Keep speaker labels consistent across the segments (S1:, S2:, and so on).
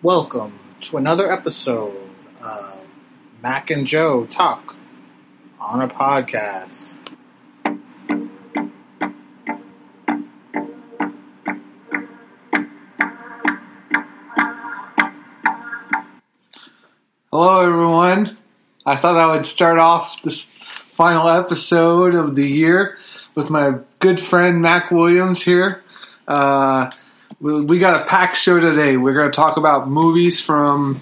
S1: Welcome to another episode of Mac and Joe Talk on a podcast.
S2: Hello, everyone. I thought I would start off this final episode of the year with my good friend Mac Williams here. Uh, we, we got a packed show today. We're going to talk about movies from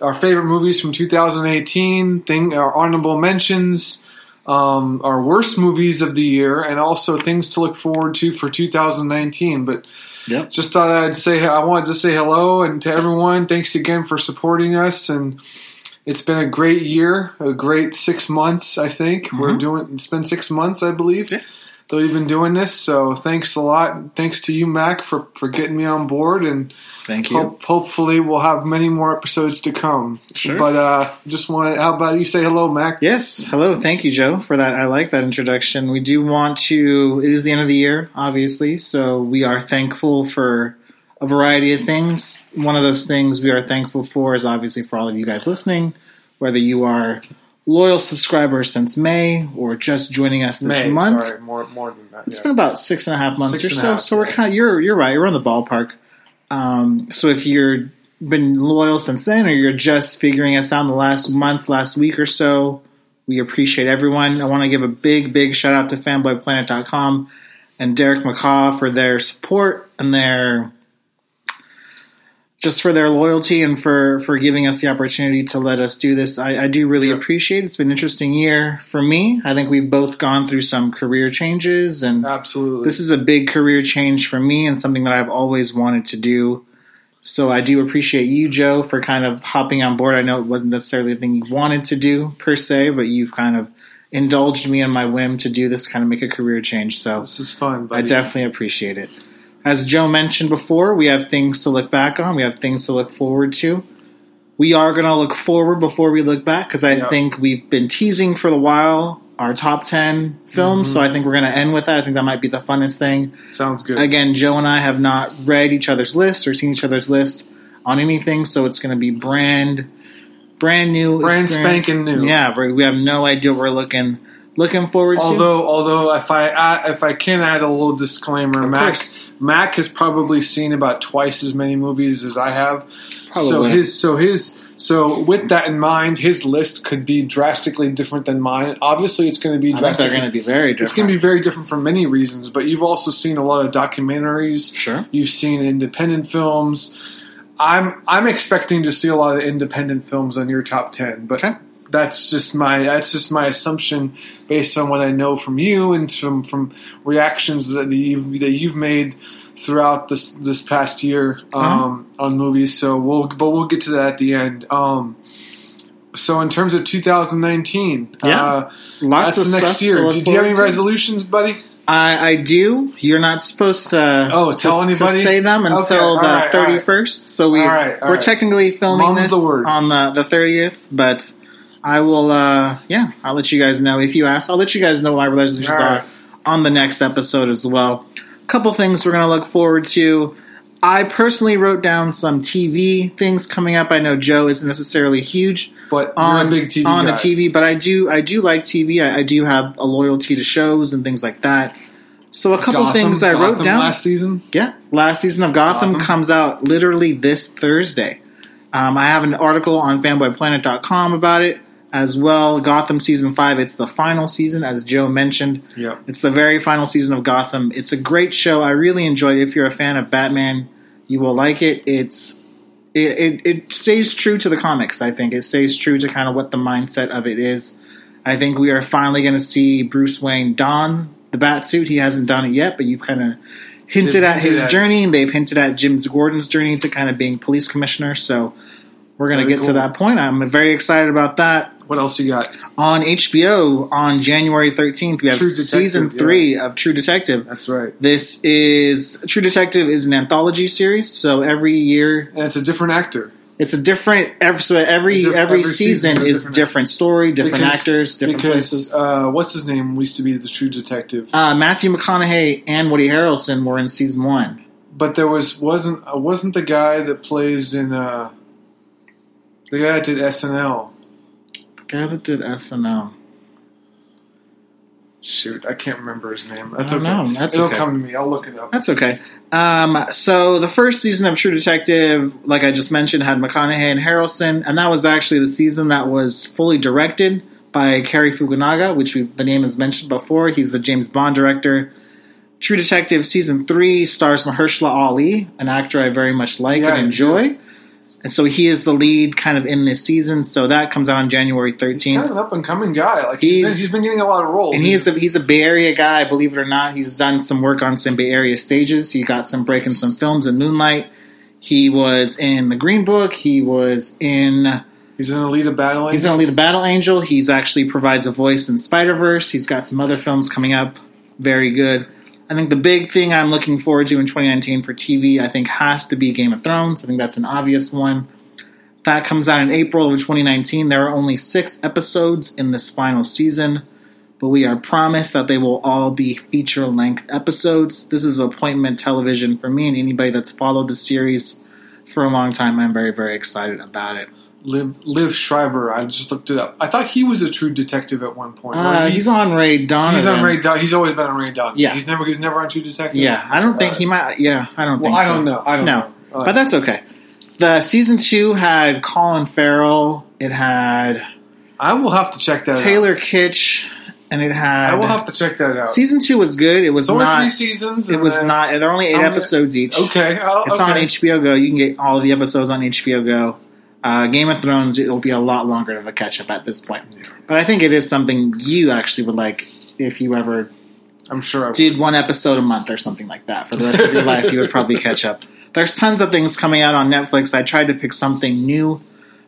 S2: our favorite movies from 2018, thing, our honorable mentions, um, our worst movies of the year, and also things to look forward to for 2019. But
S1: Yep.
S2: just thought I'd say I wanted to say hello and to everyone. Thanks again for supporting us, and it's been a great year, a great six months. I think we're
S1: Mhm.
S2: doing. It's been six months, I believe,
S1: Yeah.
S2: That we've been doing this. So thanks a lot. Thanks to you, Mac, for for getting me on board, and
S1: Thank you.
S2: hope, hopefully we'll have many more episodes to come.
S1: Sure.
S2: But uh, just want. How about you say hello, Mac?
S1: Yes, hello. Thank you, Joe, for that. I like that introduction. We do want to, it is the end of the year, obviously, so we are thankful for a variety of things. One of those things we are thankful for is obviously for all of you guys listening, whether you are loyal subscribers since May or just joining us this
S2: May,
S1: month.
S2: sorry, more more than that.
S1: It's
S2: yeah.
S1: been about six and a half months
S2: Six
S1: or so.
S2: half,
S1: so we're
S2: yeah.
S1: kind of you're you're right. You're on the ballpark. Um, so if you're been loyal since then, or you're just figuring us out in the last month, last week or so, we appreciate everyone. I want to give a big, big shout out to fanboyplanet.com and Derek McCaw for their support and their just for their loyalty and for for giving us the opportunity to let us do this. I, I do really
S2: Yeah.
S1: appreciate it. It's been an interesting year for me. I think we've both gone through some career changes and
S2: Absolutely.
S1: this is a big career change for me and something that I've always wanted to do. So I do appreciate you, Joe, for kind of hopping on board. I know it wasn't necessarily the thing you wanted to do per se, but you've kind of indulged me in my whim to do this, kind of make a career change. So
S2: this is fun.
S1: I definitely appreciate it. As Joe mentioned before, we have things to look back on. We have things to look forward to. We are going to look forward before we look back because I
S2: Yeah.
S1: think we've been teasing for a while our top 10 films.
S2: Mm-hmm.
S1: So I think we're going to end with that. I think that might be the funnest thing.
S2: Sounds good.
S1: Again, Joe and I have not read each other's lists or seen each other's list on anything, so it's going to be brand, brand new,
S2: Brand
S1: experience.
S2: spanking new.
S1: Yeah, we have no idea what we're looking looking forward to.
S2: Although, although if I add, if I can add a little disclaimer,
S1: Of
S2: Mac
S1: course.
S2: Mac has probably seen about twice as many movies as I have.
S1: Probably.
S2: So his so his so with that in mind, his list could be drastically different than mine. Obviously, it's going to be
S1: they're
S2: drastically.
S1: going to be very different.
S2: It's going to be very different for many reasons, but you've also seen a lot of documentaries.
S1: Sure.
S2: You've seen independent films. I'm I'm expecting to see a lot of independent films on your top ten, but
S1: Okay.
S2: That's just my that's just my assumption based on what I know from you and from from reactions that you've that you've made throughout this this past year um, on movies. So we'll but we'll get to that at the end. Um, so in terms of 2019,
S1: Yeah.
S2: uh,
S1: Lots
S2: that's
S1: of
S2: next
S1: stuff
S2: year. Do, do you have any
S1: to.
S2: resolutions, buddy?
S1: I, I do. You're not supposed to.
S2: Oh, tell
S1: to
S2: anybody?
S1: say them until
S2: Okay,
S1: the
S2: right, all right.
S1: 31st. So we
S2: right,
S1: we're technically filming
S2: Mum's
S1: this
S2: the
S1: on the the 30th, but I will. uh Yeah, I'll let you guys know if you ask. I'll let you guys know what my resolutions
S2: right.
S1: are on the next episode as well. A couple things we're gonna look forward to. I personally wrote down some TV things coming up. I know Joe isn't necessarily huge
S2: But
S1: on
S2: TV
S1: on
S2: guy.
S1: the TV, but I do I do like TV. I, I do have a loyalty to shows and things like that. So a couple
S2: Gotham-
S1: things I wrote down.
S2: last season.
S1: yeah, last season of Gotham,
S2: Gotham.
S1: comes out literally this Thursday. Um, I have an article on fanboyplanet.com about it as well. Gotham season five. It's the final season, as Joe mentioned.
S2: Yep.
S1: It's the very final season of Gotham. It's a great show. I really enjoyed it. If you're a fan of Batman, you will like it. It's it, it, it stays true to the comics. I think it stays true to kind of what the mindset of it is. I think we are finally going to see Bruce Wayne don the bat suit. He hasn't done it yet, but you've kind of hinted
S2: They've
S1: at
S2: hinted
S1: his
S2: at-
S1: journey, and they've hinted at Jim Gordon's journey to kind of being police commissioner. So we're going to get to that point. I'm very excited about that
S2: What else you got?
S1: on HBO on January 13th. We have
S2: True Detective,
S1: season
S2: yeah.
S1: three of True Detective.
S2: That's right.
S1: This is True Detective is an anthology series, so every year
S2: And it's a different actor.
S1: it's a different. Every, so every
S2: Diff-
S1: every,
S2: every
S1: season,
S2: season's a
S1: is
S2: different-
S1: different, story, different
S2: Because-
S1: actors, different
S2: because
S1: places.
S2: uh, what's his name used to be the True Detective.
S1: Uh, Matthew McConaughey and Woody Harrelson were in season one.
S2: but there was wasn't uh, wasn't the guy that plays in uh, the guy that did SNL.
S1: Guy that did SNL.
S2: Shoot, I can't remember his name. That's okay.
S1: know. That's
S2: It'll
S1: okay.
S2: come to me. I'll look it up.
S1: That's okay. Um, so the first season of True Detective, like I just mentioned, had McConaughey and Harrelson, and that was actually the season that was fully directed by Cary Fukunaga, which we, the name is mentioned before. He's the James Bond director. True Detective season three stars Mahershala Ali, an actor I very much like
S2: Yeah,
S1: and enjoy. And so he is the lead kind of in this season. So that comes out on January 13th.
S2: kind of an up and coming guy. Like he's,
S1: He's-
S2: been, he's been getting a lot of roles.
S1: And he's a, he's a Bay Area guy, believe it or not. He's done some work on some Bay Area stages. He got some break in some films in Moonlight. He was in The Green Book. He was in.
S2: he's in Alita Battle.
S1: He's in the Battle Angel. He's actually provides a voice in Spider Verse. He's got some other films coming up. Very good. I think the big thing I'm looking forward to in 2019 for TV, I think, has to be Game of Thrones. I think that's an obvious one. That comes out in April of 2019. There are only six episodes in this final season, but we are promised that they will all be feature length episodes. This is appointment television for me and anybody that's followed the series for a long time. I'm very, very excited about it.
S2: Liev, Liev Schreiber. I just looked it up. I thought he was a true detective at one point.
S1: Uh,
S2: he-
S1: he's on Ray Donovan.
S2: he's on Ray. Don- he's always been on Ray Donovan.
S1: Yeah.
S2: he's never he's never on True Detective.
S1: Yeah, I don't think he might. Yeah, I don't
S2: Well,
S1: think.
S2: I
S1: so.
S2: don't know. I don't
S1: No.
S2: know. Uh,
S1: But that's okay. The season two had Colin Farrell. It had
S2: I will have to check that.
S1: Taylor Kitsch, and it had.
S2: I will have to check that out.
S1: Season two was good. It was not.
S2: three seasons.
S1: It was
S2: then-
S1: not. There are only eight
S2: many-
S1: episodes each.
S2: Okay, I'll-
S1: It's
S2: okay.
S1: on HBO Go. You can get all of the episodes on HBO Go. Uh, Game of Thrones, it'll be a lot longer of a catch up at this point. But I think it is something you actually would like if you ever
S2: I'm sure. I
S1: did one episode a month or something like that for the rest of your life, you would probably catch up. There's tons of things coming out on Netflix. I tried to pick something new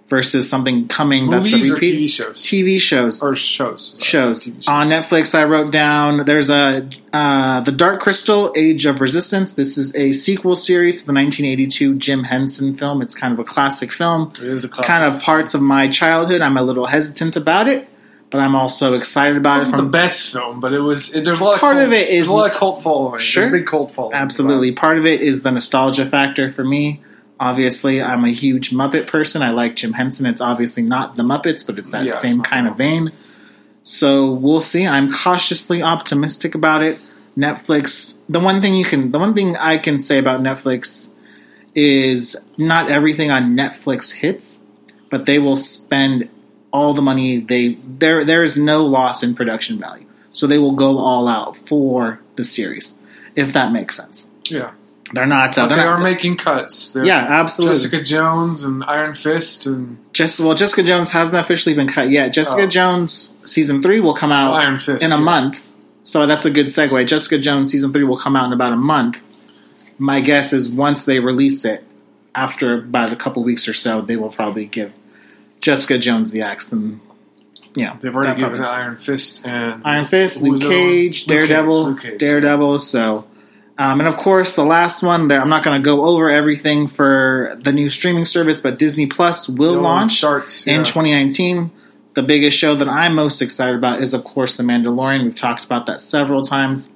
S1: versus something coming that's
S2: Movies
S1: a
S2: or
S1: repeat.
S2: TV shows
S1: TV shows.
S2: or shows.
S1: shows on Netflix. I wrote down there's a uh, the Dark Crystal: Age of Resistance. This is a sequel series to the 1982 Jim Henson film. It's kind of a classic film.
S2: It is a classic.
S1: Kind of parts of my childhood. I'm a little hesitant about it, but I'm also excited about it
S2: wasn't
S1: from
S2: the best film, but it was. It, there's a lot of
S1: Part
S2: cult,
S1: of it is-
S2: there's a lot of cult following.
S1: Sure.
S2: There's a big cult following.
S1: Absolutely. Part of it is the nostalgia factor for me. Obviously, I'm a huge Muppet person. I like Jim Henson. It's obviously not the Muppets, but it's that
S2: Yeah,
S1: same
S2: not
S1: kind of vein. So we'll see. I'm cautiously optimistic about it. Netflix. The one thing you can, the one thing I can say about Netflix is not everything on Netflix hits, but they will spend all the money they there. There is no loss in production value, so they will go all out for the series, if that makes sense.
S2: Yeah,
S1: They're not. Uh, they're
S2: they
S1: not,
S2: are making cuts. They're
S1: yeah, absolutely.
S2: Jessica Jones and Iron Fist and
S1: Just well, Jessica Jones hasn't officially been cut yet. Jessica
S2: Oh.
S1: Jones season three will come out
S2: Iron Fist
S1: in a
S2: yeah.
S1: month, so that's a good segue. Jessica Jones season three will come out in about a month. My guess is once they release it, after about a couple weeks or so, they will probably give Jessica Jones the axe. And you know,
S2: They've already given Iron Fist and
S1: Iron Fist, Luke
S2: was the other one?
S1: Cage,
S2: Luke Cage,
S1: Daredevil,
S2: Luke Cage.
S1: Daredevil. So, um, and of course, the last one. There, I'm not going to go over everything for the new streaming service, but Disney Plus will launch
S2: starts
S1: in 2019. The biggest show that I'm most excited about is, of course, The Mandalorian. We've talked about that several times.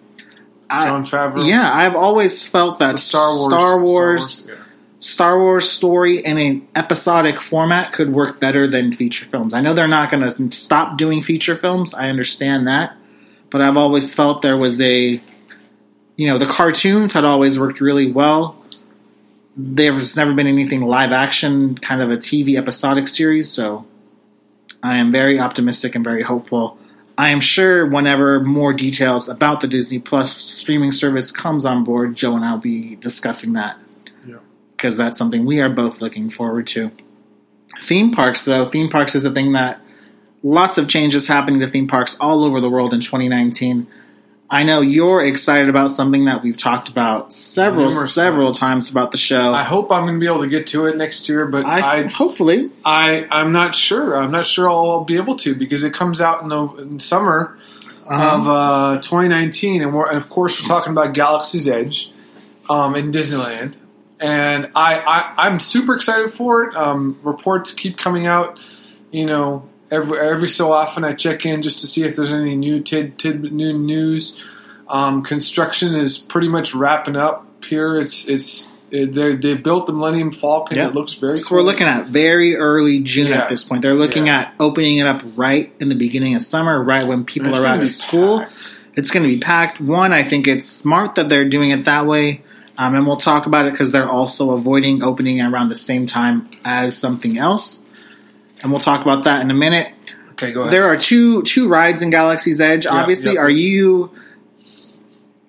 S2: Jon Favreau.
S1: yeah, I've always felt that
S2: The Star Wars.
S1: Star Wars,
S2: yeah.
S1: Star Wars story in an episodic format could work better than feature films. I know they're not going to stop doing feature films. I understand that, but I've always felt there was a, you know, the cartoons had always worked really well. There's never been anything live action, kind of a TV episodic series. So, I am very optimistic and very hopeful. I am sure whenever more details about the Disney Plus streaming service comes on board, Joe and I'll be discussing that
S2: Yeah.
S1: because that's something we are both looking forward to. Theme parks, though, theme parks is a thing that lots of changes happening to theme parks all over the world in 2019. I know you're excited about something that we've talked about several,
S2: Numerous
S1: several
S2: times.
S1: times about the show.
S2: I hope I'm going to be able to get to it next year, but
S1: I,
S2: I,
S1: hopefully,
S2: I, I'm not sure. I'm not sure I'll be able to because it comes out in the in summer of uh, 2019, and, we're, and of course we're talking about Galaxy's Edge um, in Disneyland, and I, I I'm super excited for it. Um, reports keep coming out, you know, every every so often I check in just to see if there's any new tid, tid new news. Um, construction is pretty much wrapping up here. It's it's it, they they built the Millennium Falcon.
S1: Yep.
S2: It looks very
S1: So
S2: cool.
S1: we're looking at very early June
S2: Yeah.
S1: at this point. They're looking
S2: Yeah.
S1: at opening it up right in the beginning of summer, right when people are out of school.
S2: packed.
S1: It's going to be packed. One, I think it's smart that they're doing it that way. Um, and we'll talk about it because they're also avoiding opening around the same time as something else. And we'll talk about that in a minute.
S2: Okay, go ahead.
S1: There are two two rides in Galaxy's Edge.
S2: Yeah,
S1: Obviously,
S2: yeah.
S1: are you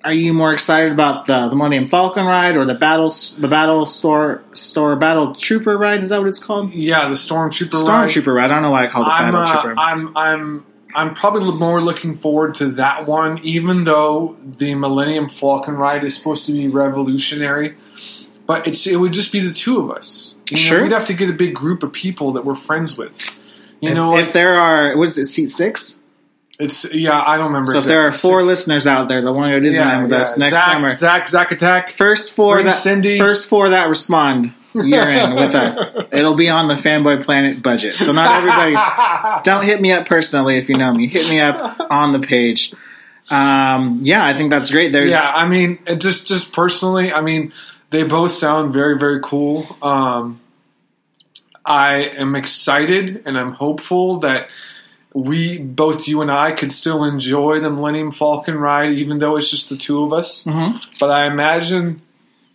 S1: are you more excited about the the Millennium Falcon ride or the battle the battle store store battle trooper ride? Is that what it's called?
S2: yeah, the Stormtrooper. ride.
S1: Stormtrooper ride. I don't know why I called it
S2: I'm,
S1: battle
S2: uh,
S1: trooper.
S2: I'm I'm I'm probably more looking forward to that one, even though the Millennium Falcon ride is supposed to be revolutionary. But it's it would just be the two of us. You know,
S1: Sure.
S2: we'd have to get a big group of people that we're friends with. You
S1: if,
S2: know,
S1: if there are, what is it, seat six?
S2: it's yeah, I don't remember.
S1: So if there are four
S2: Six-
S1: listeners out there that want to go Disneyland
S2: yeah,
S1: with
S2: yeah.
S1: us next
S2: Zach,
S1: summer,
S2: Zach, Zach Attack.
S1: first four that
S2: Cindy.
S1: first four that respond, you're in with us. It'll be on the Fanboy Planet budget. So not everybody. don't hit me up personally if you know me. Hit me up on the page. Um, yeah, I think that's great. There's
S2: yeah, I mean, it just just personally, I mean, they both sound very very cool. Um, I am excited and I'm hopeful that we both you and I could still enjoy the Millennium Falcon ride, even though it's just the two of us.
S1: Mhm.
S2: But I imagine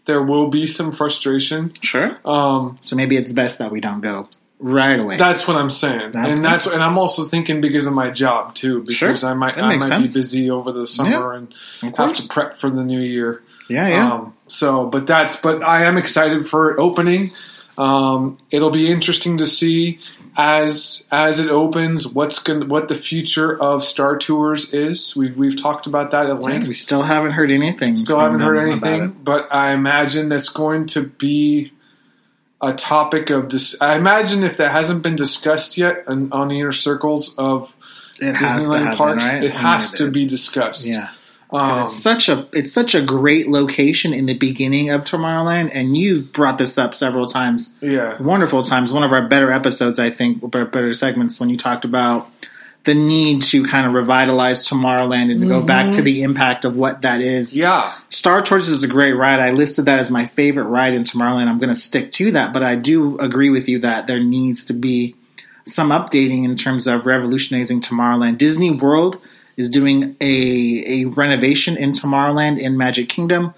S2: there will be some frustration.
S1: sure.
S2: Um,
S1: So maybe it's best that we don't go right away.
S2: that's what I'm saying,
S1: That's
S2: and that's and I'm also thinking because of my job too, because I might
S1: That
S2: I might
S1: sense.
S2: be busy over the summer and have to prep for the new year.
S1: Yeah, yeah.
S2: Um, so, but that's but I am excited for it opening. Um, it'll be interesting to see as as it opens what's going what the future of Star Tours is. We've we've talked about that at
S1: Yeah,
S2: length.
S1: we still haven't heard anything.
S2: Still haven't heard anything, but I imagine that's going to be a topic of dis- I imagine if that hasn't been discussed yet on, on the inner circles of
S1: it. It has to
S2: Disneyland
S1: happen,
S2: parks,
S1: right?
S2: it
S1: I
S2: has
S1: mean,
S2: to be discussed.
S1: Yeah.
S2: Um,
S1: it's such a it's such a great location in the beginning of Tomorrowland, and you brought this up several times,
S2: yeah.
S1: wonderful times. One of our better episodes, I think, or better segments when you talked about the need to kind of revitalize Tomorrowland and to go back to the impact of what that is.
S2: Mm-hmm. Yeah.
S1: Star Tours is a great ride. I listed that as my favorite ride in Tomorrowland. I'm going to stick to that, but I do agree with you that there needs to be some updating in terms of revolutionizing Tomorrowland. Disney World is doing a, a renovation in Tomorrowland in Magic Kingdom.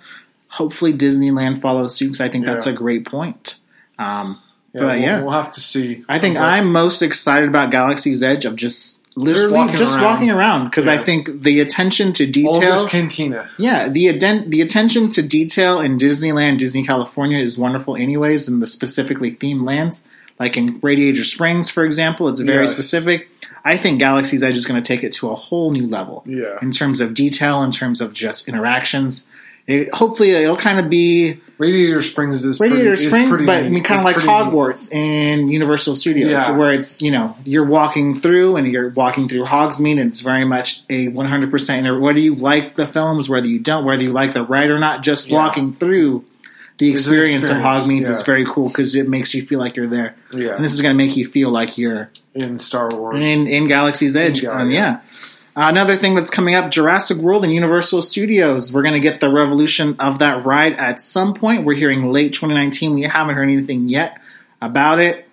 S1: Hopefully, Disneyland follows suit because I think that's a great point. Um,
S2: Yeah,
S1: But,
S2: we'll,
S1: yeah.
S2: we'll have to see.
S1: I think I'm most excited about Galaxy's Edge of just literally just
S2: walking
S1: walking
S2: around.
S1: around because
S2: Yeah.
S1: I think the attention to detail
S2: Oldest Cantina.
S1: yeah, the aden- the attention to detail in Disneyland, Disney California is wonderful, anyways. In the specifically themed lands, like in Radiator Springs, for example, it's very
S2: Yes.
S1: specific. I think Galaxy's Edge is going to take it to a whole new level
S2: Yeah.
S1: in terms of detail, in terms of just interactions. It, hopefully, it'll kind of be
S2: Radiator Springs is
S1: Radiator
S2: pretty, is
S1: Springs,
S2: pretty
S1: but I mean, kind of like
S2: pretty neat.
S1: Hogwarts in Universal Studios,
S2: Yeah.
S1: where it's you know you're walking through and you're walking through Hogsmeade, and it's very much a 100 percent. Whether you like the films, whether you don't, whether you like the ride or not, just
S2: Yeah.
S1: walking through the
S2: an
S1: experience, of
S2: experience,
S1: Hogsmeade is very cool because it makes you feel like you're there,
S2: Yeah,
S1: and this is going to make you feel like you're
S2: in Star Wars.
S1: in in Galaxy's Edge.
S2: Yeah,
S1: and
S2: yeah.
S1: yeah. Another thing that's coming up, Jurassic World and Universal Studios. We're going to get the revolution of that ride at some point. We're hearing late 2019. We haven't heard anything yet about it.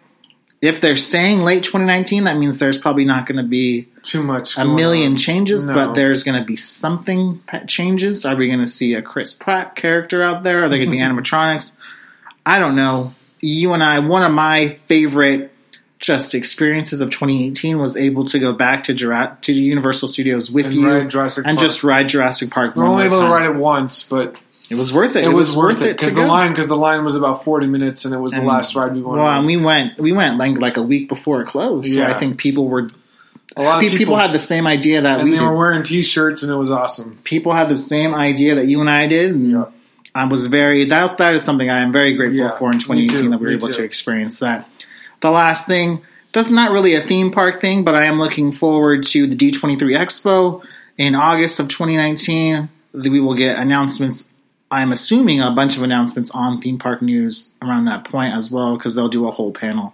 S1: If they're saying late 2019, that means there's probably not going to be
S2: Too much.
S1: a million
S2: on.
S1: changes,
S2: No.
S1: but there's going to be something that changes. Are we going to see a Chris Pratt character out there? Are they going to be animatronics? I don't know. You and I, one of my favorite just experiences of 2018 was able to go back to Jura- to Universal Studios with
S2: And
S1: you and
S2: Park.
S1: just ride Jurassic Park.
S2: We're only able to ride it once, but
S1: It was worth it.
S2: it, was, worth it
S1: to
S2: because the
S1: go.
S2: line because the line was about forty minutes, and it was the last ride we went
S1: Well, and we went we went like like a week before it closed. So
S2: Yeah.
S1: I think people were
S2: a lot of
S1: people,
S2: people,
S1: had the same idea that
S2: and
S1: we
S2: they
S1: did.
S2: were wearing T-shirts, and it was awesome.
S1: people had the same idea that you and I did, and
S2: Yeah.
S1: I was very that was, that is something I am very grateful
S2: Yeah,
S1: for in 2018
S2: too,
S1: that we were able
S2: too.
S1: to experience that. The last thing, that's not really a theme park thing, but I am looking forward to the D23 Expo in August of 2019. We will get announcements. I'm assuming a bunch of announcements on theme park news around that point as well, because they'll do a whole panel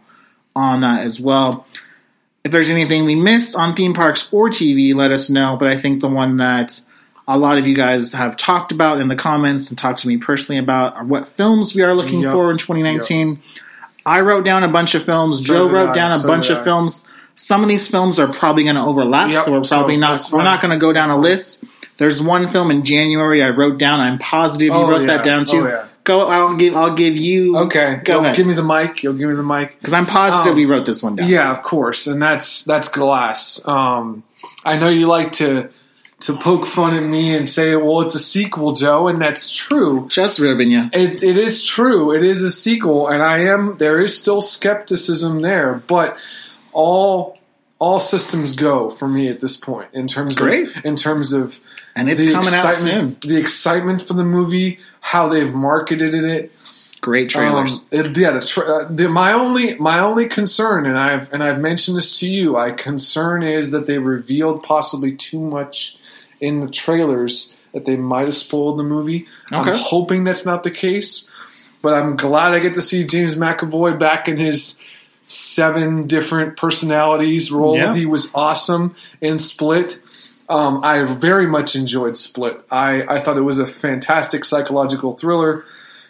S1: on that as well. If there's anything we missed on theme parks or TV, let us know. But I think the one that a lot of you guys have talked about in the comments and talked to me personally about are what films we are looking
S2: Yep.
S1: for in 2019. I wrote down a bunch of films.
S2: So
S1: Joe wrote
S2: I.
S1: down a
S2: So
S1: bunch of
S2: I.
S1: films. Some of these films are probably going to overlap,
S2: Yep.
S1: so we're probably
S2: So
S1: not we're not going to go down a list. There's one film in January I wrote down. I'm positive you
S2: Oh,
S1: wrote
S2: yeah.
S1: that down too.
S2: Oh, yeah.
S1: Go. I'll give. I'll give you.
S2: Okay,
S1: Go
S2: You'll
S1: ahead.
S2: Give me the mic. You'll give me the mic.
S1: Because I'm positive
S2: Um,
S1: we wrote this one down.
S2: Yeah, of course, and that's that's Glass. Um, I know you like to to poke fun at me and say, "Well, it's a sequel, Joe," and that's true.
S1: Just ribbing you.
S2: It, it is true. It is a sequel, and I am. There is still skepticism there, but all all systems go for me at this point in terms
S1: Great.
S2: of in terms of
S1: And it's
S2: the
S1: coming out
S2: excitement,
S1: soon.
S2: the excitement for the movie, how they've marketed it.
S1: Great trailers.
S2: Um, it- yeah, the, tra- uh, the, my only my only concern, and I've and I've mentioned this to you, I concern is that they revealed possibly too much in the trailers that they might have spoiled the movie. I'm hoping that's not the case, but I'm glad I get to see James McAvoy back in his seven different personalities role.
S1: Yeah.
S2: He was awesome in Split. Um, I very much enjoyed Split. I, I thought it was a fantastic psychological thriller.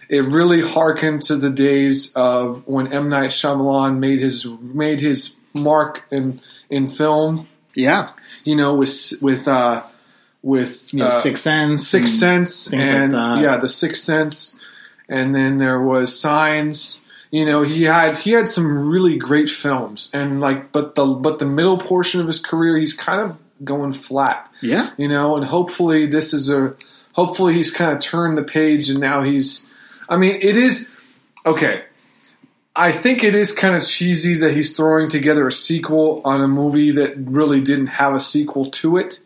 S2: It really harkened to the days of when M Night Shyamalan made his made his mark in in film.
S1: yeah.
S2: You know, with with uh, with
S1: You know,
S2: uh,
S1: Sixth Sense. And-
S2: Sense
S1: like
S2: and
S1: that.
S2: yeah, the Sixth Sense, and then there was Signs. You know, he had he had some really great films, and like, but the but the middle portion of his career, he's kind of going flat.
S1: Yeah.
S2: You know, and hopefully this is a hopefully he's kind of turned the page, and now he's. I mean, it is okay. I think it is kind of cheesy that he's throwing together a sequel on a movie that really didn't have a sequel to it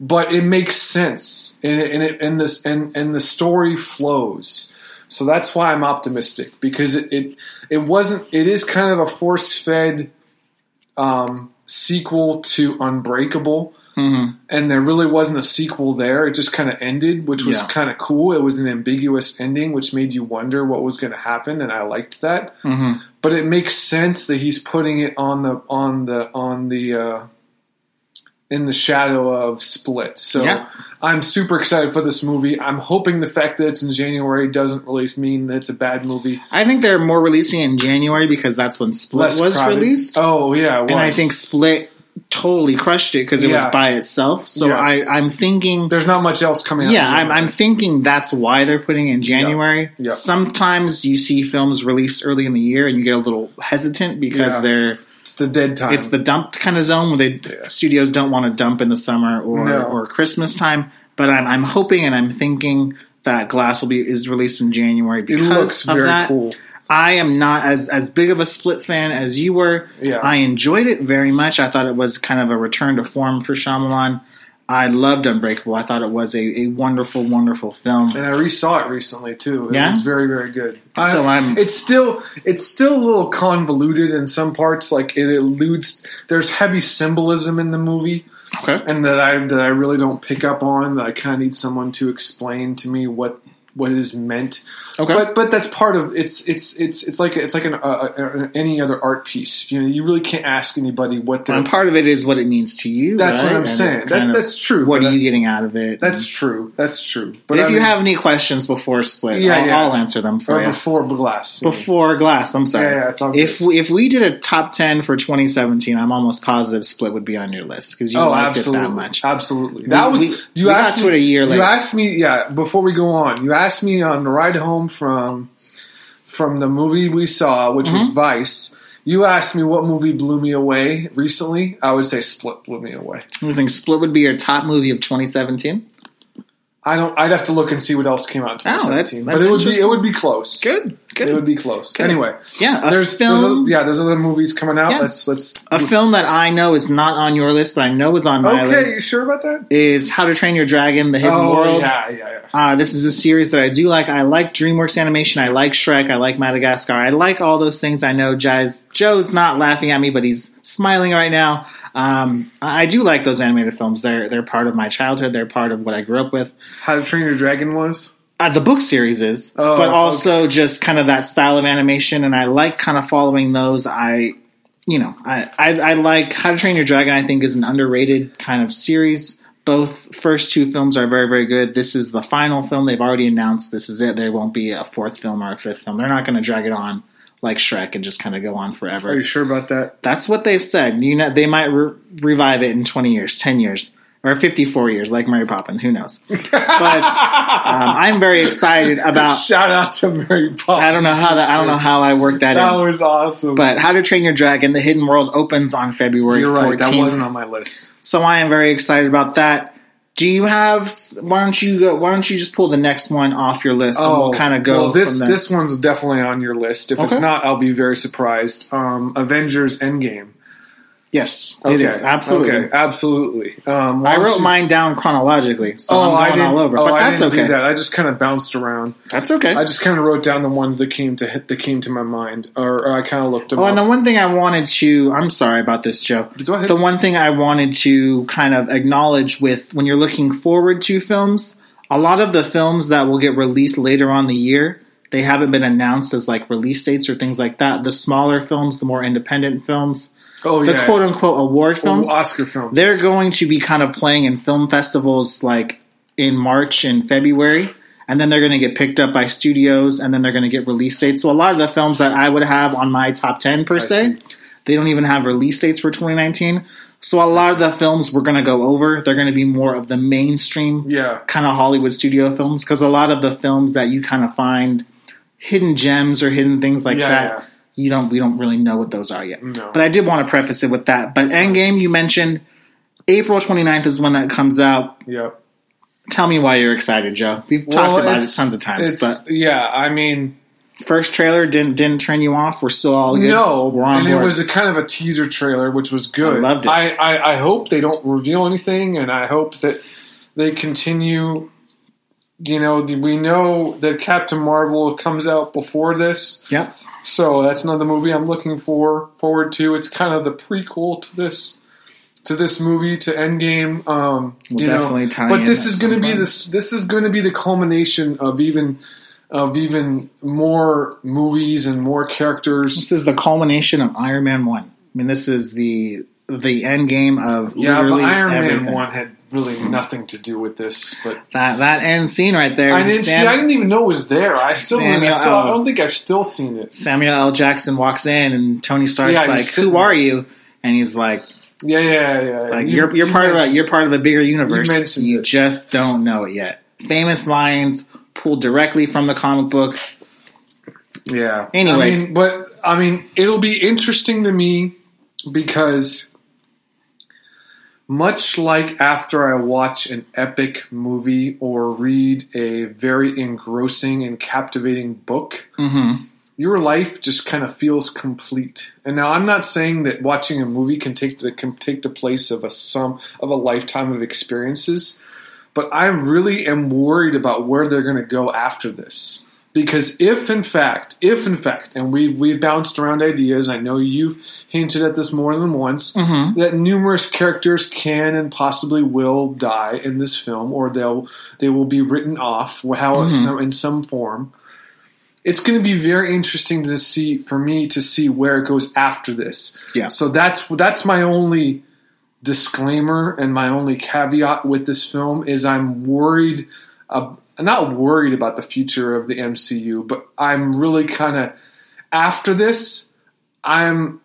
S2: but it makes sense and it, and, it, and this and, and the story flows so that's why i'm optimistic because it, it it wasn't it is kind of a force fed um, sequel to unbreakable
S1: Mhm.
S2: and there really wasn't a sequel there it just kind of ended which was
S1: Yeah.
S2: kind of cool it was an ambiguous ending which made you wonder what was going to happen and i liked that
S1: Mhm.
S2: but it makes sense that he's putting it on the on the on the uh, in the shadow of Split. So
S1: Yeah.
S2: I'm super excited for this movie. I'm hoping the fact that it's in January doesn't really mean that it's a bad movie.
S1: I think they're more releasing it in January because that's when Split
S2: Less
S1: was
S2: crowded.
S1: released.
S2: Oh yeah,
S1: and I think Split totally crushed it because it
S2: Yeah.
S1: was by itself. So
S2: Yes.
S1: I, I'm thinking,
S2: there's not much else coming
S1: yeah, I'm, I'm thinking that's why they're putting it in January.
S2: Yeah.
S1: Sometimes you see films released early in the year and you get a little hesitant because
S2: Yeah.
S1: they're
S2: it's the dead time.
S1: it's the dumped kind of zone where they studios don't want to dump in the summer or
S2: No.
S1: or Christmas time. But I'm I'm hoping and I'm thinking that Glass will be is released in January
S2: it
S1: because
S2: looks
S1: of
S2: very
S1: that.
S2: cool.
S1: I am not as as big of a Split fan as you were.
S2: Yeah.
S1: I enjoyed it very much. I thought it was kind of a return to form for Shyamalan. I loved Unbreakable. I thought it was a, a wonderful, wonderful film.
S2: And I resaw it recently too. It
S1: Yeah?
S2: was very, very good.
S1: So
S2: I-
S1: I'm-
S2: It's still, it's still a little convoluted in some parts. Like it eludes. There's heavy symbolism in the movie.
S1: Okay.
S2: and that I that I really don't pick up on. That I kind of need someone to explain to me what what is meant.
S1: Okay.
S2: But but that's part of it's it's it's it's like it's like an, uh, uh, any other art piece. You know, you really can't ask anybody what they're.
S1: and part of it is what it means to you.
S2: That's what? I'm
S1: And
S2: saying. That- that's true,
S1: What are
S2: that-
S1: you getting out of it?
S2: That's true. That's true.
S1: But if
S2: I
S1: you have any questions before Split,
S2: Yeah,
S1: I'll,
S2: yeah.
S1: I'll answer them for
S2: or
S1: you.
S2: before glass.
S1: Before Glass, I'm sorry.
S2: Yeah, yeah,
S1: if we, if we did a top ten for 2017, I'm almost positive Split would be on your list because you
S2: Oh,
S1: liked
S2: absolutely,
S1: it that much.
S2: absolutely. That was
S1: we-
S2: you
S1: we got
S2: asked
S1: to it a year later.
S2: You asked me, yeah. Before we go on, you asked me on the ride home from from the movie we saw, which was
S1: Mm-hmm.
S2: Vice. You asked me what movie blew me away recently. I would say Split blew me away.
S1: You think Split would be your top movie of 2017?
S2: I don't. I'd have to look and see what else came out in
S1: Oh, that's-
S2: 2017,
S1: that's
S2: but it would be it would be close.
S1: Good, good.
S2: It would be close.
S1: Good.
S2: Anyway,
S1: yeah,
S2: there's
S1: film.
S2: there's a, yeah there's other movies coming out.
S1: Yeah.
S2: Let's let's.
S1: a film that I know is not on your list, but I know is on my list.
S2: Okay, you sure about that?
S1: is How to Train Your Dragon: The Hidden
S2: oh
S1: World.
S2: yeah, yeah, yeah.
S1: Uh, this is a series that I do like. I like DreamWorks animation. I like Shrek. I like Madagascar. I like all those things. I know Jai's, Joe's not laughing at me, but he's smiling right now. Um, I do like those animated films. They're they're part of my childhood. They're part of what I grew up with.
S2: How to Train Your Dragon was.
S1: Uh, the book series is,
S2: Oh,
S1: but also just kind of that style of animation, and I like kind of following those. I, you know, I, I I like How to Train Your Dragon. I think is an underrated kind of series, Both first two films are very, very good. This is the final film. They've already announced this is it. There won't be a fourth film or a fifth film. They're not going to drag it on like Shrek and just kind of go on forever.
S2: Are you sure about that?
S1: That's what they've said. You know, they might re- revive it in twenty years, ten years, or fifty-four years, like Mary Poppins. Who knows? But um, I'm very excited about.
S2: Shout out to Mary Poppins.
S1: I don't know how that. I don't know how I worked that, out.
S2: That
S1: in.
S2: was awesome.
S1: But How to Train Your Dragon: The Hidden World opens on February
S2: you're right.
S1: 14th.
S2: That wasn't on my list.
S1: So I am very excited about that. Do you have? Why don't you go? Why don't you just pull the next one off your list and we'll kind of go?
S2: Oh, Well, this this one's definitely on your list. If it's not, I'll be very surprised. Um, Avengers Endgame.
S1: Yes, it is absolutely.
S2: Okay, absolutely. Um,
S1: I wrote
S2: you-
S1: mine down chronologically, so
S2: Oh,
S1: I'm
S2: I
S1: going all over.
S2: oh,
S1: but
S2: I
S1: that's
S2: didn't
S1: okay.
S2: do that. I just kind of bounced around.
S1: That's okay.
S2: I just kind of wrote down the ones that came to hit that came to my mind, or, or I kind of looked them
S1: Oh, and the one thing I wanted to, I'm sorry about this, Joe.
S2: Go ahead.
S1: The one thing I wanted to kind of acknowledge with when you're looking forward to films, a lot of the films that will get released later on the year, they haven't been announced as like release dates or things like that. The smaller films, the more independent films,
S2: oh
S1: the
S2: yeah,
S1: quote unquote award oh, films,
S2: Oh, Oscar films.
S1: they're going to be kind of playing in film festivals like in March and February, and then they're going to get picked up by studios, and then they're going to get release dates. So a lot of the films that I would have on my top ten per se,
S2: see.
S1: they don't even have release dates for 2019. So a lot of the films we're going to go over, they're going to be more of the mainstream
S2: yeah,
S1: kind of Hollywood studio films because a lot of the films that you kind of find hidden gems or hidden things like
S2: Yeah,
S1: that,
S2: yeah.
S1: You don't we don't really know what those are yet.
S2: No.
S1: But I did want to preface it with that. But Endgame, you mentioned April 29th is when that comes out.
S2: yeah.
S1: Tell me why you're excited, Joe. We've talked about it tons of times, but
S2: yeah, I mean,
S1: first trailer didn't didn't turn you off. We're still all good.
S2: no,
S1: we're on
S2: and
S1: board.
S2: it was a kind of a teaser trailer, which was good.
S1: I loved it.
S2: I, I, I hope they don't reveal anything, and I hope that they continue. You know, we know that Captain Marvel comes out before this,
S1: yep.
S2: So that's another movie I'm looking for forward to. It's kind of the prequel to this to this movie to Endgame. Um,
S1: We'll
S2: you know,
S1: definitely tie
S2: but
S1: in
S2: this is going to be this. This is going to be the culmination of even of even more movies and more characters.
S1: This is the culmination of Iron Man one. I mean, this is the the end game of
S2: Yeah, but Iron
S1: everything.
S2: Man one had really nothing to do with this. But
S1: That that end scene right there.
S2: I didn't
S1: Sam-
S2: see. I didn't even know it was there. I still, I, still, I don't think I've still seen it.
S1: Samuel L. Jackson walks in and Tony Stark's
S2: Yeah,
S1: like, "Who are you?" And he's like,
S2: Yeah, yeah, yeah.
S1: like
S2: You-
S1: you're you're
S2: you
S1: part of a you're part of a bigger universe.
S2: You
S1: You just don't know it yet. Famous lines pulled directly from the comic book.
S2: Yeah.
S1: Anyways.
S2: I mean, but I mean, it'll be interesting to me because much like after I watch an epic movie or read a very engrossing and captivating book,
S1: Mm-hmm.
S2: your life just kind of feels complete. And now I'm not saying that watching a movie can take the can take the place of a sum of a lifetime of experiences, but I really am worried about where they're going to go after this. Because if in fact, if in fact, and we've we've bounced around ideas, I know you've hinted at this more than once,
S1: Mm-hmm.
S2: that numerous characters can and possibly will die in this film, or they'll they will be written off, how
S1: Mhm.
S2: some, in some form. It's going to be very interesting to see for me to see where it goes after this.
S1: Yeah.
S2: So that's that's my only disclaimer and my only caveat with this film is I'm worried. Uh, I'm not worried about the future of the MCU, but I'm really kind of after this. I'm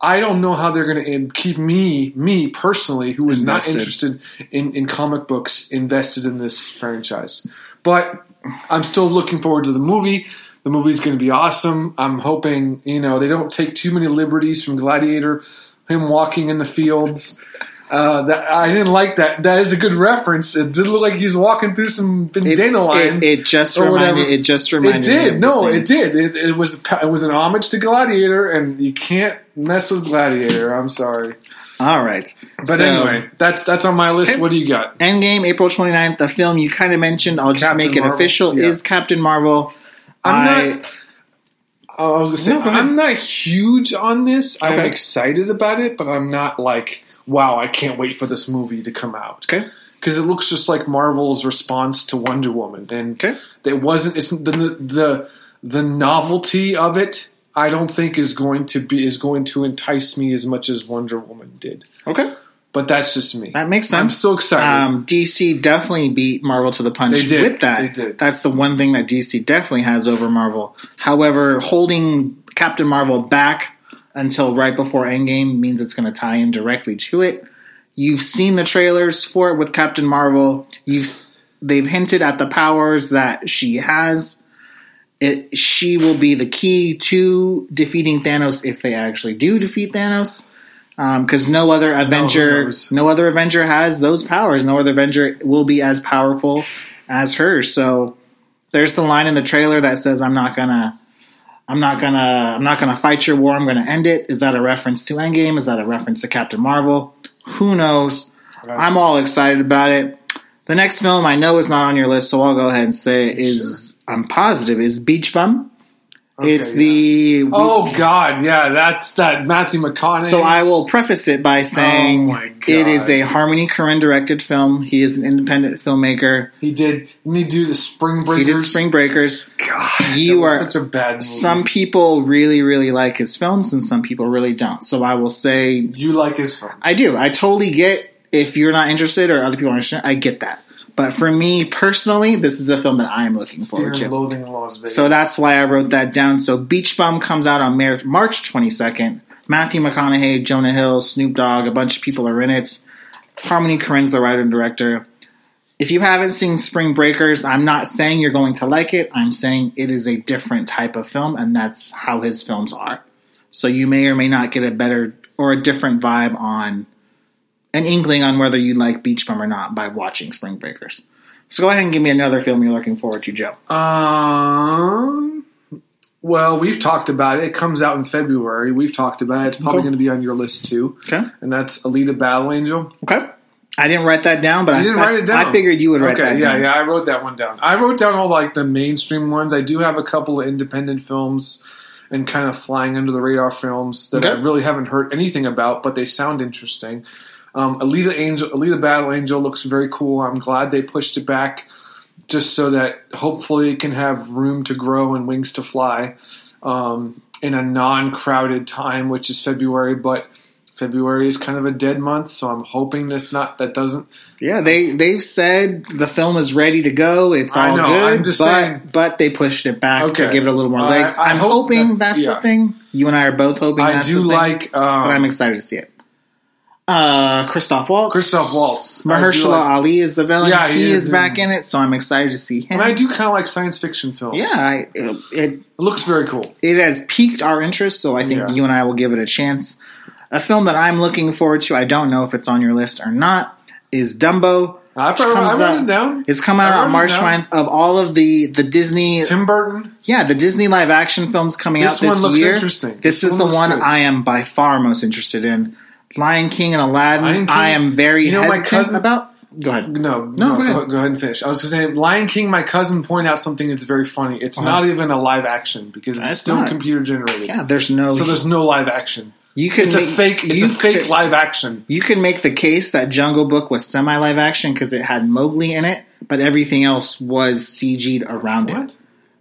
S2: I don't know how they're going to keep me, me personally, who was not interested in, in comic books, invested in this franchise. But I'm still looking forward to the movie. The movie's going to be awesome. I'm hoping, you know, they don't take too many liberties from Gladiator, him walking in the fields. Uh, that I didn't like that. That is a good reference. It did look like he's walking through some
S1: It,
S2: dandelions.
S1: it, it just reminded.
S2: whatever.
S1: It just reminded. me It did.
S2: No, it did. It, it was it was an homage to Gladiator, and you can't mess with Gladiator. I'm sorry,
S1: All right,
S2: but
S1: So,
S2: anyway, that's that's on my list. What do you got?
S1: Endgame, April 29th, the film you kind of mentioned, I'll just
S2: Captain
S1: make it
S2: Marvel?
S1: official,
S2: Yeah.
S1: is Captain Marvel.
S2: I'm
S1: I-
S2: not. I was gonna say
S1: no, go
S2: I'm not huge on this. I'm excited about it, but I'm not like, wow, I can't wait for this movie to come out.
S1: Okay.
S2: because it looks just like Marvel's response to Wonder Woman, and
S1: Okay.
S2: it wasn't. It's the the the novelty of it. I don't think is going to be is going to entice me as much as Wonder Woman did.
S1: Okay.
S2: but that's just me.
S1: That makes sense.
S2: I'm so excited.
S1: Um, DC definitely beat Marvel to the punch with that.
S2: They did.
S1: That's the one thing that DC definitely has over Marvel. However, holding Captain Marvel back until right before Endgame means it's going to tie in directly to it. You've seen the trailers for it with Captain Marvel. You've they've hinted at the powers that she has. It she will be the key to defeating Thanos if they actually do defeat Thanos. Um, because no other Avenger,
S2: knows?
S1: no other Avenger has those powers. No other Avenger will be as powerful as her. So there's the line in the trailer that says, "I'm not gonna, I'm not gonna, I'm not gonna fight your war. I'm gonna end it. Is that a reference to Endgame? Is that a reference to Captain Marvel? Who knows? I'm all excited about it. The next film I know is not on your list, so I'll go ahead and say it is. I'm positive is Beach Bum. It's
S2: yeah.
S1: the
S2: Oh God, yeah, that's that Matthew McConaughey.
S1: so I will preface it by
S2: oh, saying Oh
S1: it is a Harmony Korine directed film. He is an independent filmmaker.
S2: he did. Didn't he do the Spring Breakers?
S1: He did Spring Breakers.
S2: God,
S1: You
S2: that was
S1: are-
S2: such a bad. Movie.
S1: Some people really, really like his films, and some people really don't. So I will say
S2: you like his film.
S1: I do. I totally get if you're not interested or other people aren't interested. I get that. But for me personally, this is a film that I'm looking
S2: Fear
S1: forward to.
S2: Loathing in Las Vegas.
S1: So that's why I wrote that down. So Beach Bum comes out on Mar- March 22nd. Matthew McConaughey, Jonah Hill, Snoop Dogg, a bunch of people are in it. Harmony Korine's the writer and director. If you haven't seen Spring Breakers, I'm not saying you're going to like it. I'm saying it is a different type of film, and that's how his films are. So you may or may not get a better or a different vibe on an inkling on whether you like Beach Bum or not by watching Spring Breakers. So go ahead and give me another film you're looking forward to, Joe.
S2: Um. Well, we've talked about it. It comes out in February. We've talked about it. It's probably
S1: Okay.
S2: going to be on your list too.
S1: Okay.
S2: And that's Alita Battle Angel.
S1: Okay. I didn't write that down, but I,
S2: didn't
S1: I-
S2: write it down.
S1: I figured you would write
S2: okay,
S1: that
S2: yeah,
S1: down.
S2: yeah, yeah, I wrote that one down. I wrote down all like the mainstream ones. I do have a couple of independent films and kind of flying under the radar films that I really haven't heard anything about, but they sound interesting. Um, Alita Angel, Alita Battle Angel looks very cool. I'm glad they pushed it back, just so that hopefully it can have room to grow and wings to fly um, in a non-crowded time, which is February. But February is kind of a dead month, so I'm hoping this not that doesn't
S1: Yeah, they they've said the film is ready to go. It's all
S2: know,
S1: good, but
S2: saying-
S1: but they pushed it back to give it a little more legs.
S2: I
S1: I'm hoping
S2: that-
S1: that's
S2: yeah.
S1: the thing. You and I are both hoping
S2: I
S1: that's
S2: do
S1: the thing,
S2: like, um,
S1: but I'm excited to see it. Uh, Christoph Waltz.
S2: Christoph Waltz.
S1: Mahershala
S2: like-
S1: Ali is the villain.
S2: Yeah,
S1: he,
S2: he
S1: is,
S2: is
S1: back
S2: in-
S1: it, so I'm excited to see him.
S2: and I do kind of like science fiction films.
S1: yeah, I, it, it
S2: looks very cool.
S1: it has piqued our interest, so I think
S2: Yeah.
S1: you and I will give it a chance. A film that I'm looking forward to, I don't know if it's on your list or not, is Dumbo.
S2: I probably
S1: comes out-
S2: it down.
S1: It's coming out on March
S2: down.
S1: 9th. Of all of the the Disney,
S2: Tim Burton.
S1: yeah, the Disney live action films coming
S2: This
S1: out this
S2: one looks
S1: year.
S2: interesting.
S1: This,
S2: This
S1: is
S2: one
S1: the one
S2: good.
S1: I am by far most interested in. Lion King and Aladdin.
S2: King-
S1: I am very
S2: You know, my
S1: hesitant
S2: cousin-
S1: about. Go ahead.
S2: No,
S1: No,
S2: no,
S1: go ahead.
S2: go, ahead and finish. I was going to say, Lion King. My cousin pointed out something that's very funny. It's
S1: Uh-huh.
S2: not even a live action because it's
S1: It's
S2: still
S1: not.
S2: computer generated.
S1: Yeah, there's no.
S2: So there's no live action.
S1: you can
S2: It's a
S1: make-
S2: fake. It's a fake
S1: could-
S2: live action.
S1: You can make the case that Jungle Book was semi live action because it had Mowgli in it, but everything else was CG'd around it.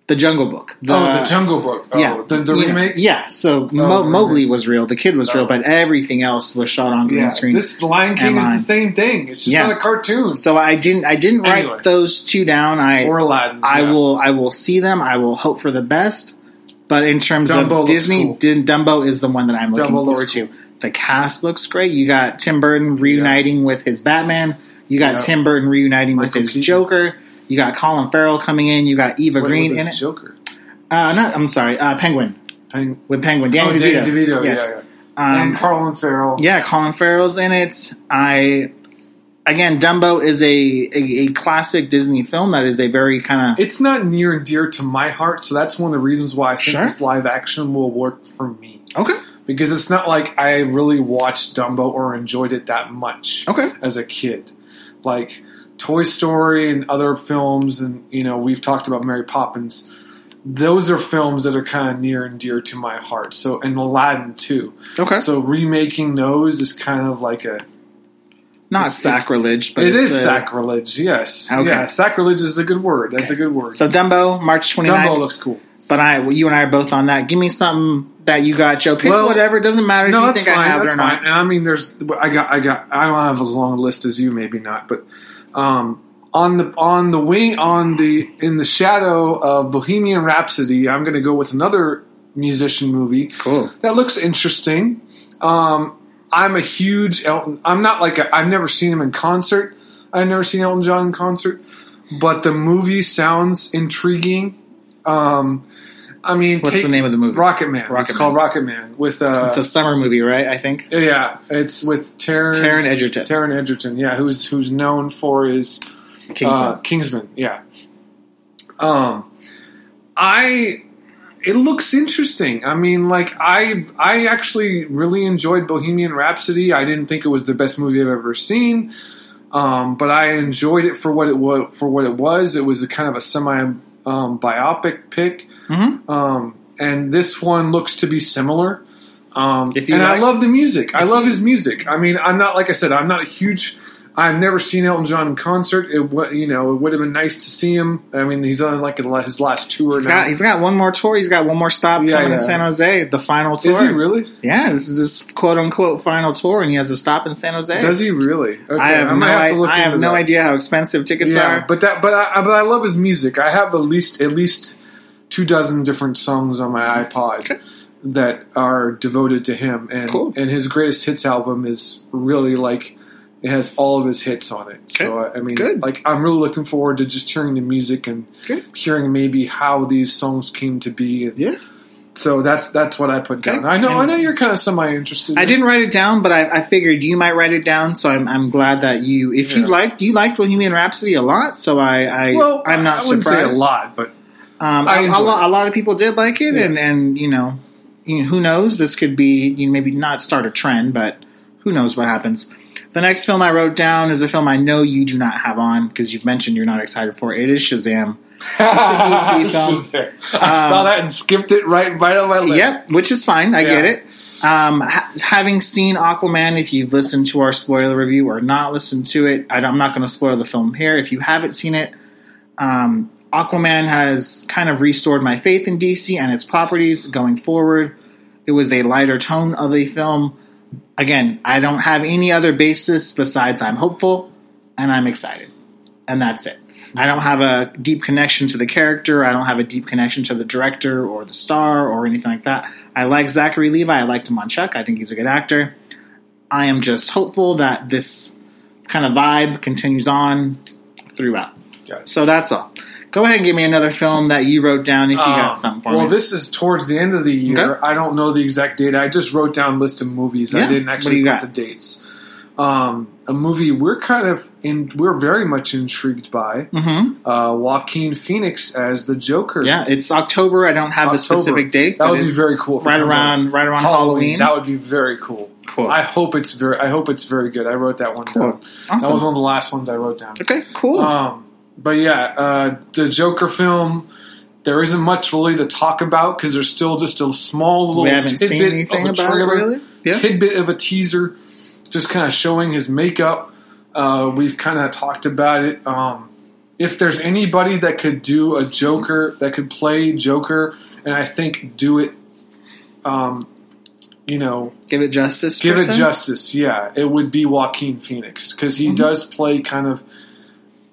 S1: The Jungle Book.
S2: oh, the Jungle Book. Oh,
S1: yeah,
S2: the, the
S1: know,
S2: remake.
S1: Yeah, so oh,
S2: Mo-
S1: Mowgli was real. The kid was real,
S2: Oh.
S1: but everything else was shot on green
S2: Yeah,
S1: screen.
S2: this Lion King is the same thing. It's just
S1: Yeah.
S2: not a cartoon
S1: so I didn't. I didn't write
S2: Anyway.
S1: those two down. I
S2: or Aladdin.
S1: I
S2: yeah.
S1: will. I will see them. I will hope for the best. But in terms
S2: Dumbo
S1: of Disney,
S2: cool.
S1: Dumbo is the one that I'm looking
S2: Dumbo
S1: forward
S2: looks
S1: to. The cast looks great. You got Tim Burton reuniting with his Batman. You got. Tim Burton reuniting with his
S2: Keaton.
S1: Joker. You got Colin Farrell coming in. You got Eva
S2: What-
S1: Green in it.
S2: Joker.
S1: Uh, not. I'm sorry. Uh, Penguin
S2: Peng-
S1: with Penguin. Danny
S2: oh,
S1: DeVito.
S2: Danny DeVito.
S1: Yes.
S2: Yeah, yeah.
S1: Um,
S2: and Colin Farrell.
S1: yeah, Colin Farrell's in it. I again, Dumbo is a, a, a classic Disney film that is a very kind of
S2: It's not near and dear to my heart, so that's one of the reasons why I think
S1: Sure.
S2: this live action will work for me.
S1: okay.
S2: Because it's not like I really watched Dumbo or enjoyed it that much
S1: Okay.
S2: as a kid. Like Toy Story and other films, and you know, we've talked about Mary Poppins. Those are films that are kind of near and dear to my heart. So, and Aladdin too.
S1: Okay.
S2: So, remaking those is kind of like a
S1: Not
S2: it's-
S1: sacrilege, but
S2: it
S1: it's
S2: is
S1: a-
S2: sacrilege. Yes,
S1: Okay.
S2: yeah, sacrilege is a good word. That's
S1: Okay.
S2: a good word.
S1: So Dumbo, March 29th.
S2: Dumbo looks cool.
S1: but I, you and I are both on that. Give me something that you got, Joe. Pick
S2: Well,
S1: whatever. It doesn't matter if
S2: No,
S1: you think
S2: fine.
S1: I have it or
S2: fine.
S1: not.
S2: And I mean, there's I got I got I don't have as long a list as you, maybe not, but um, on the on the wing on the in the shadow of Bohemian Rhapsody, I'm going to go with another musician movie
S1: Cool.
S2: that looks interesting. Um, I'm a huge Elton. I'm not like a, I've never seen him in concert. I've never seen Elton John in concert, but the movie sounds intriguing. Um, I mean,
S1: What's the name of the movie?
S2: Rocket Man.
S1: Rocket
S2: it's called
S1: Man.
S2: Rocket Man with uh,
S1: It's a summer movie, right? I think.
S2: yeah, it's with Taron
S1: Taron Egerton.
S2: Taron Egerton, yeah, who's who's known for his
S1: Kingsman.
S2: uh, Kingsman, yeah. Um, I it looks interesting. I mean, like I I actually really enjoyed Bohemian Rhapsody. I didn't think it was the best movie I've ever seen, um, but I enjoyed it for what it was. For what it was, it was a kind of a semi um, biopic pick.
S1: Mhm.
S2: Um, and this one looks to be similar. Um, and I love the music. I love his music. I mean, I'm not like I said. I'm not a huge. I've never seen Elton John in concert. It you know it would have been nice to see him. I mean, he's on like his last tour
S1: He's
S2: now.
S1: got he's got one more tour. He's got one more stop
S2: Yeah,
S1: coming
S2: yeah.
S1: to San Jose. The final tour.
S2: Is he really?
S1: Yeah, this is his quote unquote final tour, and he has a stop in San Jose.
S2: Does he really? Okay,
S1: I have no,
S2: might
S1: I,
S2: to look
S1: I have no idea how expensive tickets
S2: Yeah,
S1: are.
S2: but that but I, but I love his music. I have at least at least two dozen different songs on my mm-hmm. iPod
S1: Okay.
S2: that are devoted to him, and
S1: Cool.
S2: and his greatest hits album is really like it has all of his hits on it. So I mean,
S1: Good.
S2: like I'm really looking forward to just hearing the music and
S1: Good.
S2: hearing maybe how these songs came to be. And
S1: Yeah.
S2: So that's that's what I put
S1: Okay.
S2: down. I know I know you're kind of semi interested.
S1: I didn't write it down, but I, I figured you might write it down, so I'm, I'm glad that you. If you liked, you liked Bohemian Rhapsody a lot, so I, I
S2: Well,
S1: I'm not
S2: I
S1: surprised.
S2: say a lot, but
S1: Um,
S2: I
S1: a, a, lot, a lot of people did like it,
S2: Yeah.
S1: and and you know, you know, who knows? This could be you know, maybe not start a trend, but who knows what happens. The next film I wrote down is a film I know you do not have on because you've mentioned you're not excited for. It is Shazam. DC film.
S2: Shazam. I saw
S1: Um,
S2: that and skipped it right right on my list.
S1: Yep, which is fine. I
S2: Yeah.
S1: get it. Um, ha- having seen Aquaman, if you've listened to our spoiler review or not listened to it, I, am not going to spoil the film here. If you haven't seen it, um, Aquaman has kind of restored my faith in DC and its properties going forward. It was a lighter tone of a film. Again, I don't have any other basis besides I'm hopeful and I'm excited. And that's it. I don't have a deep connection to the character. I don't have a deep connection to the director or the star or anything like that. I like Zachary Levi. I liked him on Chuck. I think he's a good actor. I am just hopeful that this kind of vibe continues on throughout.
S2: Gotcha.
S1: So that's all. Go ahead and give me another film that you wrote down if you got
S2: Um,
S1: something for
S2: well,
S1: me.
S2: this is towards the end of the year.
S1: Okay.
S2: I don't know the exact date. I just wrote down a list of movies.
S1: Yeah.
S2: I didn't actually put
S1: got?
S2: the dates. Um, a movie we're kind of in. We're very much intrigued by
S1: hmm
S2: uh, Joaquin Phoenix as the Joker.
S1: Yeah, it's October. I don't have a specific date.
S2: that would be very cool.
S1: right around right around Halloween.
S2: That would be very cool.
S1: Cool.
S2: I hope it's very. I hope it's very good. I wrote that one
S1: Cool.
S2: down. That was one of the last ones I wrote down.
S1: okay, cool.
S2: Um, but yeah, uh, the Joker film. There isn't much really to talk about because there's still just a small little
S1: we haven't
S2: tidbit
S1: seen anything
S2: of a
S1: about
S2: trailer,
S1: it, really. Yeah.
S2: tidbit of a teaser, just kind of showing his makeup. Uh, we've kind of talked about it. Um, if there's anybody that could do a Joker, that could play Joker, and I think do it, um, you know,
S1: Give it justice.
S2: give it justice. Yeah, it would be Joaquin Phoenix because he
S1: Mhm.
S2: does play kind of.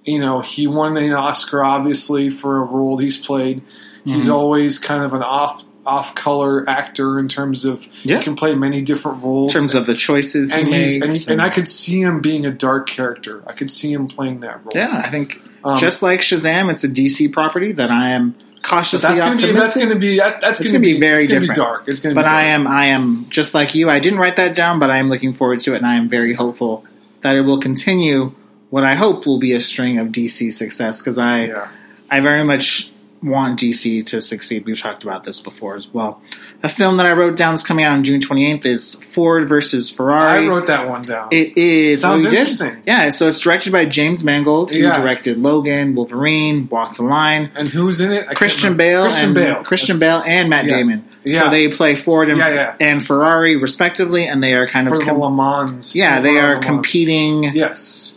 S2: You know, he won an Oscar obviously for a role he's played. He's
S1: Mhm.
S2: always kind of an off off color actor in terms of
S1: Yeah.
S2: he can play many different roles.
S1: in terms of the choices he
S2: and
S1: makes.
S2: and, he, and I could see him being a dark character. I could see him playing that role.
S1: yeah, I think
S2: Um,
S1: just like Shazam, it's a DC property that I am
S2: but
S1: cautiously
S2: that's going to be
S1: optimistic.
S2: that's going to be that, that's going to
S1: gonna be very
S2: it's
S1: different.
S2: Be dark. It's going to
S1: but
S2: be. dark.
S1: I am I am just like you. I didn't write that down, but I am looking forward to it, and I am very hopeful that it will continue what I hope will be a string of DC success because I
S2: Yeah.
S1: I very much want DC to succeed. We've talked about this before as well. A film that I wrote down is coming out on June 28th is Ford versus Ferrari.
S2: I wrote that one down.
S1: It is.
S2: Oh, Sounds
S1: oh, did?
S2: interesting.
S1: Yeah, so it's directed by James Mangold, who
S2: Yeah.
S1: directed Logan, Wolverine, Walk the Line,
S2: and who's in it? I
S1: Christian. Bale,
S2: Christian
S1: and
S2: Bale.
S1: Christian Bale, and Matt
S2: Yeah.
S1: Damon.
S2: Yeah.
S1: So they play Ford and,
S2: Yeah,
S1: and Ferrari respectively, and they are kind
S2: for
S1: of
S2: the
S1: com-
S2: Le Mans.
S1: yeah,
S2: For
S1: they
S2: Le
S1: are competing
S2: Yes.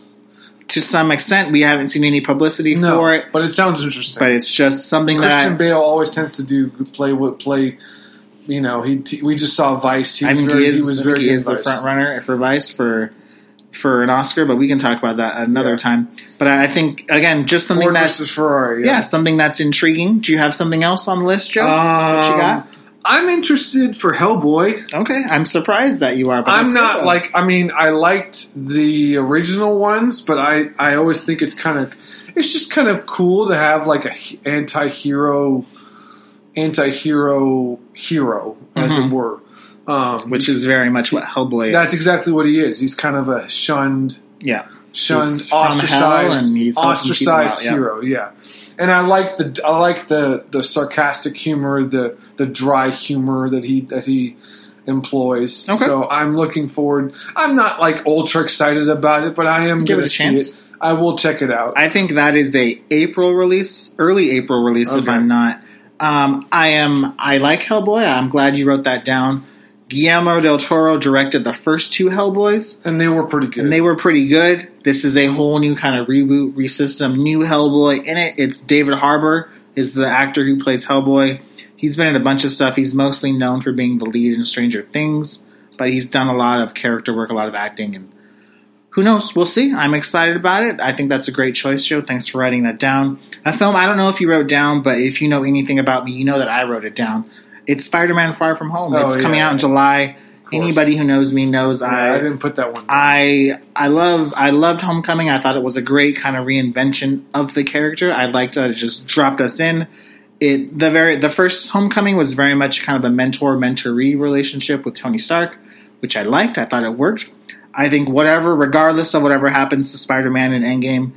S1: To some extent. We haven't seen any publicity
S2: No,
S1: for it,
S2: but it sounds interesting.
S1: but it's just something that
S2: Christian
S1: I,
S2: Bale always tends to do play what play you know, he we just saw Vice. He
S1: I
S2: was
S1: think
S2: very,
S1: he is,
S2: was very
S1: he is the
S2: Vice.
S1: front runner for Vice for for an Oscar, but we can talk about that another
S2: Yeah.
S1: time. But I think again, just something
S2: Ford
S1: that's
S2: versus Ferrari.
S1: yeah. something that's intriguing. Do you have something else on the list, Joe? that you
S2: Um,
S1: got?
S2: I'm interested for Hellboy.
S1: Okay, I'm surprised that you are. But
S2: I'm not
S1: good,
S2: like I mean I liked the original ones, but I I always think it's kind of it's just kind of cool to have like a anti-hero anti-hero hero as
S1: Mhm.
S2: it were. Um,
S1: which is very much what Hellboy.
S2: that's
S1: is.
S2: exactly what he is. He's kind of a shunned
S1: yeah.
S2: shunned,
S1: He's
S2: ostracized, ostracized
S1: out, yeah.
S2: hero. Yeah, and I like the I like the the sarcastic humor, the the dry humor that he that he employs.
S1: Okay.
S2: So I'm looking forward. I'm not like ultra excited about it, but I am going
S1: it
S2: to
S1: a
S2: see
S1: chance.
S2: it. I will check it out.
S1: I think that is a April release, early April release. If I'm not, um, I am. I like Hellboy. I'm glad you wrote that down. Guillermo del Toro directed the first two Hellboys,
S2: and they were pretty good.
S1: and they were pretty good. This is a whole new kind of reboot, resystem, new Hellboy in it. It's David Harbour is the actor who plays Hellboy. He's been in a bunch of stuff. He's mostly known for being the lead in Stranger Things, but he's done a lot of character work, a lot of acting, and who knows? We'll see. I'm excited about it. I think that's a great choice, Joe. Thanks for writing that down. A film I don't know if you wrote down, but if you know anything about me, you know that I wrote it down. It's Spider-Man: Far From Home.
S2: Oh,
S1: it's coming
S2: yeah.
S1: out in July. Anybody who knows me knows
S2: Yeah,
S1: I
S2: I didn't put that one. down.
S1: I I love I loved Homecoming. I thought it was a great kind of reinvention of the character. I liked that it just dropped us in. It the very the first Homecoming was very much kind of a mentor mentoree relationship with Tony Stark, which I liked. I thought it worked. I think whatever, regardless of whatever happens to Spider Man in Endgame,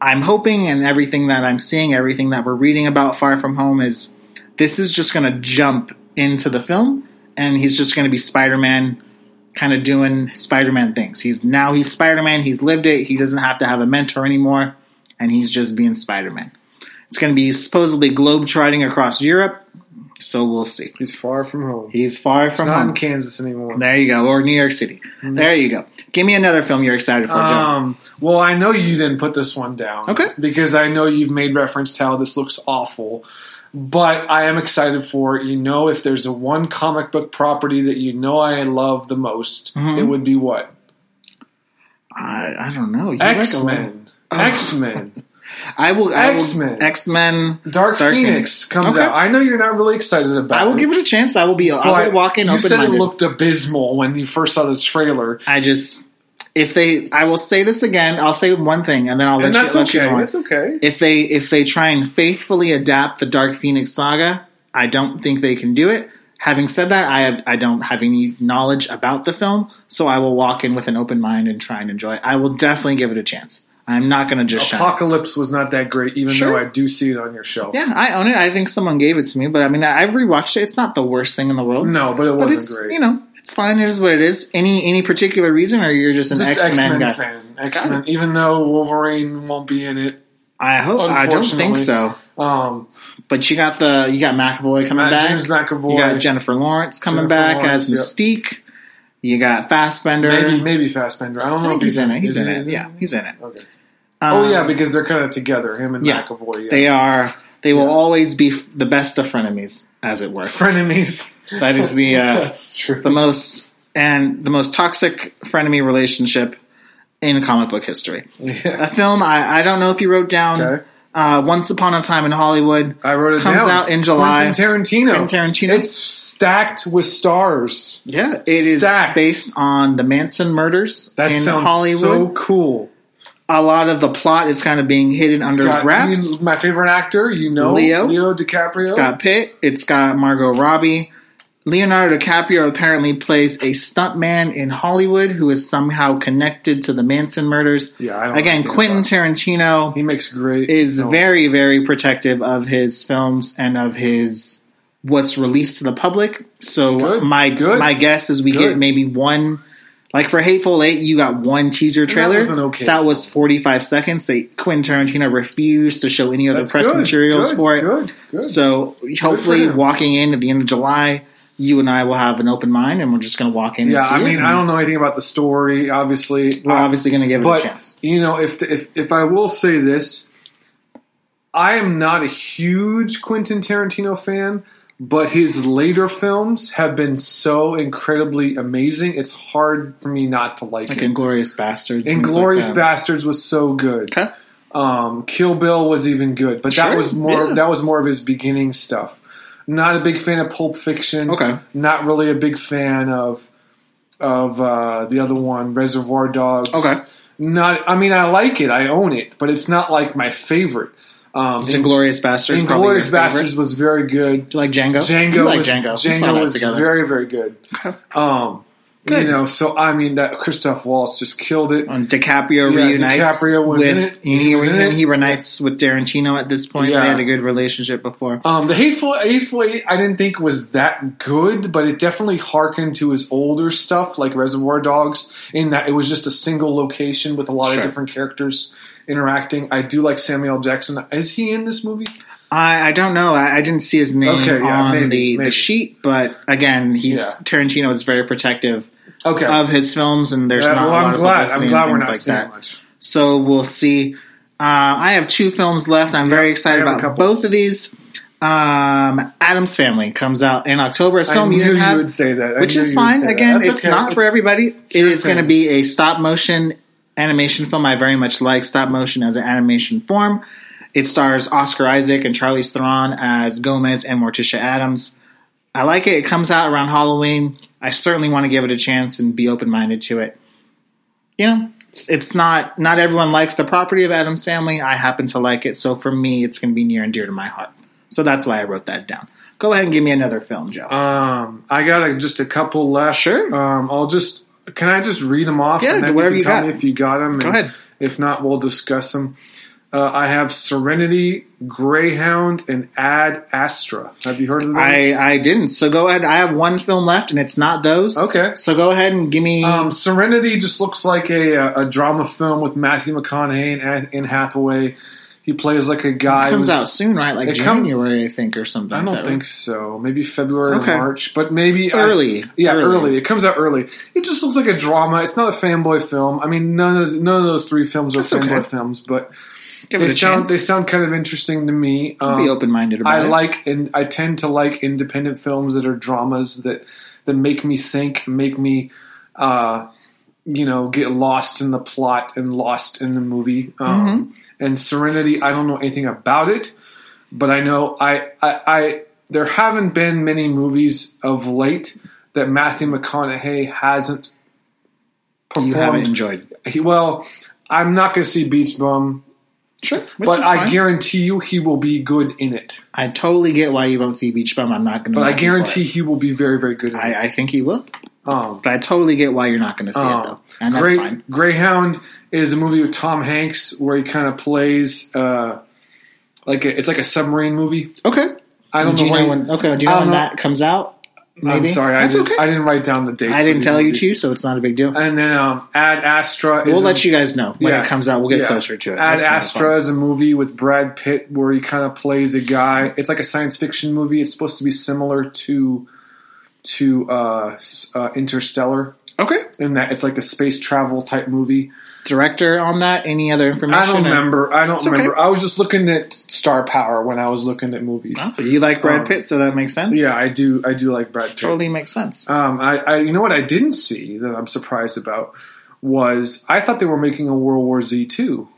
S1: I'm hoping and everything that I'm seeing, everything that we're reading about Far From Home is this is just going to jump into the film, and he's just going to be Spider Man kind of doing Spider-Man things. He's now he's Spider-Man. He's lived it. He doesn't have to have a mentor anymore, and he's just being Spider-Man. It's going to be supposedly globe-trotting across Europe, so we'll see.
S2: He's far from home.
S1: He's far
S2: He's
S1: from
S2: not in
S1: home.
S2: Kansas anymore.
S1: There you go, or New York City. There you go. Give me another film you're excited for, Joe.
S2: Um, well, I know you didn't put this one down.
S1: Okay.
S2: Because I know you've made reference to how this looks awful. But I am excited for. You know, if there's a one comic book property that you know I love the most,
S1: Mhm.
S2: it would be what?
S1: I, I don't know. You like a
S2: X Men. X Men.
S1: I will.
S2: X-Men.
S1: X-Men.
S2: Dark,
S1: Dark
S2: Phoenix,
S1: Phoenix.
S2: comes
S1: Okay.
S2: out. I know you're not really excited about
S1: I will
S2: it.
S1: give it a chance. I will be. I will walk in
S2: You said it looked abysmal when you first saw the trailer.
S1: I just. If they, I will say this again. I'll say one thing, and then I'll let
S2: And
S1: you, let you
S2: okay.
S1: go on.
S2: That's okay.
S1: if they if they try and faithfully adapt the Dark Phoenix saga, I don't think they can do it. Having said that, I have, I don't have any knowledge about the film, so I will walk in with an open mind and try and enjoy it. I will definitely give it a chance. I'm not going to just.
S2: Apocalypse was not that great, even
S1: Sure.
S2: though I do see it on your shelf.
S1: Yeah, I own it. I think someone gave it to me, but I mean, I've rewatched it. It's not the worst thing in the world.
S2: No, but it wasn't
S1: it's
S2: great.
S1: you know it's fine. It is what it is. Any any particular reason, or you're just an X Men guy?
S2: fan. X Men, even though Wolverine won't be in it.
S1: I hope. I don't think so.
S2: Um,
S1: But you got the you got McAvoy coming
S2: Matt-
S1: back.
S2: James McAvoy.
S1: You got Jennifer Lawrence coming
S2: Jennifer
S1: back
S2: Lawrence,
S1: as Mystique. You got Fassbender.
S2: maybe maybe Fassbender. I don't
S1: I
S2: know
S1: think
S2: if
S1: he's in it. He's in
S2: he-
S1: it.
S2: is he?
S1: Yeah, he's in it.
S2: Okay.
S1: Um,
S2: oh yeah, because they're kind of together. Him and
S1: yeah.
S2: McAvoy. Yeah.
S1: they are. They will
S2: Yeah.
S1: always be f- the best of frenemies, as it were.
S2: frenemies.
S1: That is the uh,
S2: That's true.
S1: the most and the most toxic frenemy relationship in comic book history.
S2: yeah.
S1: A film I, I don't know if you wrote down.
S2: Okay.
S1: Uh, Once Upon a Time in Hollywood.
S2: I wrote it
S1: Comes
S2: down.
S1: out in July.
S2: Quentin Tarantino.
S1: Quentin Tarantino.
S2: It's stacked with stars.
S1: Yeah, it is
S2: Stacked.
S1: based on the Manson murders
S2: That
S1: in
S2: sounds
S1: Hollywood.
S2: so cool.
S1: A lot of the plot is kind of being hidden
S2: It's
S1: under
S2: got-
S1: wraps.
S2: he's my favorite actor, you know,
S1: Leo.
S2: Leo DiCaprio.
S1: It's got Pitt. It's got Margot Robbie. Leonardo DiCaprio apparently plays a stuntman in Hollywood who is somehow connected to the Manson murders.
S2: yeah, I don't
S1: Again, Quentin Tarantino.
S2: He makes great.
S1: is
S2: films.
S1: very, very protective of his films and of his what's released to the public. So
S2: Good,
S1: my
S2: good,
S1: my guess is we
S2: good.
S1: get maybe one. Like for Hateful Eight, you got one teaser trailer.
S2: an okay
S1: That was 45 seconds. They Quentin Tarantino refused to show any other
S2: That's
S1: press
S2: good,
S1: materials
S2: good,
S1: for it.
S2: Good, good.
S1: So hopefully, walking in at the end of July, you and I will have an open mind, and we're just going to walk in.
S2: yeah,
S1: and see
S2: I mean, I don't know anything about the story. Obviously,
S1: We're obviously going to give it
S2: but
S1: a chance.
S2: you know, if, if if I will say this, I am not a huge Quentin Tarantino fan, but his later films have been so incredibly amazing. It's hard for me not to like,
S1: Like
S2: him.
S1: Inglourious Basterds.
S2: Inglorious
S1: like.
S2: Bastards was so good.
S1: Okay.
S2: Um, Kill Bill was even good, but that was more
S1: yeah.
S2: that was more of his beginning stuff. Not a big fan of Pulp Fiction.
S1: Okay.
S2: Not really a big fan of of uh, the other one, Reservoir Dogs.
S1: Okay.
S2: Not. I mean, I like it. I own it, but it's not like my favorite. Um,
S1: Inglourious Basterds.
S2: Inglorious? Bastards was very good.
S1: Do you like Django?
S2: Django
S1: You like
S2: was
S1: Django.
S2: Django was
S1: together.
S2: very very good. Um,
S1: Good.
S2: you know, so I mean that Christoph Waltz just killed it.
S1: Um, DiCaprio
S2: Yeah,
S1: reunites
S2: DiCaprio was
S1: with
S2: in it.
S1: He,
S2: He was in it.
S1: he reunites with Tarantino at this point.
S2: Yeah.
S1: They had a good relationship before.
S2: Um, the Hateful Hateful Eight, I didn't think was that good, but it definitely harkened to his older stuff, like Reservoir Dogs, in that it was just a single location with a lot
S1: Sure.
S2: of different characters interacting. I do like Samuel Jackson. Is he in this movie?
S1: I, I don't know. I, I didn't see his name
S2: Okay, yeah,
S1: on
S2: maybe,
S1: the,
S2: maybe.
S1: the sheet, but again, he's
S2: Yeah.
S1: Tarantino is very protective
S2: Okay.
S1: of his films, and there's
S2: Yeah,
S1: not.
S2: well,
S1: a lot
S2: I'm
S1: of
S2: glad. I'm glad we're not
S1: like
S2: seeing
S1: that.
S2: much.
S1: So we'll see. Uh, I have two films left. I'm very excited
S2: I have a
S1: about both of these. Um, Addams Family comes out in October. It's film
S2: knew
S1: you didn't
S2: you would say that, I
S1: which is fine. Again, it's
S2: okay.
S1: not for everybody. It is going to be a stop motion animation film. I very much like stop motion as an animation form. It stars Oscar Isaac and Charlize Theron as Gomez and Morticia Addams. I like it. It comes out around Halloween. I certainly want to give it a chance and be open minded to it. You know, it's, it's not not everyone likes the property of Addams Family. I happen to like it, so for me, it's going to be near and dear to my heart. So that's why I wrote that down. Go ahead and give me another film, Joe.
S2: Um, I got a, just a couple left.
S1: Sure.
S2: Um, I'll just. Can I just read them off?
S1: Yeah,
S2: and then
S1: whatever
S2: you
S1: you
S2: tell
S1: got.
S2: me if you got them.
S1: Go ahead.
S2: If not, we'll discuss them. Uh, I have Serenity, Greyhound, and Ad Astra. Have you heard of those?
S1: I, I didn't. So go ahead. I have one film left, and it's not those.
S2: okay.
S1: So go ahead and give me.
S2: Um, Serenity just looks like a, a drama film with Matthew McConaughey and Anne Hathaway. He plays like a guy.
S1: it comes out soon, right? Like
S2: It come-
S1: January, I think, or something.
S2: I don't
S1: that,
S2: think
S1: right?
S2: so. Maybe February
S1: Okay.
S2: or March, but maybe I-
S1: early.
S2: Yeah, early. It comes out early. It just looks like a drama. It's not a fanboy film. I mean, none of none of those three films are
S1: That's
S2: fanboy
S1: okay.
S2: films, but
S1: Give
S2: they sound
S1: chance.
S2: they sound kind of interesting to me. Um,
S1: be open minded
S2: I
S1: it.
S2: like and I tend to like independent films that are dramas that that make me think, make me uh, you know, get lost in the plot and lost in the movie. Um,
S1: Mm-hmm.
S2: And Serenity, I don't know anything about it, but I know I, I, I there haven't been many movies of late that Matthew McConaughey hasn't performed.
S1: you haven't enjoyed.
S2: He, well, I'm not going to see Beach Bum,
S1: Sure,
S2: but I guarantee you he will be good in it.
S1: I totally get why you won't see Beach Bum. I'm not going to.
S2: But I guarantee he will be very, very good in it.
S1: I, I think he will.
S2: Um,
S1: But I totally get why you're not going to see it
S2: um,
S1: though, and that's
S2: Grey-
S1: fine.
S2: Greyhound is a movie with Tom Hanks where he kind of plays uh, like a, it's like a submarine movie.
S1: Okay.
S2: I don't
S1: do
S2: know
S1: you know
S2: when.
S1: Okay. Do you know when
S2: know.
S1: that comes out?
S2: I'm
S1: Maybe?
S2: sorry, I didn't,
S1: okay.
S2: I didn't write down the date.
S1: I didn't tell you
S2: movies.
S1: to, so it's not a big deal.
S2: And then um, Ad Astra. Is
S1: We'll
S2: a-
S1: let you guys know when
S2: Yeah.
S1: it comes out. We'll get
S2: Yeah.
S1: closer to it.
S2: Ad
S1: That's
S2: Astra is a movie with Brad Pitt where he kind of plays a guy. It's like a science fiction movie. It's supposed to be similar to to uh, uh, Interstellar
S1: Okay.
S2: And that it's like a space travel type movie.
S1: Director on that? Any other information?
S2: I don't
S1: or-
S2: remember. I don't
S1: It's okay.
S2: remember. I was just looking at Star Power when I was looking at movies.
S1: Oh, you like Brad
S2: Um,
S1: Pitt, so that makes sense.
S2: Yeah, I do. I do like Brad Pitt.
S1: totally makes sense.
S2: Um, I, I, you know what I didn't see that I'm surprised about was I thought they were making a World War Z too.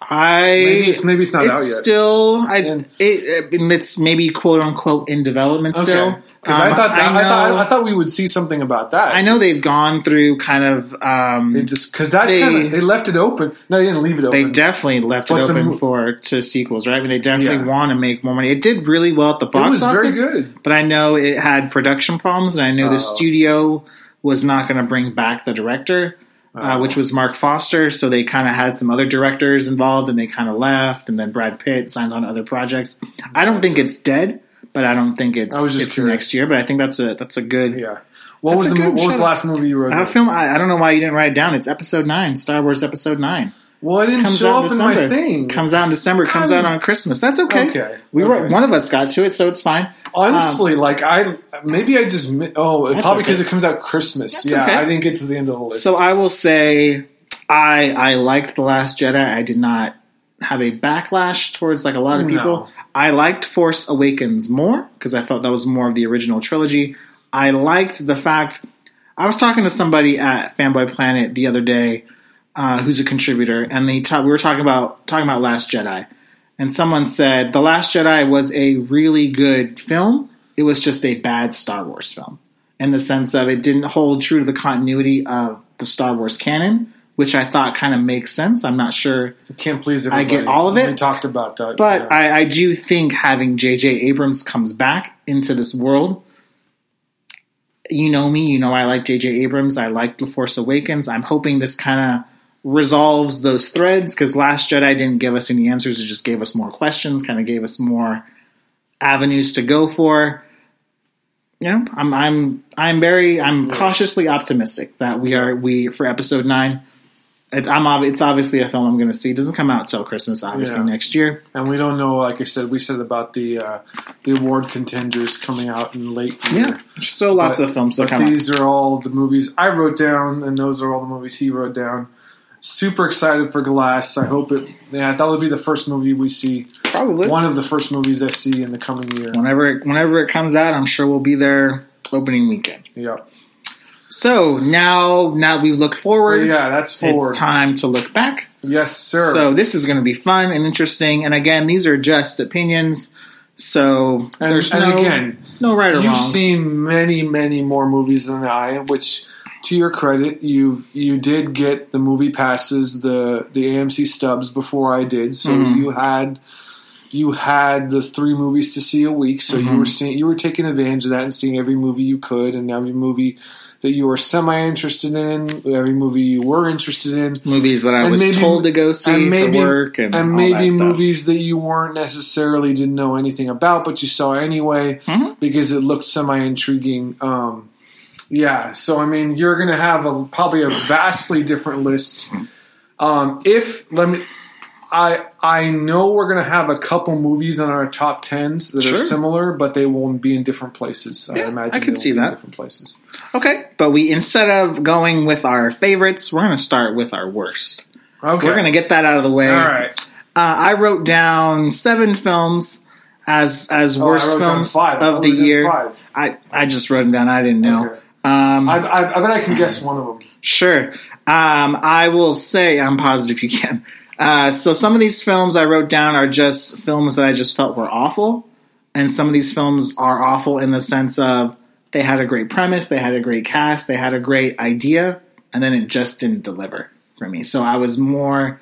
S1: I
S2: Maybe it's, maybe it's not out yet.
S1: still I
S2: And-
S1: it, it's maybe quote unquote in development still.
S2: Because I
S1: Um,
S2: thought that, I,
S1: I
S2: thought I thought we would see something about that.
S1: I know they've gone through kind of um,
S2: They just because that
S1: They-
S2: kind of they left it open. No, they didn't leave it open.
S1: they definitely left it
S2: But the
S1: open
S2: mo-
S1: for to sequels, right? I mean, they definitely
S2: Yeah.
S1: want to make more money. It did really well at the box
S2: it was
S1: office,
S2: very good.
S1: but I know it had production problems, and I know
S2: Oh.
S1: the studio was not going to bring back the director, uh,
S2: Oh.
S1: which was Marc Forster. So they kind of had some other directors involved, and they kind of left. And then Brad Pitt signs on other projects. I don't think it's dead, but I don't think it's
S2: I was just
S1: it's
S2: curious.
S1: next year. But I think that's a that's a good.
S2: Yeah. What was the mo- what was the last movie you wrote?
S1: I film. I, I don't know why you didn't write it down. It's Episode Nine, Star Wars Episode Nine.
S2: well, it didn't
S1: Comes
S2: show
S1: out
S2: up
S1: in
S2: in my
S1: December.
S2: thing.
S1: Comes out in December. Comes
S2: I
S1: out on Christmas. That's okay.
S2: Okay,
S1: We
S2: okay.
S1: one of us got to it, so it's fine.
S2: Honestly, um, like I maybe I just oh probably
S1: okay.
S2: because it comes out Christmas.
S1: That's
S2: yeah,
S1: okay.
S2: I didn't get to the end of the list.
S1: So I will say, I I liked the Last Jedi. I did not have a backlash towards like a lot of
S2: No.
S1: people. I liked Force Awakens more because I felt that was more of the original trilogy. I liked the fact I was talking to somebody at Fanboy Planet the other day uh, who's a contributor, and they ta- we were talking about talking about Last Jedi, and someone said the Last Jedi was a really good film. It was just a bad Star Wars film in the sense of it didn't hold true to the continuity of the Star Wars canon, which I thought kind of makes sense. I'm not sure,
S2: You can't please
S1: I
S2: everybody.
S1: get all of it,
S2: We talked about that.
S1: but
S2: yeah.
S1: I, I do think having J.J. Abrams comes back into this world. You know me, you know I like J.J. Abrams. I like The Force Awakens. I'm hoping this kind of resolves those threads because Last Jedi didn't give us any answers. It just gave us more questions, kind of gave us more avenues to go for. You know, I'm I'm I'm very I'm cautiously optimistic that we are we for episode nine. It, I'm ob- it's obviously a film I'm going to see. It doesn't come out till Christmas, obviously
S2: Yeah.
S1: next year.
S2: and we don't know. Like I said, we said about the uh, the award contenders coming out in late year.
S1: Yeah, still lots
S2: But-
S1: of films that
S2: But
S1: come out.
S2: these are all the movies I wrote down, and those are all the movies he wrote down. Super excited for Glass. I hope it. Yeah, that would be the first movie we see.
S1: Probably
S2: One of the first movies I see in the coming year.
S1: whenever it, whenever it comes out, I'm sure we'll be there opening weekend.
S2: Yeah,
S1: So now now we've
S2: looked
S1: forward.
S2: yeah, that's forward.
S1: It's time to look back.
S2: Yes, sir.
S1: So this is going to be fun and interesting. And again, these are just opinions. So
S2: and,
S1: there's
S2: and
S1: no,
S2: again,
S1: no right or wrong.
S2: you've
S1: wrong.
S2: seen many, many more movies than I, which. To your credit, you you did get the movie passes, the the AMC stubs before I did, so
S1: Mhm.
S2: you had you had the three movies to see a week, so you
S1: Mhm.
S2: were seeing you were taking advantage of that and seeing every movie you could, and every movie that you were semi interested in, every movie you were interested in,
S1: movies that I was
S2: maybe-
S1: told to go see
S2: and maybe
S1: for work and,
S2: and maybe
S1: that
S2: movies that you weren't necessarily didn't know anything about, but you saw anyway
S1: Mhm.
S2: because it looked semi intriguing. Um, yeah, so I mean, you're going to have a probably a vastly different list. Um, if let me, I I know we're going to have a couple movies on our top tens that
S1: Sure.
S2: are similar, but they will be in different places.
S1: Yeah,
S2: I imagine
S1: I could see
S2: be in
S1: that.
S2: different places.
S1: Okay, but we instead of going with our favorites, we're going to start with our worst.
S2: Okay,
S1: We're going to get that out of the way.
S2: all right.
S1: Uh, I wrote down seven films as as
S2: Oh,
S1: worst films. Of the year.
S2: five.
S1: I I just wrote them down. I didn't know.
S2: Okay.
S1: Um,
S2: I, I, I bet I can guess one of them.
S1: Sure. Um, I will say, I'm positive you can. Uh, so some of these films I wrote down are just films that I just felt were awful. And some of these films are awful in the sense of they had a great premise, they had a great cast, they had a great idea, and then it just didn't deliver for me. So I was more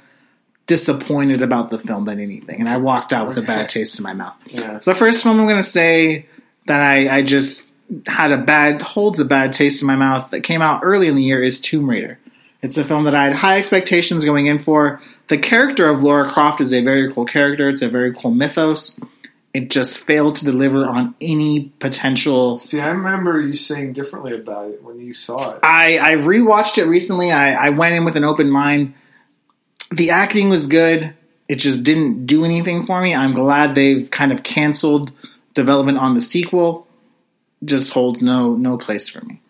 S1: disappointed about the film than anything. And I walked out with a bad taste in my mouth.
S2: Yeah.
S1: So the first film I'm going to say that I, I just had a bad holds a bad taste in my mouth that came out early in the year is Tomb Raider. It's a film that I had high expectations going in for. The character of Lara Croft is a very cool character. It's a very cool mythos. It just failed to deliver on any potential.
S2: See, I remember you saying differently about it when you saw it.
S1: I, I rewatched it recently. I, I went in with an open mind. The acting was good. It just didn't do anything for me. I'm glad they've kind of canceled development on the sequel. Just holds no no place for me.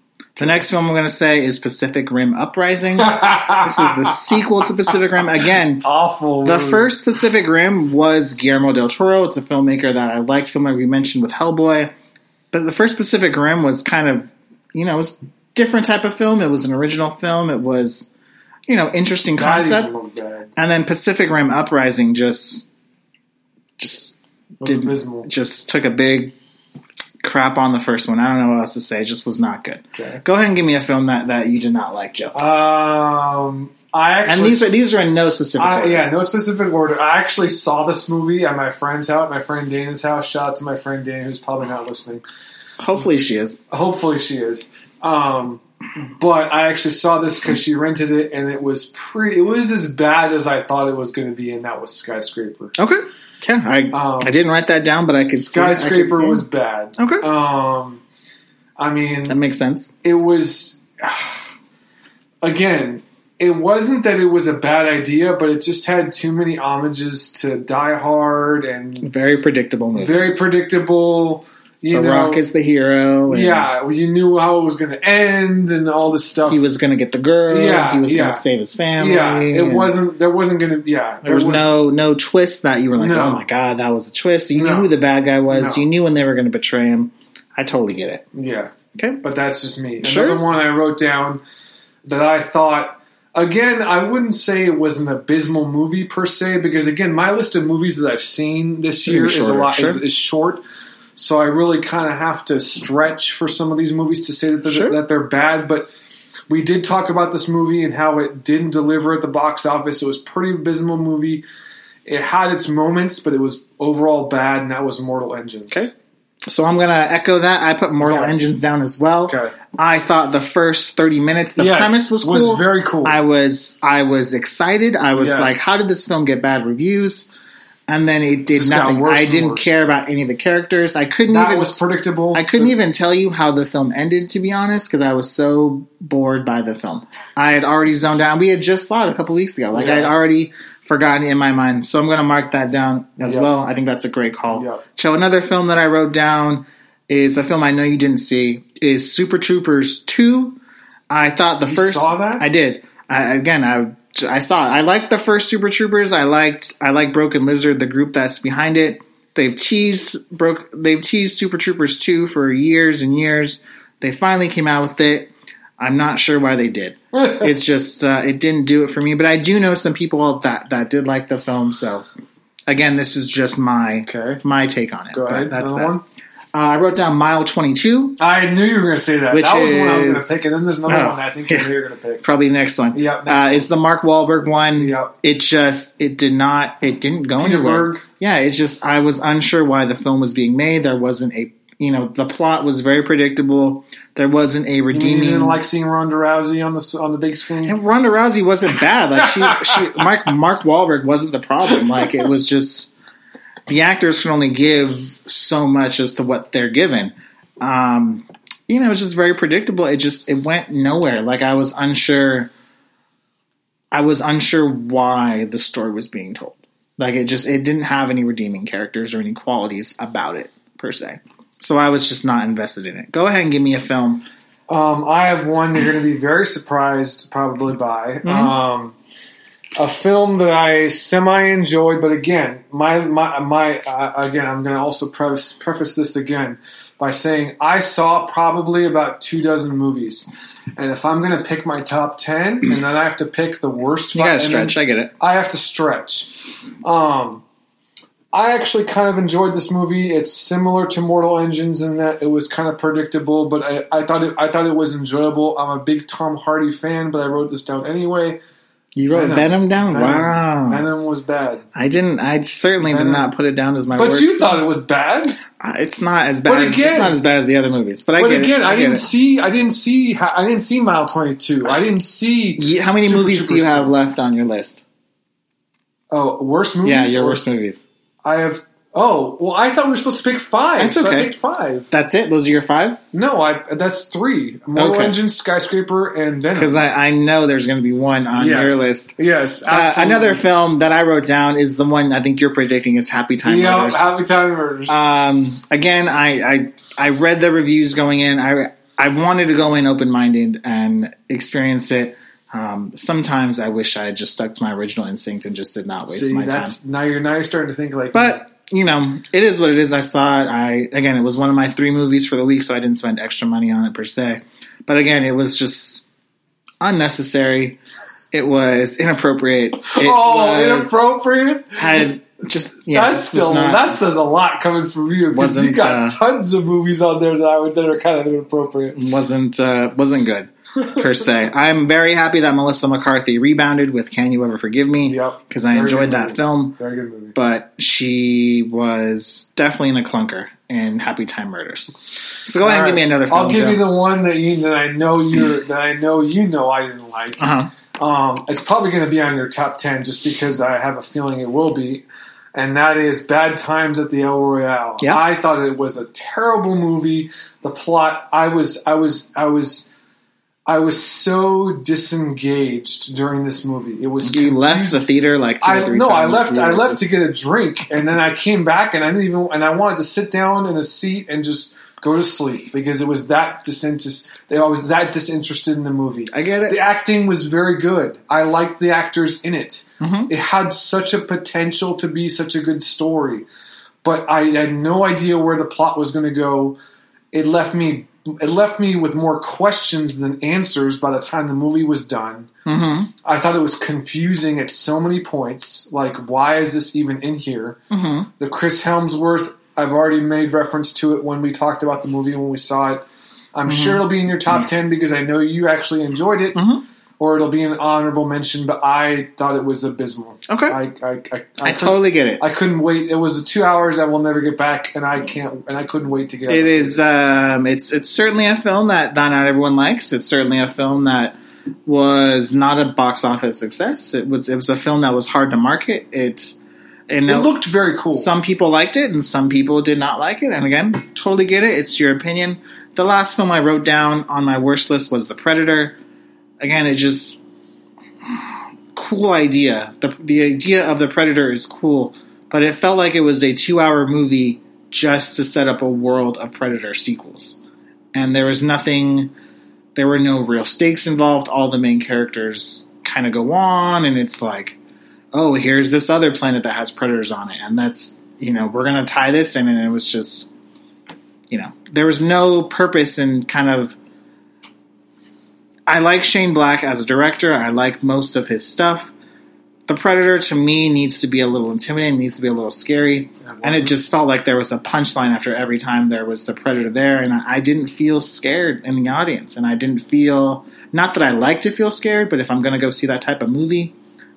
S1: The next film I'm going to say is Pacific Rim Uprising. this is the sequel to Pacific Rim. Again,
S2: Awful.
S1: the
S2: movie.
S1: first Pacific Rim was Guillermo del Toro. It's a filmmaker that I liked, filmmaker we mentioned with Hellboy. But the first Pacific Rim was kind of, you know, it was a different type of film. It was an original film. It was, you know, interesting concept.
S2: didn't look bad.
S1: And then Pacific Rim Uprising just, just
S2: abysmal.
S1: just took a big crap on the first one. I don't know what else to say. It just was not good.
S2: Okay.
S1: Go ahead and give me a film that, that you did not like, Joe.
S2: Um, I actually
S1: and these are these are in no specific
S2: I,
S1: order.
S2: yeah, no specific order. I actually saw this movie at my friend's house, my friend Dana's house. Shout out to my friend Dana, who's probably not listening.
S1: Hopefully she is.
S2: Hopefully she is. Um, but I actually saw this because she rented it, and it was pretty. It was as bad as I thought it was going to be, and that was Skyscraper.
S1: Okay. Yeah, I
S2: Um,
S1: I didn't write that down, but I could see- I could
S2: Skyscraper was bad.
S1: okay.
S2: Um, I mean,
S1: that makes sense.
S2: it was again it wasn't that it was a bad idea but it just had too many homages to die hard and
S1: Very predictable movie.
S2: very predictable You
S1: the
S2: know,
S1: Rock is the hero.
S2: yeah, you knew how it was going to end and all this stuff.
S1: he was going to get the girl.
S2: Yeah,
S1: he was
S2: yeah.
S1: going to save his family.
S2: yeah, it wasn't. There wasn't going to. Yeah,
S1: There was
S2: wasn't-
S1: no no twist that you were like,
S2: No.
S1: oh my god, that was a twist. You
S2: No.
S1: knew who the bad guy was.
S2: No.
S1: You knew when they were going to betray him. I totally get it.
S2: Yeah,
S1: Okay.
S2: but that's just me.
S1: Sure.
S2: Another one I wrote down that I thought. Again, I wouldn't say it was an abysmal movie per se, because again, my list of movies that I've seen this year is a lot is, is short. So I really kind of have to stretch for some of these movies to say that they're,
S1: Sure.
S2: that they're bad. But we did talk about this movie and how it didn't deliver at the box office. It was a pretty abysmal movie. It had its moments, but it was overall bad, and that was Mortal Engines.
S1: Okay. So I'm going to echo that. I put Mortal
S2: Okay.
S1: Engines down as well.
S2: Okay.
S1: I thought the first 30 minutes, the
S2: Yes,
S1: premise was
S2: was very cool.
S1: I was I was excited. I was
S2: Yes.
S1: like, how did this film get bad reviews? And then it did
S2: Just
S1: nothing. I didn't
S2: worse.
S1: care about any of the characters. I couldn't
S2: That
S1: even
S2: was predictable.
S1: I couldn't even tell you how the film ended, to be honest, because I was so bored by the film. I had already zoned out. We had just saw it a couple weeks ago. Like I had already forgotten in my mind. So I'm going to mark that down as
S2: Yep.
S1: well. I think that's a great call.
S2: Yep.
S1: So another film that I wrote down is a film I know you didn't see is Super Troopers Two. I thought the
S2: You
S1: first
S2: saw that?
S1: I did. I, again, I I saw it. I liked the first Super Troopers. I liked I like Broken Lizard, the group that's behind it. They've teased broke. They've teased Super Troopers two for years and years. They finally came out with it. I'm not sure why they did. it's just uh, it didn't do it for me. But I do know some people that that did like the film. So again, this is just my
S2: Okay.
S1: my take on it.
S2: Go
S1: But
S2: ahead.
S1: That's
S2: Another
S1: that.
S2: one.
S1: Uh, I wrote down Mile 22.
S2: I knew you were going to say that.
S1: Which
S2: that was the one I was going to pick, and then there's another
S1: Oh,
S2: one I think
S1: yeah.
S2: you're going to pick.
S1: Probably the next one.
S2: Yep, next
S1: uh,
S2: one.
S1: it's the Mark Wahlberg one.
S2: Yep.
S1: It just it did not it didn't go
S2: Peter
S1: anywhere.
S2: Berg.
S1: Yeah, it just I was unsure why the film was being made. There wasn't a you know the plot was very predictable. There wasn't a redeeming.
S2: you didn't like seeing Ronda Rousey on the on the big screen?
S1: and Ronda Rousey wasn't bad. Like she, she Mark Mark Wahlberg wasn't the problem. Like it was just the actors can only give so much as to what they're given. Um, you know, it was just very predictable. It just it went nowhere. Like I was unsure. I was unsure why the story was being told. Like it just it didn't have any redeeming characters or any qualities about it per se. So I was just not invested in it. Go ahead and give me a film.
S2: Um, I have one you're going to be very surprised probably by.
S1: Mm-hmm.
S2: Um, a film that I semi enjoyed, but again, my my my uh, again, I'm going to also preface, preface this again by saying I saw probably about two dozen movies, and if I'm going to pick my top ten, and then I have to pick the worst,
S1: You
S2: and then-
S1: stretch. I get it.
S2: I have to stretch. Um, I actually kind of enjoyed this movie. It's similar to Mortal Engines in that it was kind of predictable, but I, I thought it I thought it was enjoyable. I'm a big Tom Hardy fan, but I wrote this down anyway.
S1: You wrote
S2: Venom.
S1: Venom, down.
S2: Venom.
S1: Wow.
S2: Venom was bad,
S1: I didn't. I certainly
S2: Venom.
S1: did not put it down as my
S2: but
S1: worst.
S2: you thought it was bad.
S1: Uh, it's not as bad.
S2: But
S1: as,
S2: again-
S1: it's not as bad as the other movies. But I
S2: But
S1: get it.
S2: again, I,
S1: get
S2: didn't
S1: it.
S2: see I didn't see I didn't see Mile Twenty Two. I didn't see.
S1: How many
S2: Super
S1: movies do you have left on your list?
S2: Oh, worst movies.
S1: Yeah, your
S2: Or-
S1: worst movies.
S2: I have. Oh well, I thought we were supposed to pick five.
S1: That's
S2: so I picked five.
S1: That's it. Those are your five.
S2: No, I that's three. Mortal
S1: Okay.
S2: Engines, Skyscraper, and Venom.
S1: Because I, I know there's going to be one on
S2: yes.
S1: your list.
S2: Yes,
S1: Uh,
S2: absolutely.
S1: another film that I wrote down is the one I think you're predicting. It's Happy Time
S2: Yeah,
S1: Murders.
S2: Happy Time Murders.
S1: Um, again, I, I I read the reviews going in. I I wanted to go in open minded and experience it. Um, sometimes I wish I had just stuck to my original instinct and just did not waste
S2: See,
S1: my time.
S2: now you're now you're starting to think like.
S1: But you know, it is what it is. I saw it. I again, it was one of my three movies for the week, so I didn't spend extra money on it per se. But again, it was just unnecessary. It was inappropriate. It
S2: oh,
S1: was,
S2: inappropriate.
S1: Had just yeah,
S2: That's still
S1: not-
S2: that says a lot coming from you because you got
S1: uh,
S2: tons of movies on there that I would that are kind of inappropriate.
S1: wasn't uh, wasn't good per se. I'm very happy that Melissa McCarthy rebounded with "Can You Ever Forgive Me"
S2: Yep,
S1: because I enjoyed that
S2: movie.
S1: film.
S2: Very good movie.
S1: But she was definitely in a clunker in Happy Time Murders. So go ahead and give me another film.
S2: I'll give
S1: Joe.
S2: you the one that you that I know you're that I know you know I didn't like.
S1: uh-huh.
S2: Um, it's probably going to be on your top ten just because I have a feeling it will be, and that is Bad Times at the El Royale.
S1: Yeah.
S2: I thought it was a terrible movie. The plot, I was, I was, I was. I was so disengaged during this movie. It was
S1: You left the theater like two or
S2: I
S1: three
S2: no, I left. I left to get a drink, and then I came back, and I didn't even. And I wanted to sit down in a seat and just go to sleep because it was that disinterested. I was that disinterested in the movie.
S1: I get it.
S2: The acting was very good. I liked the actors in it.
S1: Mhm.
S2: It had such a potential to be such a good story, but I had no idea where the plot was going to go. It left me. It left me with more questions than answers by the time the movie was done.
S1: Mhm.
S2: I thought it was confusing at so many points. Like, why is this even in here?
S1: Mhm.
S2: The Chris Hemsworth, I've already made reference to it when we talked about the movie when we saw it. I'm
S1: Mm-hmm.
S2: sure it'll be in your top 10 because I know you actually enjoyed it,
S1: Mhm.
S2: Or it'll be an honorable mention, but I thought it was abysmal.
S1: Okay.
S2: I, I, I, I,
S1: I totally get it.
S2: I couldn't wait. It was two hours I will never get back, and I can't, and I couldn't wait to get
S1: It is. Um, it's it's certainly a film that not not everyone likes. It's certainly a film that was not a box office success. It was it was a film that was hard to market. It and
S2: It looked very cool.
S1: some people liked it and some people did not like it. And again, totally get it. It's your opinion. The last film I wrote down on my worst list was The Predator. Again, it just cool idea. The the idea of the Predator is cool, but it felt like it was a two hour movie just to set up a world of Predator sequels. And there was nothing there were no real stakes involved. All the main characters kind of go on and it's like, oh, here's this other planet that has predators on it, and that's you know, we're gonna tie this in and it was just you know, there was no purpose in kind of I like Shane Black as a director. I like most of his stuff. The Predator to me needs to be a little intimidating, needs to be a little scary, and it just felt like there was a punchline after every time there was the Predator there, and I didn't feel scared in the audience, and I didn't feel not that I like to feel scared, but if I'm going to go see that type of movie,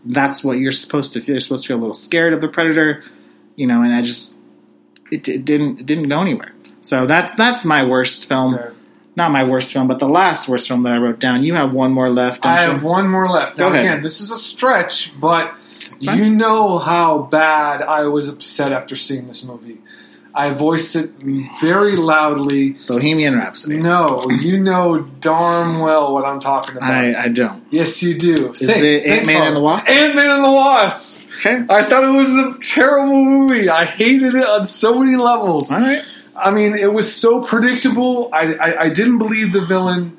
S1: that's what you're supposed to feel. You're supposed to feel a little scared of the Predator, you know, and I just it, it didn't it didn't go anywhere. So that's that's my worst film. Not my worst film, but the last worst film that I wrote down. You have one more left.
S2: I have one more left.
S1: Go
S2: Now,
S1: ahead.
S2: again, this is a stretch, but
S1: Fine.
S2: you know how bad I was upset after seeing this movie. I voiced it very loudly.
S1: Bohemian Rhapsody.
S2: No, you know darn well what I'm talking about.
S1: I, I don't.
S2: yes, you do.
S1: Is it Ant-Man and the Wasp?
S2: Ant Man and the Wasp.
S1: Okay.
S2: I thought it was a terrible movie. I hated it on so many levels.
S1: All right.
S2: I mean, it was so predictable. I, I, I didn't believe the villain.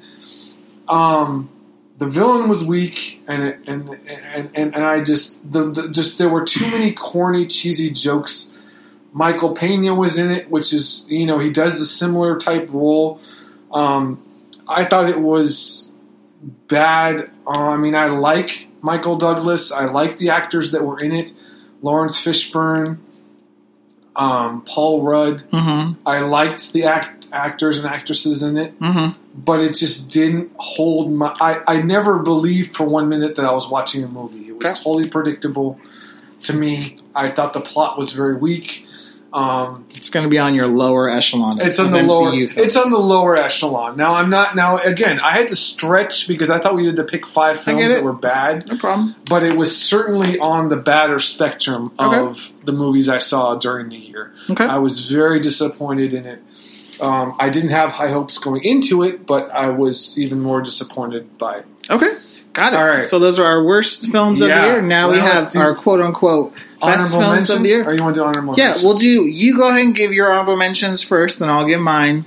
S2: Um, the villain was weak, and it, and, and and and I just the, the just there were too many corny, cheesy jokes. Michael Pena was in it, which is you know he does a similar type role. Um, I thought it was bad. Uh, I mean, I like Michael Douglas. I like the actors that were in it. Laurence Fishburne, um, Paul Rudd.
S1: Mm-hmm.
S2: I liked the act, actors and actresses in it,
S1: Mm-hmm.
S2: but it just didn't hold my. I, I never believed for one minute that I was watching a movie. It was
S1: Okay.
S2: totally predictable to me. I thought the plot was very weak. Um,
S1: It's going to be on your lower echelon.
S2: it's on the lower. It's on the lower echelon. Now I'm not. Now again, I had to stretch because I thought we had to pick five films that were bad,
S1: no problem.
S2: but it was certainly on the badder spectrum
S1: Okay.
S2: of the movies I saw during the year.
S1: Okay.
S2: I was very disappointed in it. Um, I didn't have high hopes going into it, but I was even more disappointed by it.
S1: Okay. Got it.
S2: All right.
S1: So those are our worst films of the year. Now we have
S2: do
S1: our quote unquote
S2: Honorable
S1: films of the year.
S2: or you want to do honorable
S1: Yeah,
S2: mentions?
S1: we'll do. You go ahead and give your honorable mentions first, then I'll give mine.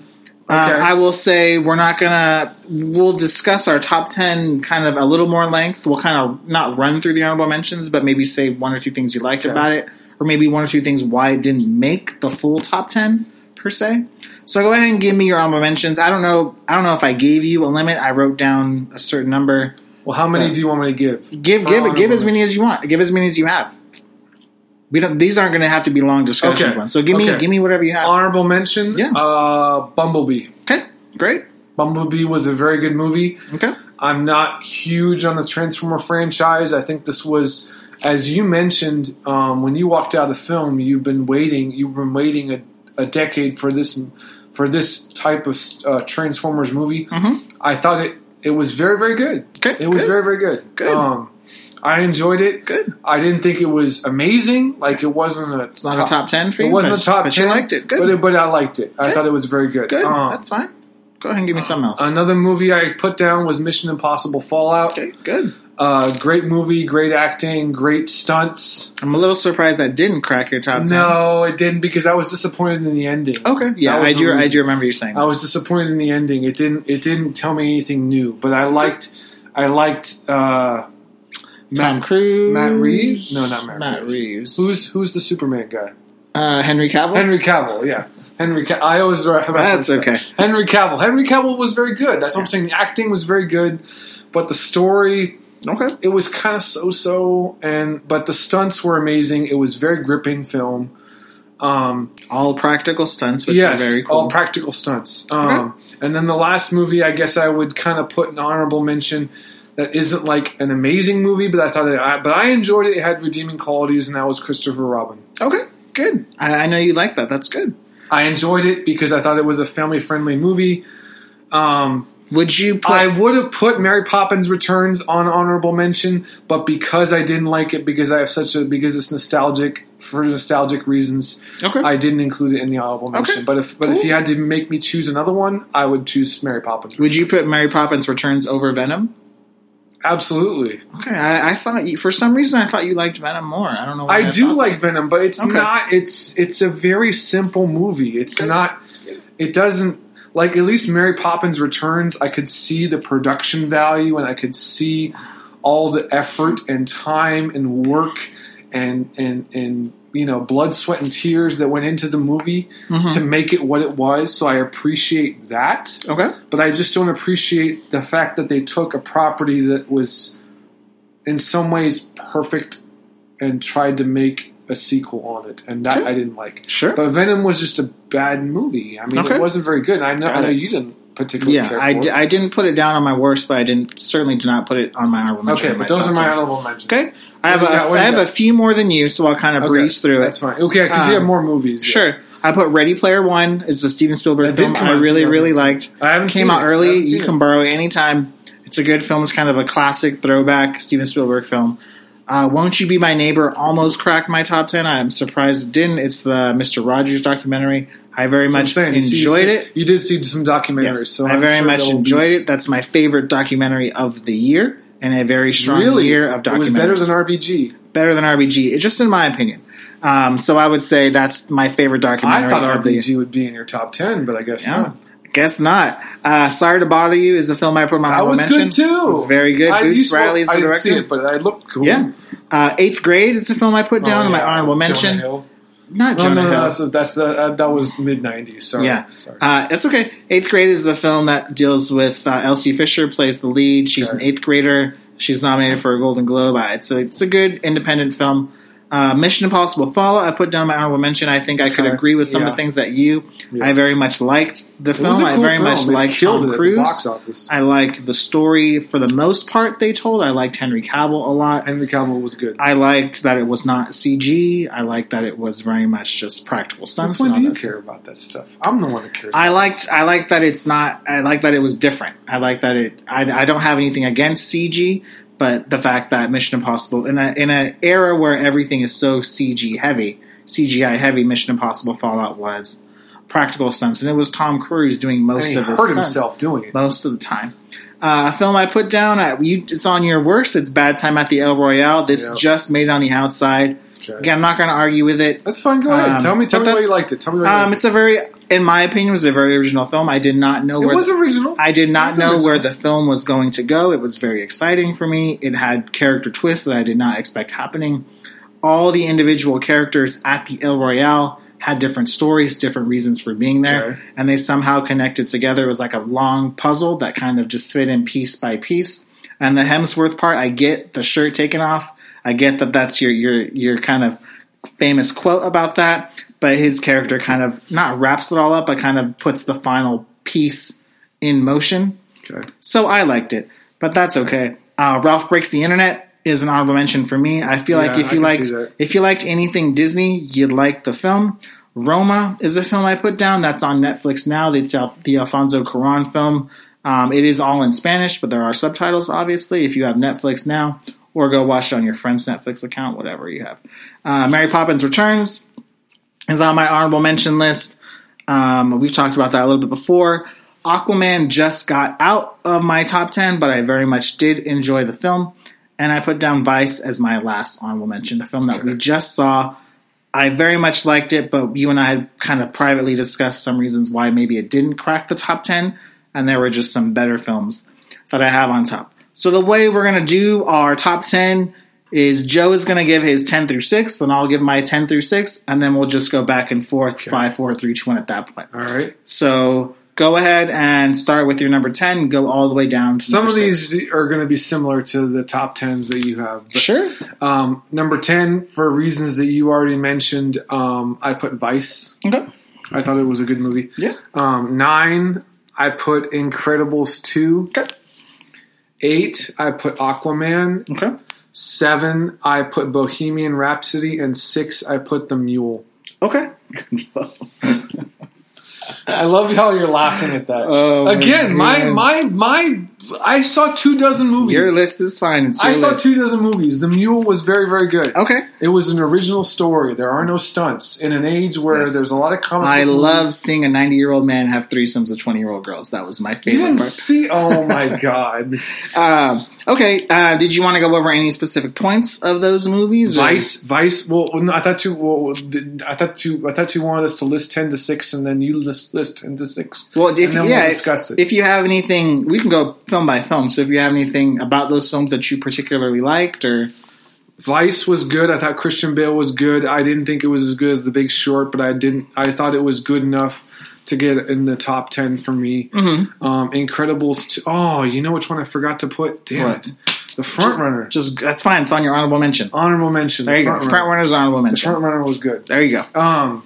S1: Uh,
S2: Okay.
S1: I will say we're not gonna. We'll discuss our top ten kind of a little more length. We'll kind of not run through the honorable mentions, but maybe say one or two things you liked
S2: Okay.
S1: about it, or maybe one or two things why it didn't make the full top ten per se. So go ahead and give me your honorable mentions. I don't know. I don't know if I gave you a limit. I wrote down a certain number.
S2: well, how many do you want me to give?
S1: Give give give as many as you want. Give as many as you have. We don't. These aren't going to have to be long discussions
S2: Okay.
S1: ones. So give me
S2: Okay.
S1: give me whatever you have.
S2: Honorable mention.
S1: Yeah.
S2: Uh, Bumblebee.
S1: Okay, great.
S2: Bumblebee was a very good movie.
S1: Okay.
S2: I'm not huge on the Transformer franchise. I think this was, as you mentioned, um, when you walked out of the film, you've been waiting. You've been waiting a, a decade for this for this type of uh, Transformers movie.
S1: Mhm.
S2: I thought it it was very very good.
S1: Okay,
S2: It was
S1: good.
S2: very very good.
S1: Good.
S2: Um, I enjoyed it.
S1: Good.
S2: I didn't think it was amazing. Like it wasn't a
S1: It's not a top ten for you.
S2: It wasn't
S1: but,
S2: a top
S1: but
S2: ten.
S1: you liked it. Good.
S2: but, it, but I liked it. I thought it was very good.
S1: Good.
S2: Um,
S1: That's fine. Go ahead and give me something else.
S2: Another movie I put down was Mission Impossible Fallout.
S1: okay, good.
S2: Uh, great movie, great acting, great stunts.
S1: I'm a little surprised that didn't crack your top ten.
S2: No, it didn't because I was disappointed in the ending.
S1: Okay. Yeah, I do. I do remember you saying
S2: I was disappointed in the ending. It didn't. It didn't tell me anything new. But I liked. I liked. Uh,
S1: Tom Cruise.
S2: Matt Reeves? No, not Matt
S1: Matt
S2: Reeves.
S1: Reeves.
S2: who's who's the Superman guy?
S1: uh, Henry Cavill?
S2: Henry Cavill. Yeah, Henry. Ca- I always have
S1: That's okay.
S2: Henry Cavill. Henry Cavill was very good. That's what I'm saying. The acting was very good, but the story
S1: Okay.
S2: it was kind of so-so. And but the stunts were amazing. It was very gripping film. Um,
S1: All practical stunts, which
S2: yes,
S1: very cool.
S2: all practical stunts. Um, And then the last movie, I guess I would kind of put an honorable mention. That isn't like an amazing movie, but I thought it. I, but I enjoyed it. It had redeeming qualities, and that was Christopher Robin.
S1: okay, good. I, I know you like that. That's good.
S2: I enjoyed it because I thought it was a family-friendly movie. Um,
S1: Would you put?
S2: I would have put Mary Poppins Returns on honorable mention, but because I didn't like it, because I have such a because it's nostalgic for nostalgic reasons,
S1: okay.
S2: I didn't include it in the honorable mention.
S1: Okay.
S2: But if but if you had to make me choose another one, I would choose Mary Poppins.
S1: would you put Mary Poppins Returns over Venom?
S2: Absolutely,
S1: Okay, I, I thought you, for some reason I thought you liked Venom more. I don't know. Why
S2: I do like Venom, but it's
S1: Okay.
S2: not. It's it's a very simple movie. It's not. It doesn't like at least Mary Poppins Returns. I could see the production value, and I could see all the effort and time and work and and and you know blood, sweat, and tears that went into the movie
S1: Mhm.
S2: to make it what it was. So I appreciate that,
S1: Okay.
S2: but I just don't appreciate the fact that they took a property that was in some ways perfect and tried to make a sequel on it, and that
S1: Okay.
S2: I didn't like.
S1: Sure.
S2: But Venom was just a bad movie. I mean,
S1: Okay.
S2: it wasn't very good. I know, I know you didn't particularly
S1: yeah, I,
S2: for
S1: d-
S2: it.
S1: I didn't put it down on my worst, but I didn't certainly do not put it on my honorable mention.
S2: okay, but those are my
S1: 10.
S2: honorable mentions.
S1: Okay, I have
S2: you
S1: a,
S2: got?
S1: I have a few more than you, so I'll kind of
S2: Okay,
S1: breeze through it.
S2: That's fine. Okay, because you
S1: Um,
S2: have more movies. yeah.
S1: Sure. I put Ready Player One. It's a Steven Spielberg
S2: That
S1: film I really, really
S2: 2006.
S1: liked.
S2: I haven't
S1: Came
S2: seen
S1: out
S2: it.
S1: Early. You
S2: it.
S1: can borrow it anytime. It's a good film. It's kind of a classic throwback Steven Spielberg film. Uh, Won't You Be My Neighbor almost cracked my top 10. I'm surprised it didn't. It's the Mr. Rogers documentary. I very
S2: That's what I'm
S1: much
S2: saying. You see-
S1: enjoyed
S2: you
S1: it.
S2: You did see some documentaries,
S1: Yes,
S2: so
S1: I very
S2: sure
S1: much
S2: that'll be-
S1: enjoyed it. That's my favorite documentary of the year, and a very strong
S2: Really,
S1: year of documentaries.
S2: it was better than RBG.
S1: better than RBG. It's just in my opinion. Um, so I would say that's my favorite documentary
S2: thought
S1: of the year.
S2: I thought RBG would be in your top ten, but I guess
S1: Yeah,
S2: not.
S1: guess not. Uh, Sorry to bother you is a film I put on my
S2: That
S1: honorable
S2: was
S1: mention.
S2: good too.
S1: It was very good.
S2: I
S1: Boots Riley is the
S2: I didn't
S1: director.
S2: see it, but I looked cool.
S1: Yeah. Uh, Eighth Grade is a film I put down
S2: Oh,
S1: in my
S2: yeah.
S1: honorable mention. Not
S2: No,
S1: Jonah
S2: no, no,
S1: Hill.
S2: that's that's the, uh, that was mid '90s. Sorry,
S1: Yeah.
S2: sorry.
S1: Uh, that's okay. Eighth Grade is the film that deals with uh, Elsie Fisher plays the lead. She's an eighth grader. She's nominated for a Golden Globe. Uh, it's a it's a good independent film. Uh, Mission Impossible Fallout. I put down my honorable mention. I think I could
S2: Okay.
S1: agree with some of the things that you.
S2: Yeah.
S1: I very much liked the
S2: It
S1: film.
S2: a
S1: I
S2: cool
S1: very
S2: film.
S1: much
S2: They
S1: liked Tom Cruise.
S2: the box office.
S1: I liked the story for the most part they told. I liked Henry Cavill a lot.
S2: Henry Cavill was good.
S1: I liked that it was not CG. I liked that it was very much just practical stunts.
S2: Since when do you care about that stuff? I'm the one that cares.
S1: I liked
S2: this.
S1: I liked that it's not I like that it was different. I like that it I, I don't have anything against CG, but the fact that Mission Impossible in a in an era where everything is so CG heavy, CGI heavy, Mission Impossible Fallout was practical stunts, and it was Tom Cruise doing most of the
S2: hurt
S1: stunts
S2: himself doing it.
S1: most of the time. Uh, a film I put down, uh, you, it's on your worst. It's Bad Time at the El Royale. This
S2: Yeah.
S1: just made it on the outside.
S2: Okay.
S1: Again, I'm not going to argue with it.
S2: That's fine. Go ahead.
S1: Um,
S2: tell me. Tell me why you liked it. Tell me why you
S1: Um, it's a very, in my opinion, it was a very original film. I did not know
S2: it.
S1: where
S2: It was
S1: the,
S2: original.
S1: I did not know
S2: original.
S1: where the film was going to go. It was very exciting for me. It had character twists that I did not expect happening. All the individual characters at the El Royale had different stories, different reasons for being there,
S2: Okay.
S1: and they somehow connected together. It was like a long puzzle that kind of just fit in piece by piece. And the Hemsworth part, I get the shirt taken off. I get that that's your your your kind of famous quote about that, but his character kind of not wraps it all up, but kind of puts the final piece in motion.
S2: Okay.
S1: So I liked it, but that's okay. Uh, Ralph breaks the internet is an honorable mention for me. I feel like if you liked if you liked anything Disney, you'd like the film. Roma is a film I put down. That's on Netflix now. It's the Alfonso Cuarón film. Um, it is all in Spanish, but there are subtitles, obviously, if you have Netflix now, or go watch it on your friend's Netflix account, whatever you have. Uh, Mary Poppins Returns is on my honorable mention list. Um, we've talked about that a little bit before. Aquaman just got out of my top 10, but I very much did enjoy the film. And I put down Vice as my last honorable mention, a film that we just saw. I very much liked it, but you and I had kind of privately discussed some reasons why maybe it didn't crack the top 10, and there were just some better films that I have on top. So the way we're going to do our top 10 is Joe is going to give his 10 through 6, then I'll give my 10 through 6, and then we'll just go back and forth, 5, 4, 3, 2, 1 at that point.
S2: All right.
S1: So go ahead and start with your number 10, go all the way down to
S2: Some of
S1: six.
S2: these are going to be similar to the top tens that you have. But,
S1: Sure.
S2: um, number ten, for reasons that you already mentioned, um, I put Vice.
S1: Okay.
S2: I thought it was a good movie.
S1: Yeah.
S2: Um, nine, I put Incredibles two.
S1: Okay.
S2: Eight, I put Aquaman.
S1: Okay.
S2: Seven, I put Bohemian Rhapsody, and six, I put The Mule.
S1: Okay.
S2: I love how you're laughing at that.
S1: Oh,
S2: Again, my
S1: man.
S2: my my, I saw two dozen movies.
S1: Your list is fine.
S2: I saw
S1: list.
S2: two dozen movies. The Mule was very very good.
S1: Okay.
S2: It was an original story. There are no stunts in an age where
S1: Yes.
S2: there's a lot of comic.
S1: I love
S2: movies.
S1: seeing a 90 year old man have threesomes with 20 year old girls. That was my favorite.
S2: You didn't
S1: part.
S2: see? Oh my god!
S1: Um, okay. Uh, did you want to go over any specific points of those movies? or-
S2: Vice, Vice. Well, no, I thought you. Well, I thought you. I thought you wanted us to list ten to six, and then you list list ten to six.
S1: Well, if, yeah,
S2: we'll discuss it.
S1: if you have anything, we can go film by film. So if you have anything about those films that you particularly liked, or
S2: Vice was good. I thought Christian Bale was good. I didn't think it was as good as The Big Short, but I didn't. I thought it was good enough to get in the top ten for me.
S1: Mm-hmm.
S2: Um, Incredibles. Two, oh, you know which one I forgot to put? Damn
S1: What?
S2: it! The front runner.
S1: just that's fine. It's on your honorable mention.
S2: Honorable mention.
S1: There
S2: the
S1: you go.
S2: front
S1: Front
S2: runner.
S1: runner's honorable mention.
S2: The front runner was good.
S1: There you go.
S2: Um,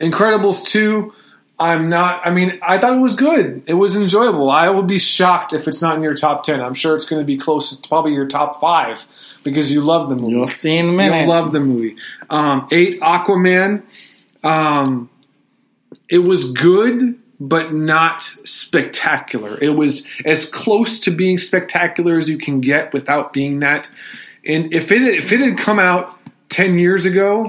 S2: Incredibles two. I'm not. I mean, I thought it was good. It was enjoyable. I would be shocked if it's not in your top ten. I'm sure it's going to be close. to probably your top five because you love the movie.
S1: You'll see in a minute.
S2: You love the movie. Um, eight Aquaman. Um, it was good, but not spectacular. It was as close to being spectacular as you can get without being that. And if it if it had come out ten years ago,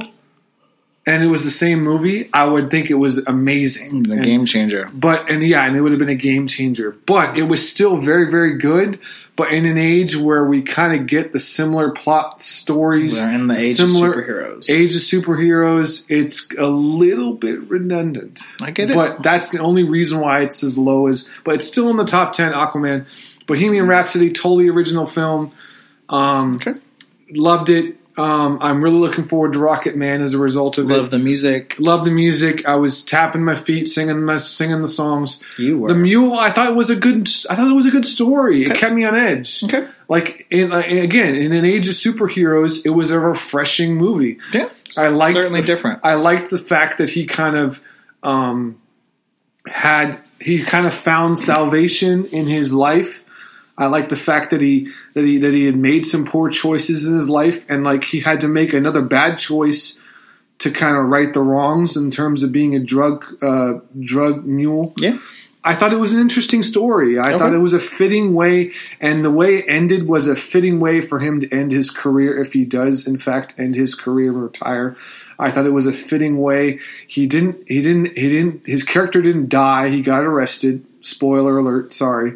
S2: and it was the same movie, I would think it was amazing.
S1: a game changer.
S2: but and yeah, and it would have been a game changer. But it was still very, very good. But in an age where we kind of get the similar plot stories,
S1: We're in the age
S2: similar
S1: of superheroes.
S2: age of superheroes, it's a little bit redundant.
S1: I get it.
S2: But that's the only reason why it's as low as. But it's still in the top ten. Aquaman, Bohemian Rhapsody, totally original film. Um,
S1: Okay.
S2: Loved it. Um, I'm really looking forward to Rocket Man as a result of
S1: Love
S2: it.
S1: Love the music.
S2: Love the music. I was tapping my feet, singing my singing the songs.
S1: You were.
S2: The Mule. I thought it was a good. I thought it was a good story. It kept me on edge.
S1: Okay.
S2: Like in, uh, again, in an age of superheroes, it was a refreshing movie.
S1: Yeah.
S2: I liked
S1: certainly
S2: the,
S1: different.
S2: I liked the fact that he kind of um, had he kind of found salvation in his life. I like the fact that he that he that he had made some poor choices in his life, and like he had to make another bad choice to kind of right the wrongs in terms of being a drug uh, drug mule.
S1: Yeah.
S2: I thought it was an interesting story. I
S1: Okay.
S2: thought it was a fitting way, and the way it ended was a fitting way for him to end his career if he does, in fact, end his career and retire. I thought it was a fitting way. He didn't. He didn't. He didn't. His character didn't die. He got arrested. Spoiler alert. Sorry,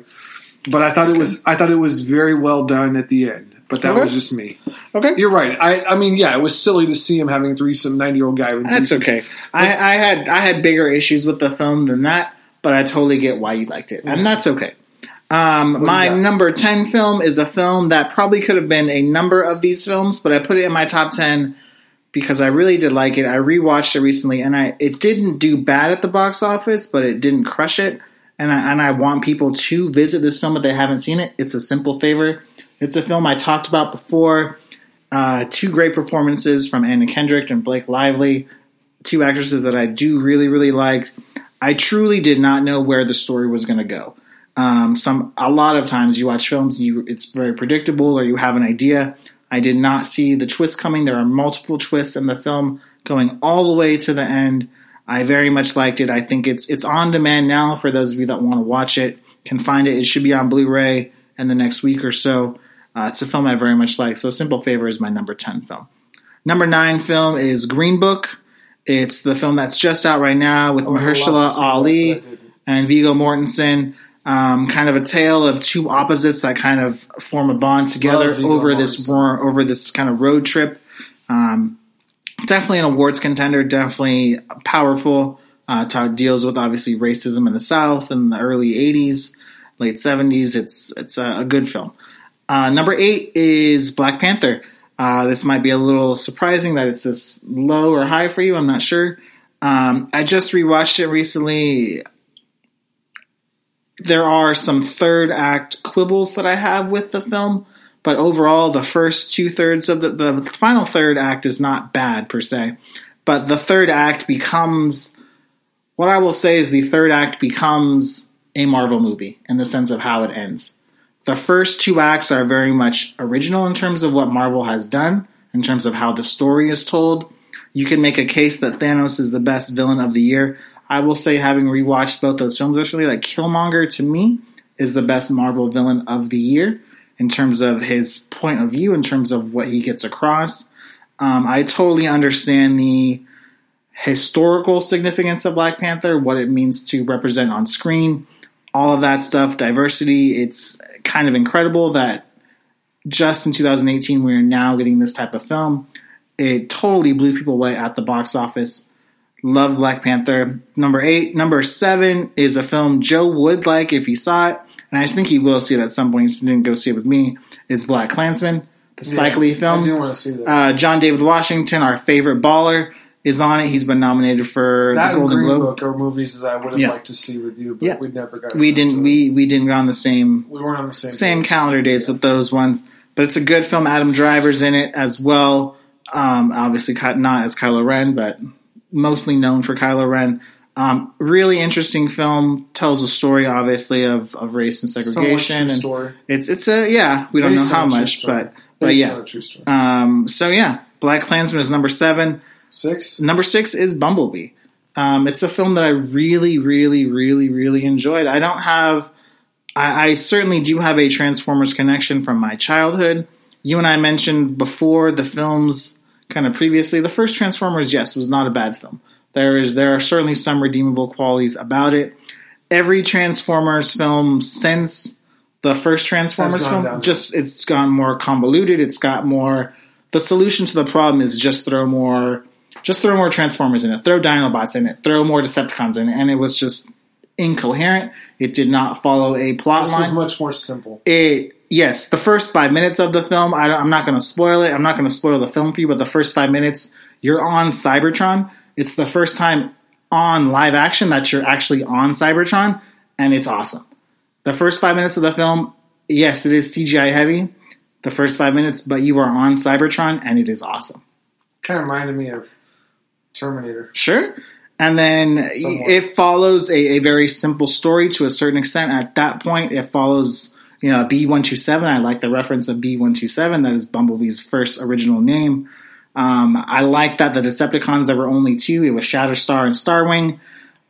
S2: but I thought it was. I thought it was very well done at the end. But that
S1: Okay.
S2: was just me.
S1: Okay.
S2: You're right. I. I mean, yeah, it was silly to see him having a threesome. Ninety year old guy. with
S1: That's
S2: threesome.
S1: okay. I, I had I had bigger issues with the film than that, but I totally get why you liked it, and that's okay. Um, my number ten film is a film that probably could have been a number of these films, but I put it in my top ten because I really did like it. I rewatched it recently, and I it didn't do bad at the box office, but it didn't crush it. And I, and I want people to visit this film if they haven't seen it. It's a simple favor. It's a film I talked about before. Uh, two great performances from Anna Kendrick and Blake Lively, two actresses that I do really, really like. I truly did not know where the story was going to go. Um, some a lot of times you watch films, you it's very predictable or you have an idea. I did not see the twist coming. There are multiple twists in the film going all the way to the end. I very much liked it. I think it's it's on demand now for those of you that want to watch it. Can find it. It should be on Blu-ray in the next week or so. Uh, it's a film I very much like. So Simple Favor is my number ten film. Number nine film is Green Book. It's the film that's just out right now with
S2: have
S1: Mahershala
S2: loved to see that,
S1: Ali
S2: but I didn't.
S1: and Viggo Mortensen. Um, kind of a tale of two opposites that kind of form a bond together over this war, over this kind of road trip. Um, definitely an awards contender. Definitely powerful. Uh, deals with obviously racism in the South in the early '80s, late '70s. It's it's a, a good film. Uh, number eight is Black Panther. Uh, this might be a little surprising that it's this low or high for you. I'm not sure. Um, I just rewatched it recently. There are some third act quibbles that I have with the film, but overall, the first two thirds of the, the final third act is not bad per se. But the third act becomes what I will say is the third act becomes a Marvel movie in the sense of how it ends. The first two acts are very much original in terms of what Marvel has done, in terms of how the story is told. You can make a case that Thanos is the best villain of the year. I will say, having rewatched both those films recently, like Killmonger to me is the best Marvel villain of the year in terms of his point of view, in terms of what he gets across. Um, I totally understand the historical significance of Black Panther, what it means to represent on screen, all of that stuff, diversity. It's kind of incredible that just in 2018 we're now getting this type of film. It totally blew people away at the box office. Love Black Panther. Number eight. Number seven is a film Joe would like if he saw it, and I think he will see it at some point. He didn't go see it with me. Is Black Klansman, the Spike
S2: Yeah,
S1: Lee film.
S2: I do want to see that.
S1: Uh, John David Washington, our favorite baller, is on it. He's been nominated for
S2: that
S1: the Golden
S2: Green
S1: Globe.
S2: Book are movies that I would have
S1: Yeah.
S2: liked to see with you, but
S1: Yeah.
S2: we never got.
S1: We didn't.
S2: it.
S1: We we didn't go on the same
S2: we weren't on the same
S1: same
S2: page.
S1: calendar dates with those ones. But it's a good film. Adam Driver's in it as well. Um, obviously, not as Kylo Ren, but mostly known for Kylo Ren. Um, really interesting film. Tells a story, obviously, of, of race and segregation.
S2: true
S1: and
S2: story.
S1: it's it's a yeah. We don't
S2: Based
S1: know how
S2: on a true
S1: much, but but
S2: Based
S1: yeah.
S2: true story.
S1: Um, so yeah, Black Klansman is number seven.
S2: Six.
S1: Number six is Bumblebee. Um, it's a film that I really, really, really, really enjoyed. I don't have, I, I certainly do have a Transformers connection from my childhood. You and I mentioned before the films, kind of previously. The first Transformers, yes, was not a bad film. There is, there are certainly some redeemable qualities about it. Every Transformers film since the first Transformers film,
S2: downhill.
S1: just it's gone more convoluted. It's got more. The solution to the problem is just throw more just throw more Transformers in it, throw Dinobots in it, throw more Decepticons in it, and it was just incoherent. It did not follow a plot
S2: This was much more simple.
S1: It yes, the first five minutes of the film. I don't, I'm not going to spoil it. I'm not going to spoil the film for you, but the first five minutes, you're on Cybertron. It's the first time on live action that you're actually on Cybertron, and it's awesome. The first five minutes of the film, yes, it is CGI heavy. The first five minutes, but you are on Cybertron, and it is awesome.
S2: Kind of reminded me of Terminator.
S1: Sure. And then
S2: Somewhat.
S1: it follows a, a very simple story to a certain extent. At that point, it follows, you know, B one two seven. I like the reference of B one two seven. That is Bumblebee's first original name. Um, I like that the Decepticons there were only two. It was Shatterstar and Starwing.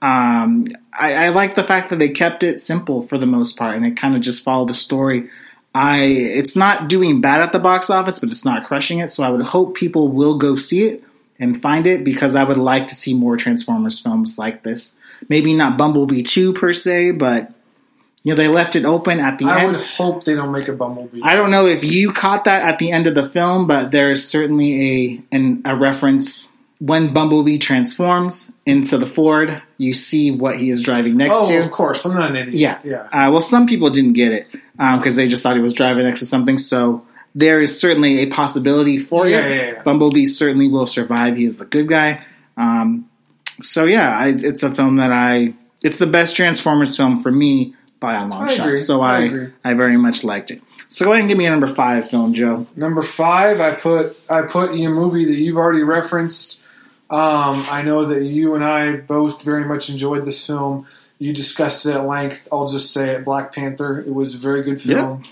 S1: Um, I, I like the fact that they kept it simple for the most part, and it kind of just followed the story. I it's not doing bad at the box office, but it's not crushing it. So I would hope people will go see it and find it because I would like to see more Transformers films like this. Maybe not Bumblebee two per se, but you know they left it open at the
S2: I
S1: end.
S2: I would hope they don't make a Bumblebee.
S1: I don't know if you caught that at the end of the film, but there's certainly a an, a reference when Bumblebee transforms into the Ford. You see what he is driving next
S2: oh,
S1: to.
S2: of course. I'm not an idiot.
S1: Yeah.
S2: Yeah.
S1: Uh, well, some people didn't get it because they just thought he was driving next to something. So there is certainly a possibility for
S2: Yeah,
S1: it.
S2: yeah, yeah.
S1: Bumblebee certainly will survive. He is the good guy. Um, so yeah, I, it's a film that I. It's the best Transformers film for me by a long
S2: I
S1: shot.
S2: agree.
S1: So
S2: I
S1: I,
S2: agree.
S1: I very much liked it. So go ahead and give me a number five film, Joe.
S2: Number five, I put I put in a movie that you've already referenced. Um, I know that you and I both very much enjoyed this film. You discussed it at length. I'll just say it: Black Panther. It was a very good film.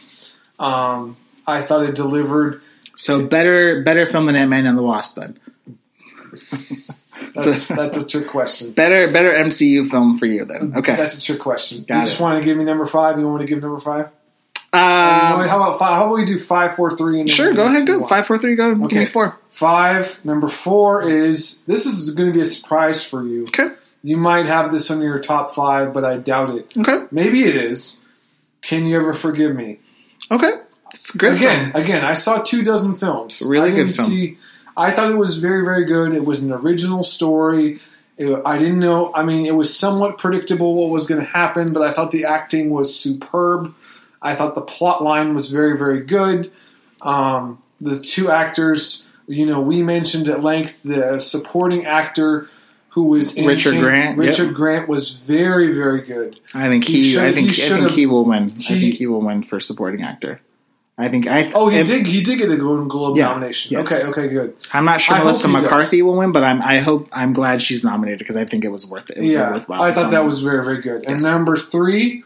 S2: Um, I thought it delivered.
S1: So better better film than Ant Man and the Wasp. Then
S2: That's, that's a trick question.
S1: better better MCU film for you. Then okay.
S2: That's a trick question.
S1: Got
S2: you just
S1: it.
S2: want to give me number five. You want me to give number five?
S1: Um,
S2: how about five? How about we do five, four, three? And
S1: sure, go ahead. Go
S2: one?
S1: five, four, three. Go. Give me four.
S2: Five. Number four is this is going to be a surprise for you.
S1: Okay.
S2: You might have this on your top five, but I doubt it.
S1: Okay.
S2: Maybe it is. Can you ever forgive me?
S1: Okay. It's great.
S2: again,
S1: film.
S2: again, I saw two dozen films.
S1: Really
S2: I didn't
S1: good film.
S2: See, I thought it was very, very good. It was an original story. It- I didn't know. I mean, it was somewhat predictable what was going to happen, but I thought the acting was superb. I thought the plot line was very, very good. Um, the two actors, you know, we mentioned at length the supporting actor who was in
S1: Richard
S2: King-
S1: Grant,
S2: Richard
S1: yep.
S2: Grant was very, very good.
S1: I think
S2: He
S1: he.
S2: should-
S1: I think.
S2: he
S1: I think he will win. I think he will win for supporting actor. I think. I.
S2: Oh, he
S1: if-
S2: did. He did get a Golden Globe
S1: Yeah,
S2: nomination.
S1: yes.
S2: Okay, okay, good.
S1: I'm not sure
S2: I
S1: Melissa
S2: he does.
S1: McCarthy will win, but I'm. I hope. I'm glad she's nominated because I think it was worth it. it was
S2: yeah,
S1: worthwhile
S2: I thought that was very, very good. And number three,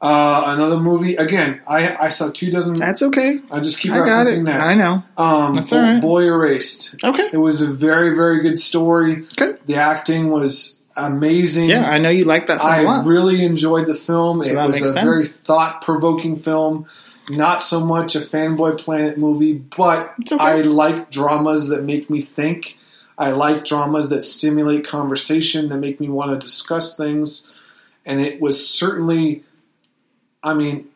S2: uh, another movie. Again, I I saw two dozen.
S1: That's okay.
S2: I just keep
S1: I got
S2: referencing
S1: it.
S2: that.
S1: I know.
S2: Um,
S1: That's
S2: Bo-
S1: all right.
S2: Boy Erased.
S1: Okay.
S2: It was a very, very good story.
S1: Okay.
S2: The acting was amazing.
S1: Yeah, I know you like that film a
S2: I really enjoyed the film.
S1: So
S2: it was a
S1: makes
S2: very thought provoking film. Not so much a fanboy planet movie, but
S1: okay.
S2: I like dramas that make me think. I like dramas that stimulate conversation, that make me want to discuss things. And it was certainly, I mean,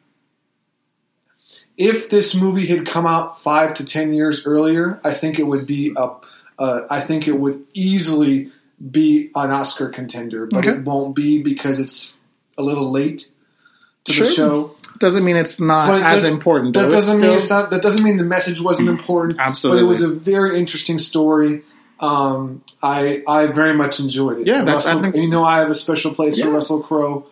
S2: if this movie had come out five to ten years earlier, I think it would be a, uh, I think it would easily be an Oscar contender, but
S1: Okay.
S2: it won't be because it's a little late to
S1: Sure.
S2: the show.
S1: Doesn't mean it's not as important.
S2: That doesn't mean it's not. That doesn't mean the message wasn't important.
S1: Absolutely.
S2: but it was a very interesting story. Um, I I very much enjoyed it.
S1: Yeah,
S2: And
S1: that's- I
S2: Russell,
S1: think-
S2: you know I have a special place
S1: Yeah.
S2: for Russell Crowe.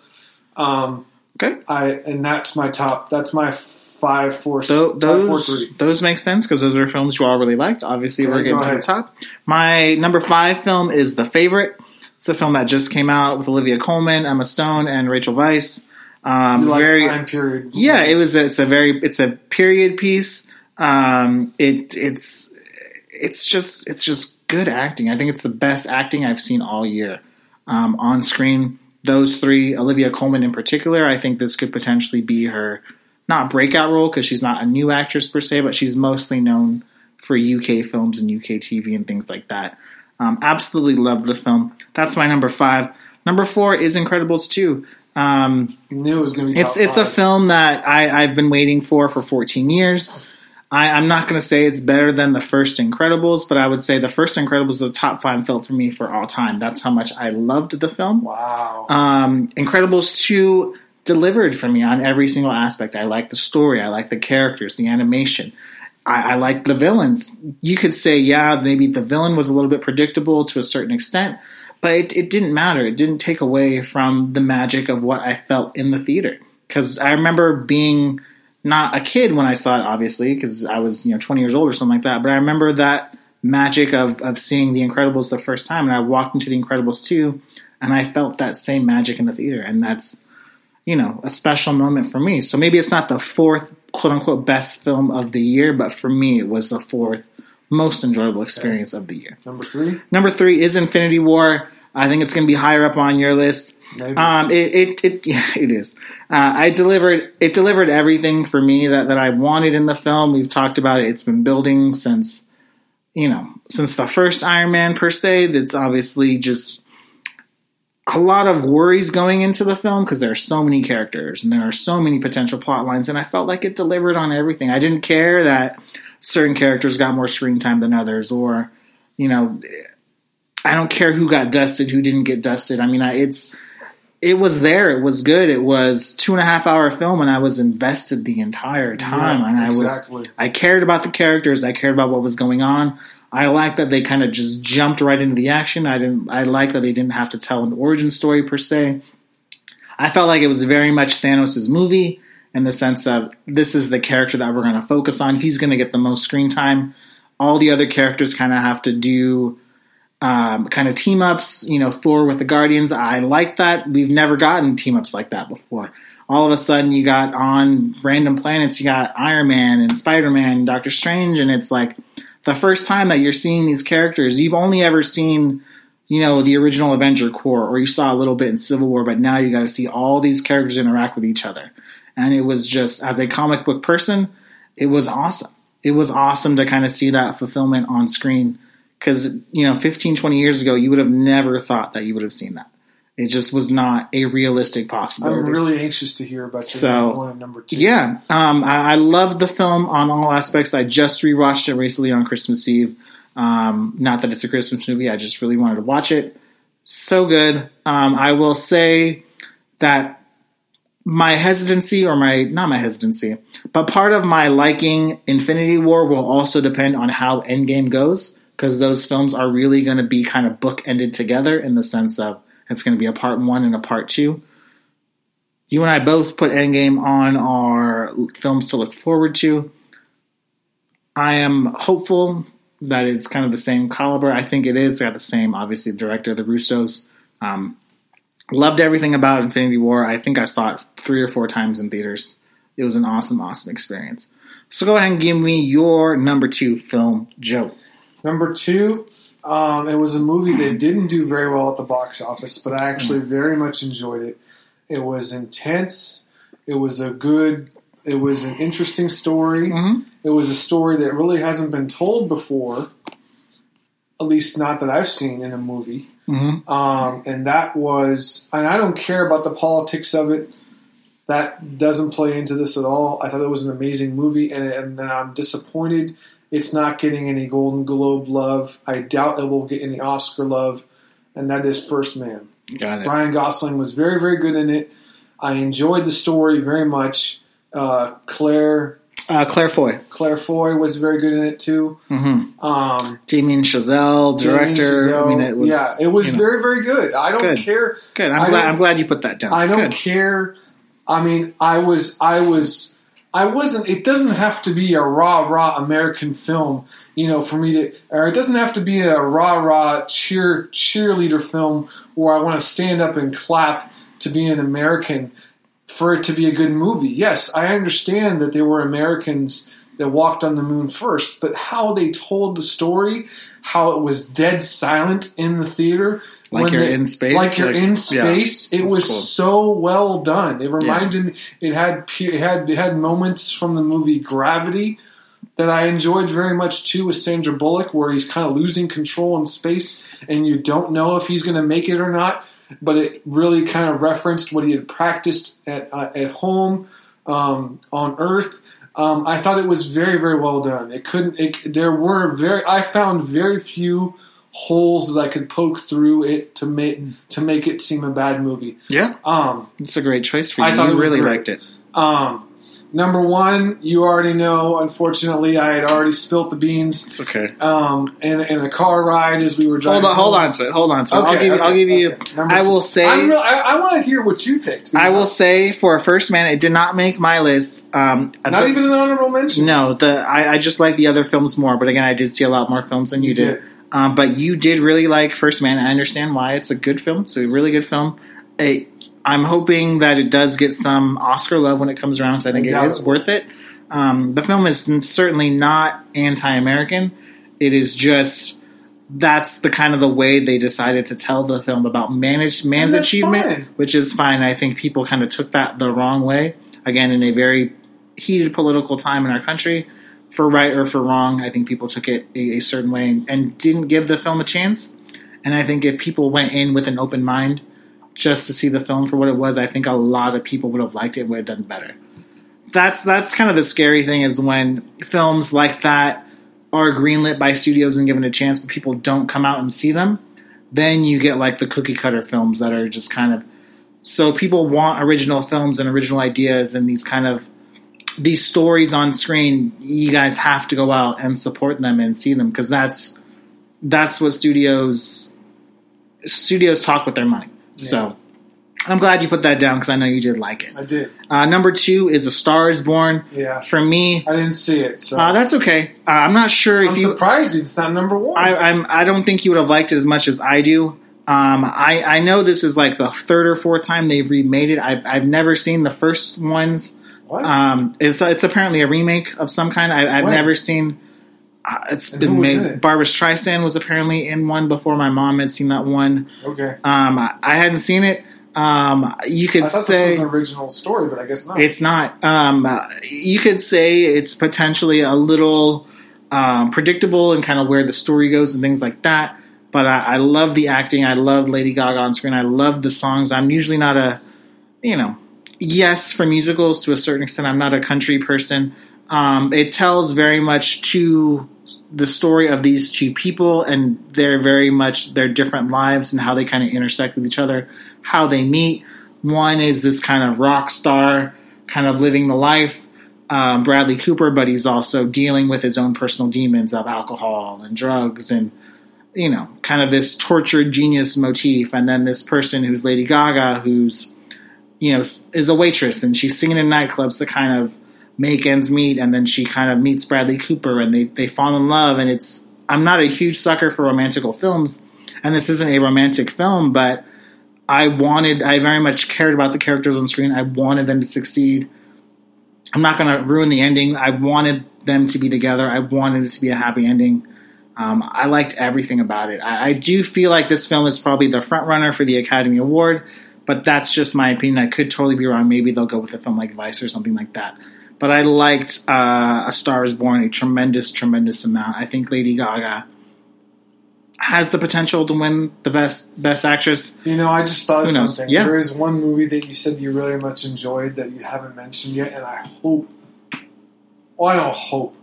S2: Um,
S1: Okay.
S2: I and that's my top. That's my five, four,
S1: Tho-
S2: five, four,
S1: those
S2: three.
S1: those make sense because those are films you all really liked. Obviously,
S2: Okay,
S1: we're getting to the top. My number five film is The Favorite. It's a film that just came out with Olivia Colman, Emma Stone, and Rachel Weisz. Um,
S2: like
S1: very
S2: time period.
S1: yeah, it was. A, it's a very. It's a period piece. Um, it it's it's just it's just good acting. I think it's the best acting I've seen all year um, on screen. Those three, Olivia Colman in particular, I think this could potentially be her not breakout role because she's not a new actress per se, but she's mostly known for UK films and UK TV and things like that. Um, absolutely love the film. That's my number five. Number four is Incredibles two. Um,
S2: knew it was going to be.
S1: it's it's a film that I, I've been waiting for for 14 years. I, I'm not going to say it's better than the first Incredibles, but I would say the first Incredibles is a top five film for me for all time. That's how much I loved the film.
S2: Wow.
S1: Um, Incredibles 2 delivered for me on every single aspect. I like the story, I like the characters, the animation. I, I like the villains. You could say, yeah, maybe the villain was a little bit predictable to a certain extent, but it, it didn't matter. It didn't take away from the magic of what I felt in the theater. Because I remember being not a kid when I saw it, obviously, because I was you know 20 years old or something like that. But I remember that magic of of seeing The Incredibles the first time, and I walked into The Incredibles 2, and I felt that same magic in the theater, and that's you know a special moment for me. So maybe it's not the fourth quote unquote best film of the year, but for me it was the fourth most enjoyable experience of the year.
S2: Number three.
S1: Number three is Infinity War. I think it's going to be higher up on your list.
S2: Maybe.
S1: Um, it, it, it, yeah, it is. Uh, I delivered, it delivered everything for me that, that I wanted in the film. We've talked about it. It's been building since, you know, since the first Iron Man per se. That's obviously just a lot of worries going into the film because there are so many characters and there are so many potential plot lines. And I felt like it delivered on everything. I didn't care that certain characters got more screen time than others or, you know, I don't care who got dusted, who didn't get dusted. I mean, I, it's it was there. It was good. It was two and a half hour film, and I was invested the entire time.
S2: Yeah,
S1: and I
S2: exactly.
S1: was I cared about the characters. I cared about what was going on. I like that they kind of just jumped right into the action. I didn't. I like that they didn't have to tell an origin story per se. I felt like it was very much Thanos' movie in the sense of this is the character that we're going to focus on. He's going to get the most screen time. All the other characters kind of have to do um, kind of team ups, you know, Thor with the Guardians. I like that. We've never gotten team ups like that before. All of a sudden, you got on random planets, you got Iron Man and Spider Man and Doctor Strange, and it's like the first time that you're seeing these characters. You've only ever seen, you know, the original Avenger Corps, or you saw a little bit in Civil War, but now you got to see all these characters interact with each other. And it was just, as a comic book person, it was awesome. It was awesome to kind of see that fulfillment on screen because you know 15 20 years ago you would have never thought that you would have seen that. It just was not a realistic possibility.
S2: I'm really anxious to hear about
S1: So,
S2: number one and number two.
S1: yeah um, I, I love the film on all aspects. I just rewatched it recently on christmas eve. Um, not that it's a christmas movie i just really wanted to watch it. So good. Um, i will say that my hesitancy or my not my hesitancy but part of my liking infinity war will also depend on how endgame goes because those films are really going to be kind of bookended together in the sense of it's going to be a part one and a part two. You and i both put endgame on our films to look forward to. I am hopeful that it's kind of the same caliber. I think it is got the same obviously the director the russos. Um, Loved everything about Infinity War. I think I saw it three or four times in theaters. It was an awesome, awesome experience. So go ahead and give me your number two film, Joe.
S2: Number two, um, it was a movie that didn't do very well at the box office, but I actually very much enjoyed it. It was intense. It was a good. It was an interesting story.
S1: Mhm.
S2: It was a story that really hasn't been told before, at least not that I've seen in a movie.
S1: Mm-hmm.
S2: Um, and that was, and I don't care about the politics of it. That doesn't play into this at all. I thought it was an amazing movie, and, and, I'm disappointed it's not getting any Golden Globe love. I doubt it will get any Oscar love, and that is First Man.
S1: Got it.
S2: Ryan Gosling was very, very good in it. I enjoyed the story very much. Uh, Claire
S1: Uh, Claire Foy.
S2: Claire Foy was very good in it too.
S1: Mm-hmm.
S2: Um,
S1: Damien Chazelle, director.
S2: Chazelle,
S1: I mean, it was.
S2: yeah, it was
S1: you know,
S2: very, very good. I don't
S1: Good.
S2: care.
S1: good.
S2: I
S1: I'm glad. I'm glad you put that down.
S2: I don't
S1: Good.
S2: care. I mean, I was, I was, I wasn't. It doesn't have to be a rah rah American film, you know, for me to, or it doesn't have to be a rah rah cheer cheerleader film where I want to stand up and clap to be an American for it to be a good movie. Yes, I understand that there were Americans that walked on the moon first, but how they told the story, how it was dead silent in the theater,
S1: Like you're
S2: they-
S1: in space?
S2: like you're
S1: Like-
S2: in
S1: yeah,
S2: space. it was
S1: cool.
S2: so well done. It reminded me. It had it had it had moments from the movie Gravity that I enjoyed very much too with Sandra Bullock, where he's kind of losing control in space, and you don't know if he's going to make it or not. But it really kind of referenced what he had practiced at uh, at home um, on Earth. Um, I thought it was very very well done. It couldn't. It, there were very. I found very few holes that I could poke through it to make to make it seem a bad movie.
S1: Yeah,
S2: Um,
S1: it's a great choice for you.
S2: I thought
S1: you really
S2: great.
S1: liked it.
S2: um, number one, you already know. Unfortunately, I had already spilt the beans
S1: It's okay.
S2: um, in, in a car ride as we were driving.
S1: Hold on. Hold on to it. Hold on to it.
S2: Okay,
S1: I'll give you. I'll
S2: okay,
S1: you.
S2: okay. Number
S1: I
S2: two.
S1: will say.
S2: I'm real, I, I want to hear what you picked.
S1: I will say for First Man, it did not make my list. Um,
S2: Not even an honorable mention.
S1: No, the I, I just like the other films more. But again, I did see a lot more films than you,
S2: You
S1: did.
S2: did.
S1: Um, but you did really like First Man. I understand why. It's a good film. It's a really good film. It, I'm hoping that it does get some Oscar love when it comes around. So I think it
S2: it.
S1: worth it. Um, the film is certainly not anti-American. It is just that's the kind of the way they decided to tell the film about managed man's achievement,
S2: fine.
S1: which is fine. I think people kind of took that the wrong way. Again, in a very heated political time in our country, for right or for wrong, I think people took it a, a certain way and, and didn't give the film a chance. And I think if people went in with an open mind just to see the film for what it was, I think a lot of people would have liked it would have done better. That's that's kind of the scary thing is when films like that are greenlit by studios and given a chance, but people don't come out and see them. Then you get like the cookie cutter films that are just kind of so people want original films and original ideas and these kind of these stories on screen. You guys have to go out and support them and see them because that's that's what studios studios talk with their money. So I'm glad you put that down because I know you did like it.
S2: I did.
S1: Uh, number two is A Star Is Born.
S2: Yeah,
S1: For me,
S2: I didn't see it, so
S1: uh, that's okay. Uh, I'm not sure if
S2: I'm
S1: you.
S2: surprised it's not number one.
S1: I, I'm. I don't think you would have liked it as much as I do. Um, I, I know this is like the third or fourth time they've remade it. I've, I've never seen the first ones.
S2: what?
S1: Um, it's it's apparently a remake of some kind. I, I've
S2: When?
S1: never seen. Uh, it's
S2: And
S1: been made.
S2: it?
S1: Barbra Streisand was apparently in one before my mom had seen that one.
S2: okay.
S1: Um, I, I hadn't seen it. Um, you could
S2: I thought
S1: say
S2: this was an original story, but I guess not.
S1: it's not. Um, uh, you could say it's potentially a little um, predictable and kind of where the story goes and things like that. But I, I love the acting. I love Lady Gaga on screen. I love the songs. I'm usually not a, you know, yes for musicals to a certain extent. I'm not a country person. Um, it tells very much to the story of these two people and their very much their different lives and how they kind of intersect with each other, how they meet. One is this kind of rock star, kind of living the life, um, Bradley Cooper, but he's also dealing with his own personal demons of alcohol and drugs and you know, kind of this tortured genius motif, and then this person who's Lady Gaga, who's you know is a waitress and she's singing in nightclubs to kind of make ends meet, and then she kind of meets Bradley Cooper, and they they fall in love, and it's I'm not a huge sucker for romantical films, and this isn't a romantic film, but I wanted I very much cared about the characters on screen. I wanted them to succeed. I'm not going to ruin the ending. I wanted them to be together. I wanted it to be a happy ending. Um, I liked everything about it. I, I, do feel like this film is probably the front runner for the Academy Award, but that's just my opinion. I could totally be wrong. Maybe they'll go with a film like Vice or something like that. But I liked uh, A Star Is Born a tremendous, tremendous amount. I think Lady Gaga has the potential to win the best best actress.
S2: You know, I just thought
S1: Who knows?
S2: something.
S1: Yeah.
S2: There is one movie that you said you really much enjoyed that you haven't mentioned yet, and I hope. Well, I don't hope,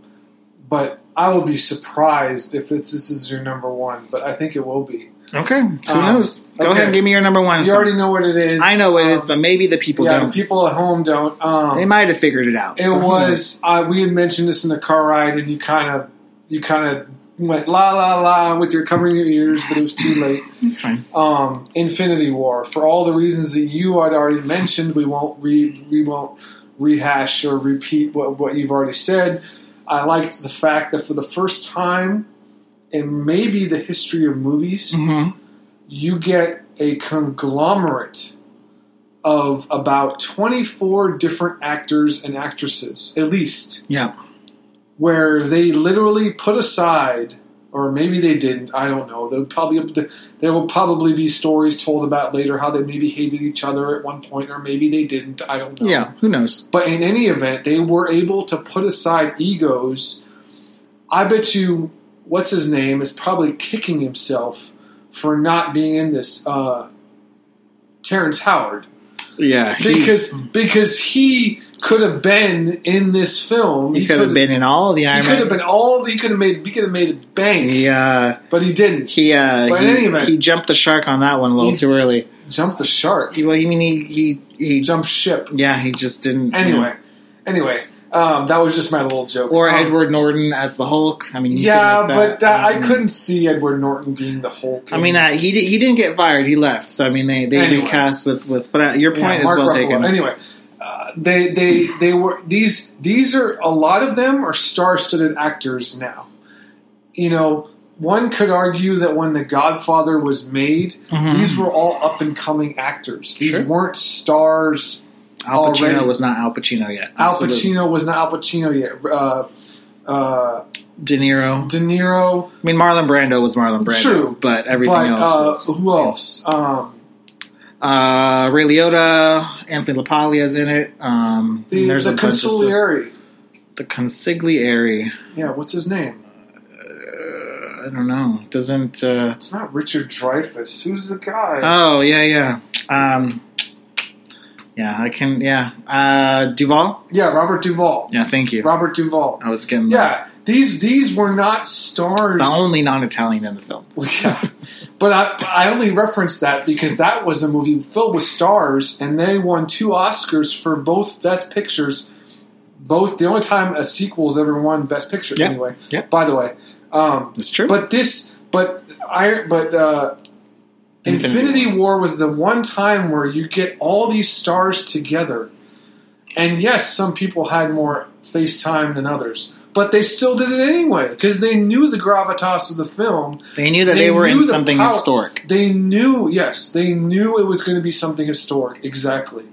S2: but I will be surprised if it's, this is your number one. But I think it will be.
S1: Okay, who
S2: Um,
S1: knows? Go
S2: okay.
S1: ahead and give me your number one.
S2: You already know what it is.
S1: I know what it is,
S2: Um,
S1: but maybe the people
S2: yeah,
S1: don't.
S2: the people at home don't. Um,
S1: they might have figured it out.
S2: It
S1: But who knows?
S2: was. Uh, we had mentioned this in the car ride, and you kind of, you kind of went la la la with your covering your ears, but it was too late.
S1: It's fine.
S2: Um, Infinity War, for all the reasons that you had already mentioned, we won't re, we won't rehash or repeat what what you've already said. I liked the fact that for the first time in maybe the history of movies,
S1: hmm
S2: you get a conglomerate of about 24 different actors and actresses, at least,
S1: Yeah.
S2: where they literally put aside, or maybe they didn't, I don't know. They'll probably, there will probably be stories told about later how they maybe hated each other at one point, or maybe they didn't, I don't know.
S1: Yeah. Who knows?
S2: But in any event, they were able to put aside egos. I bet you, what's his name, is probably kicking himself for not being in this. Uh, Terrence Howard,
S1: Yeah.
S2: because because he could have been in this film.
S1: he could have been in all the
S2: He
S1: Iron
S2: could have been all. He could have made. He could have made it bank,
S1: He uh,
S2: but he didn't.
S1: he uh,
S2: But in
S1: he,
S2: any event-
S1: he jumped the shark on that one a little
S2: He-
S1: too early.
S2: jumped the shark.
S1: He, well, I mean, he he
S2: He
S1: he
S2: jumped ship.
S1: yeah, he just didn't.
S2: Anyway, anyway, um, that was just my little joke.
S1: Or
S2: Um,
S1: Edward Norton as the Hulk. I mean, you
S2: Yeah, but uh, I
S1: Um,
S2: couldn't see Edward Norton being the Hulk.
S1: I mean, uh, he di- he didn't get fired. He left. So I mean, they they
S2: Anyway.
S1: recast with with. But uh, your
S2: Yeah,
S1: point is
S2: Mark
S1: well
S2: Ruffalo.
S1: taken.
S2: Anyway, uh, they they they were these these are a lot of them are star-studded actors now. You know, one could argue that when The Godfather was made,
S1: Mhm.
S2: these were all up and coming actors. These
S1: Sure.
S2: weren't stars.
S1: Al Pacino
S2: already-
S1: was not Al Pacino yet.
S2: Al Pacino was not Al Pacino yet. Uh, uh,
S1: De Niro.
S2: De Niro,
S1: I mean, Marlon Brando was Marlon Brando.
S2: True.
S1: but everything
S2: but
S1: else.
S2: uh,
S1: was,
S2: who else? Um,
S1: Uh, Ray Liotta, Anthony LaPaglia's in it. Um,
S2: the
S1: there's
S2: the
S1: a bunch of stuff.
S2: consigliere.
S1: The consigliere.
S2: Yeah, what's his name?
S1: Uh, I don't know. Doesn't. Uh,
S2: It's not Richard Dreyfuss. Who's the guy?
S1: oh yeah, yeah. Um, yeah, I can. Yeah, uh, Duvall.
S2: yeah, Robert Duvall.
S1: Yeah, thank you.
S2: Robert Duvall.
S1: I was getting
S2: Yeah, these these were not stars.
S1: the only non-Italian in the film.
S2: Yeah. But I, I only referenced that because that was a movie filled with stars, and they won two Oscars for both Best Pictures. Both the only time a sequel's ever won Best Picture, anyway.
S1: Yeah.
S2: By the way, um,
S1: It's true.
S2: but this, but I, but uh,
S1: Infinity
S2: Infinity, War. was the one time where you get all these stars together, and yes, some people had more face time than others, but they still did it anyway because they knew the gravitas of the film.
S1: they knew that they,
S2: they
S1: were in
S2: the
S1: something
S2: power-
S1: historic.
S2: They knew, yes, they knew it was going to be something historic, exactly.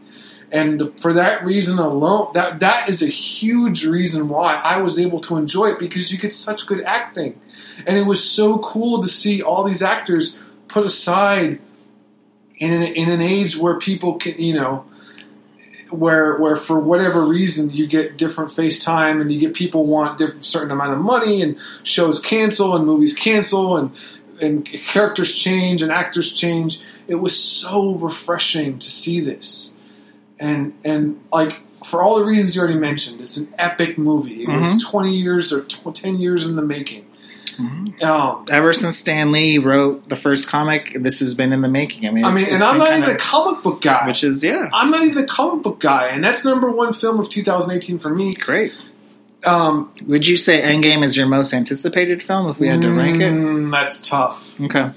S2: And for that reason alone, that that is a huge reason why I was able to enjoy it because you get such good acting, and it was so cool to see all these actors put aside in an, in an age where people can, you know, where where for whatever reason you get different FaceTime and you get people want different certain amount of money and shows cancel and movies cancel and and characters change and actors change. It was so refreshing to see this, and and like for all the reasons you already mentioned, it's an epic movie. It was
S1: Mhm.
S2: twenty years or tw- ten years in the making. Um,
S1: Ever since Stan Lee wrote the first comic, this has been in the making. I mean,
S2: I mean, and I'm not even
S1: kinda-
S2: a comic book guy.
S1: which is yeah,
S2: I'm not even a comic book guy, and that's number one film of 2018 for me.
S1: great.
S2: Um,
S1: Would you say Endgame is your most anticipated film if we had to rank it?
S2: mm, That's tough.
S1: Okay,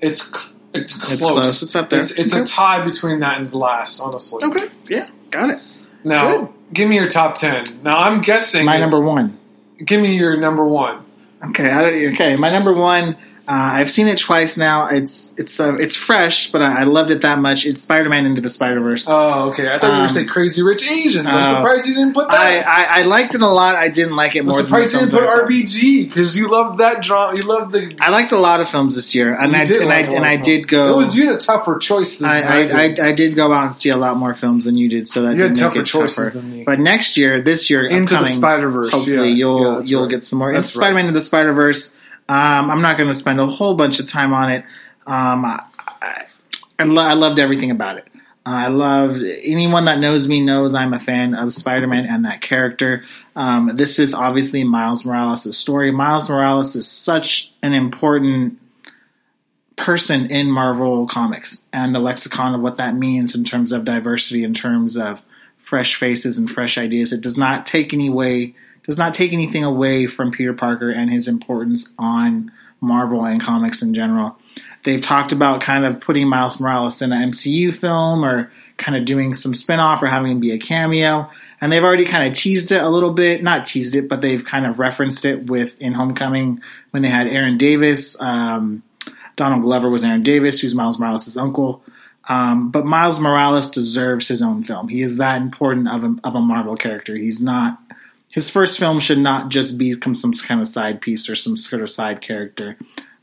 S2: It's it's close.
S1: It's close. It's up there.
S2: It's, it's a tie between that and Glass, honestly.
S1: okay, yeah, got it.
S2: Now,
S1: Good.
S2: give me your top ten. Now, I'm guessing
S1: My number one.
S2: Give me your number one.
S1: Okay, I okay. My number one. Uh, I've seen it twice now. It's it's uh, it's fresh, but I, I loved it that much. It's Spider Man into the Spider Verse.
S2: Oh, okay. I thought you were
S1: Um,
S2: going to say Crazy Rich Asians. I'm
S1: uh,
S2: surprised you didn't put that.
S1: I I liked it a lot. I didn't like it
S2: I'm
S1: more. than
S2: surprised
S1: the
S2: you didn't put
S1: I.
S2: RBG because you loved that drama. You loved the.
S1: I liked a lot of films this year, and
S2: you
S1: I
S2: did
S1: and I
S2: like lot
S1: and I did go.
S2: It was you had a tougher choice.
S1: I, I, I,
S2: did.
S1: I did go out and see a lot more films than you did, so that
S2: You had
S1: did make
S2: tougher
S1: it
S2: choices
S1: tougher.
S2: than me.
S1: But next year, this year,
S2: Into the
S1: upcoming,
S2: Spider Verse.
S1: hopefully
S2: yeah.
S1: you'll
S2: Yeah,
S1: you'll
S2: right.
S1: get some more.
S2: That's
S1: It's Spider-Man into the Spider-Verse. Um, I'm not going to spend a whole bunch of time on it. Um, I, I, I, lo- I loved everything about it. Uh, I loved anyone that knows me knows I'm a fan of Spider-Man and that character. Um, this is obviously Miles Morales' story. Miles Morales is such an important person in Marvel Comics and the lexicon of what that means in terms of diversity, in terms of fresh faces and fresh ideas. It does not take any way, does not take anything away from Peter Parker and his importance on Marvel and comics in general. They've talked about kind of putting Miles Morales in an MCU film or kind of doing some spin-off or having him be a cameo. And they've already kind of teased it a little bit, not teased it, but they've kind of referenced it with in Homecoming when they had Aaron Davis. Um, Donald Glover was Aaron Davis, who's Miles Morales' uncle. Um, but Miles Morales deserves his own film. He is that important of a, of a Marvel character. He's not. His first film should not just become some kind of side piece or some sort of side character.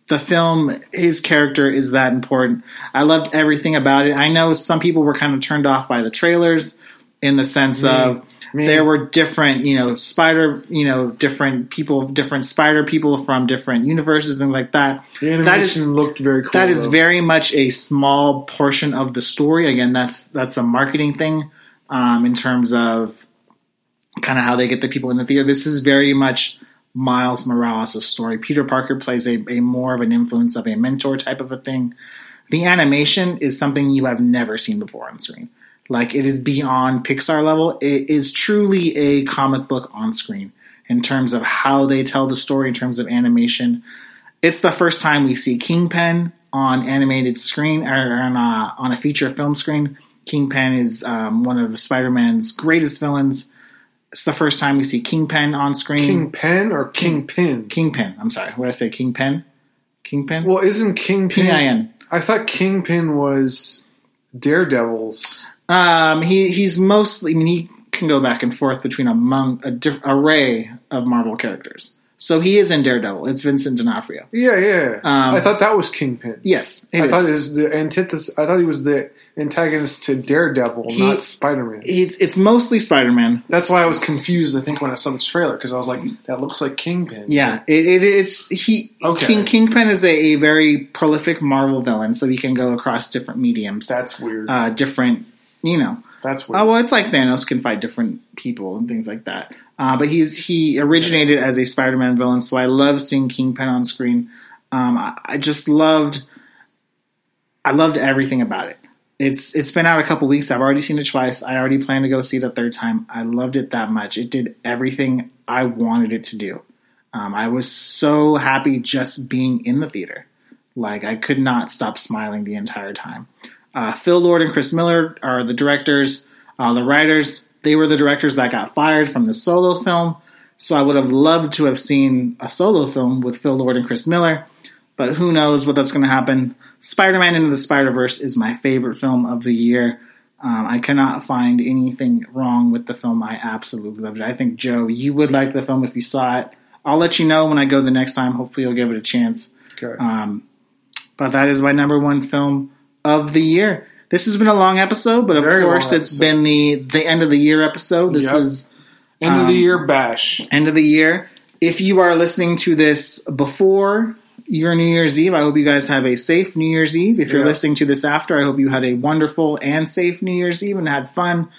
S1: The film, his character is that important. I loved everything about it. I know some people were kind of turned off by the trailers in the sense of
S2: Me.
S1: there were different, you know, spider, you know, different people, different spider people from different universes, things like that.
S2: The
S1: That is
S2: animation looked very cool.
S1: that is
S2: though.
S1: very much a small portion of the story. Again, that's that's a marketing thing um, in terms of kind of how they get the people in the theater. This is very much Miles Morales' story. Peter Parker plays a, a more of an influence of a mentor type of a thing. The animation is something you have never seen before on screen. Like it is beyond Pixar level. It is truly a comic book on screen in terms of how they tell the story, in terms of animation. It's the first time we see Kingpin on animated screen or on a, on a feature film screen. Kingpin is um, one of Spider-Man's greatest villains. It's the first time we see Kingpin on screen.
S2: Kingpin or Kingpin.
S1: Kingpin. I'm sorry. What did I say? Kingpin. Kingpin.
S2: Well, isn't Kingpin?
S1: P-I-N.
S2: I thought Kingpin was Daredevil's.
S1: Um, he he's mostly. I mean, he can go back and forth between a monk, a diff, array of Marvel characters. So he is in Daredevil. It's Vincent D'Onofrio.
S2: Yeah, yeah.
S1: Um,
S2: I thought that was Kingpin.
S1: Yes,
S2: I
S1: is.
S2: thought it was the antithesis. I thought he was the antagonist to Daredevil,
S1: He-
S2: not Spider Man.
S1: it's it's mostly Spider Man.
S2: That's why I was confused. I think when I saw this trailer because I was like, "That looks like Kingpin."
S1: Yeah, it, it, it's he.
S2: Okay.
S1: King Kingpin is a, a very prolific Marvel villain, so he can go across different mediums,
S2: that's weird.
S1: uh, different, you know.
S2: that's weird.
S1: Uh, well, it's like Thanos can fight different people and things like that. Uh, but he's he originated as a Spider-Man villain, so I love seeing Kingpin on screen. Um, I, I just loved, I loved everything about it. It's it's been out a couple weeks. I've already seen it twice. I already plan to go see it a third time. I loved it that much. It did everything I wanted it to do. Um, I was so happy just being in the theater. Like I could not stop smiling the entire time. Uh, Phil Lord and Chris Miller are the directors. Uh, the writers, they were the directors that got fired from the solo film. So I would have loved to have seen a solo film with Phil Lord and Chris Miller. But who knows what that's going to happen. Spider Man Into the Spider Verse is my favorite film of the year. Um, I cannot find anything wrong with the film. I absolutely loved it. I think, Joe, you would like the film if you saw it. I'll let you know when I go the next time. Hopefully, you'll give it a chance.
S2: okay.
S1: Um, but that is my number one film of the year. This has been a long episode, but of
S2: Very
S1: course, it's
S2: episode.
S1: been the the end of the year episode. This
S2: Yep.
S1: is
S2: End of
S1: Um,
S2: the year bash.
S1: end of the year. If you are listening to this before your New Year's Eve, I hope you guys have a safe New Year's Eve. If you're
S2: Yeah.
S1: listening to this after, I hope you had a wonderful and safe New Year's Eve and had fun,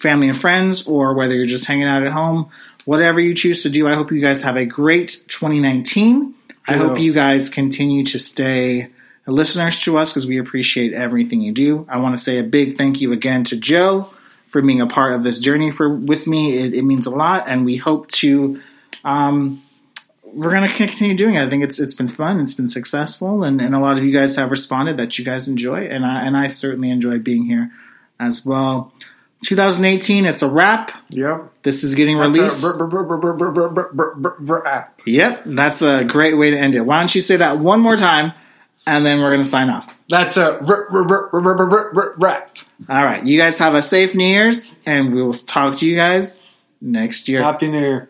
S1: family and friends, or whether you're just hanging out at home. Whatever you choose to do, I hope you guys have a great 2019. I hope you guys continue to stay listeners to us because we appreciate everything you do. I want to say a big thank you again to Joe for being a part of this journey for with me. It, it means a lot, and we hope to. Um, we're going to continue doing it. I think it's it's been fun, it's been successful, and, and a lot of you guys have responded that you guys enjoy, and I and I certainly enjoy being here as well. 2018, it's a wrap.
S2: Yep.
S1: This is getting released. Yep, that's a great way to end it. Why don't you say that one more time? And then we're going to sign off.
S2: That's a r- r- r- r- r- r- r- rap.
S1: All right, you guys have a safe New Year's, and we will talk to you guys next year.
S2: Happy New Year.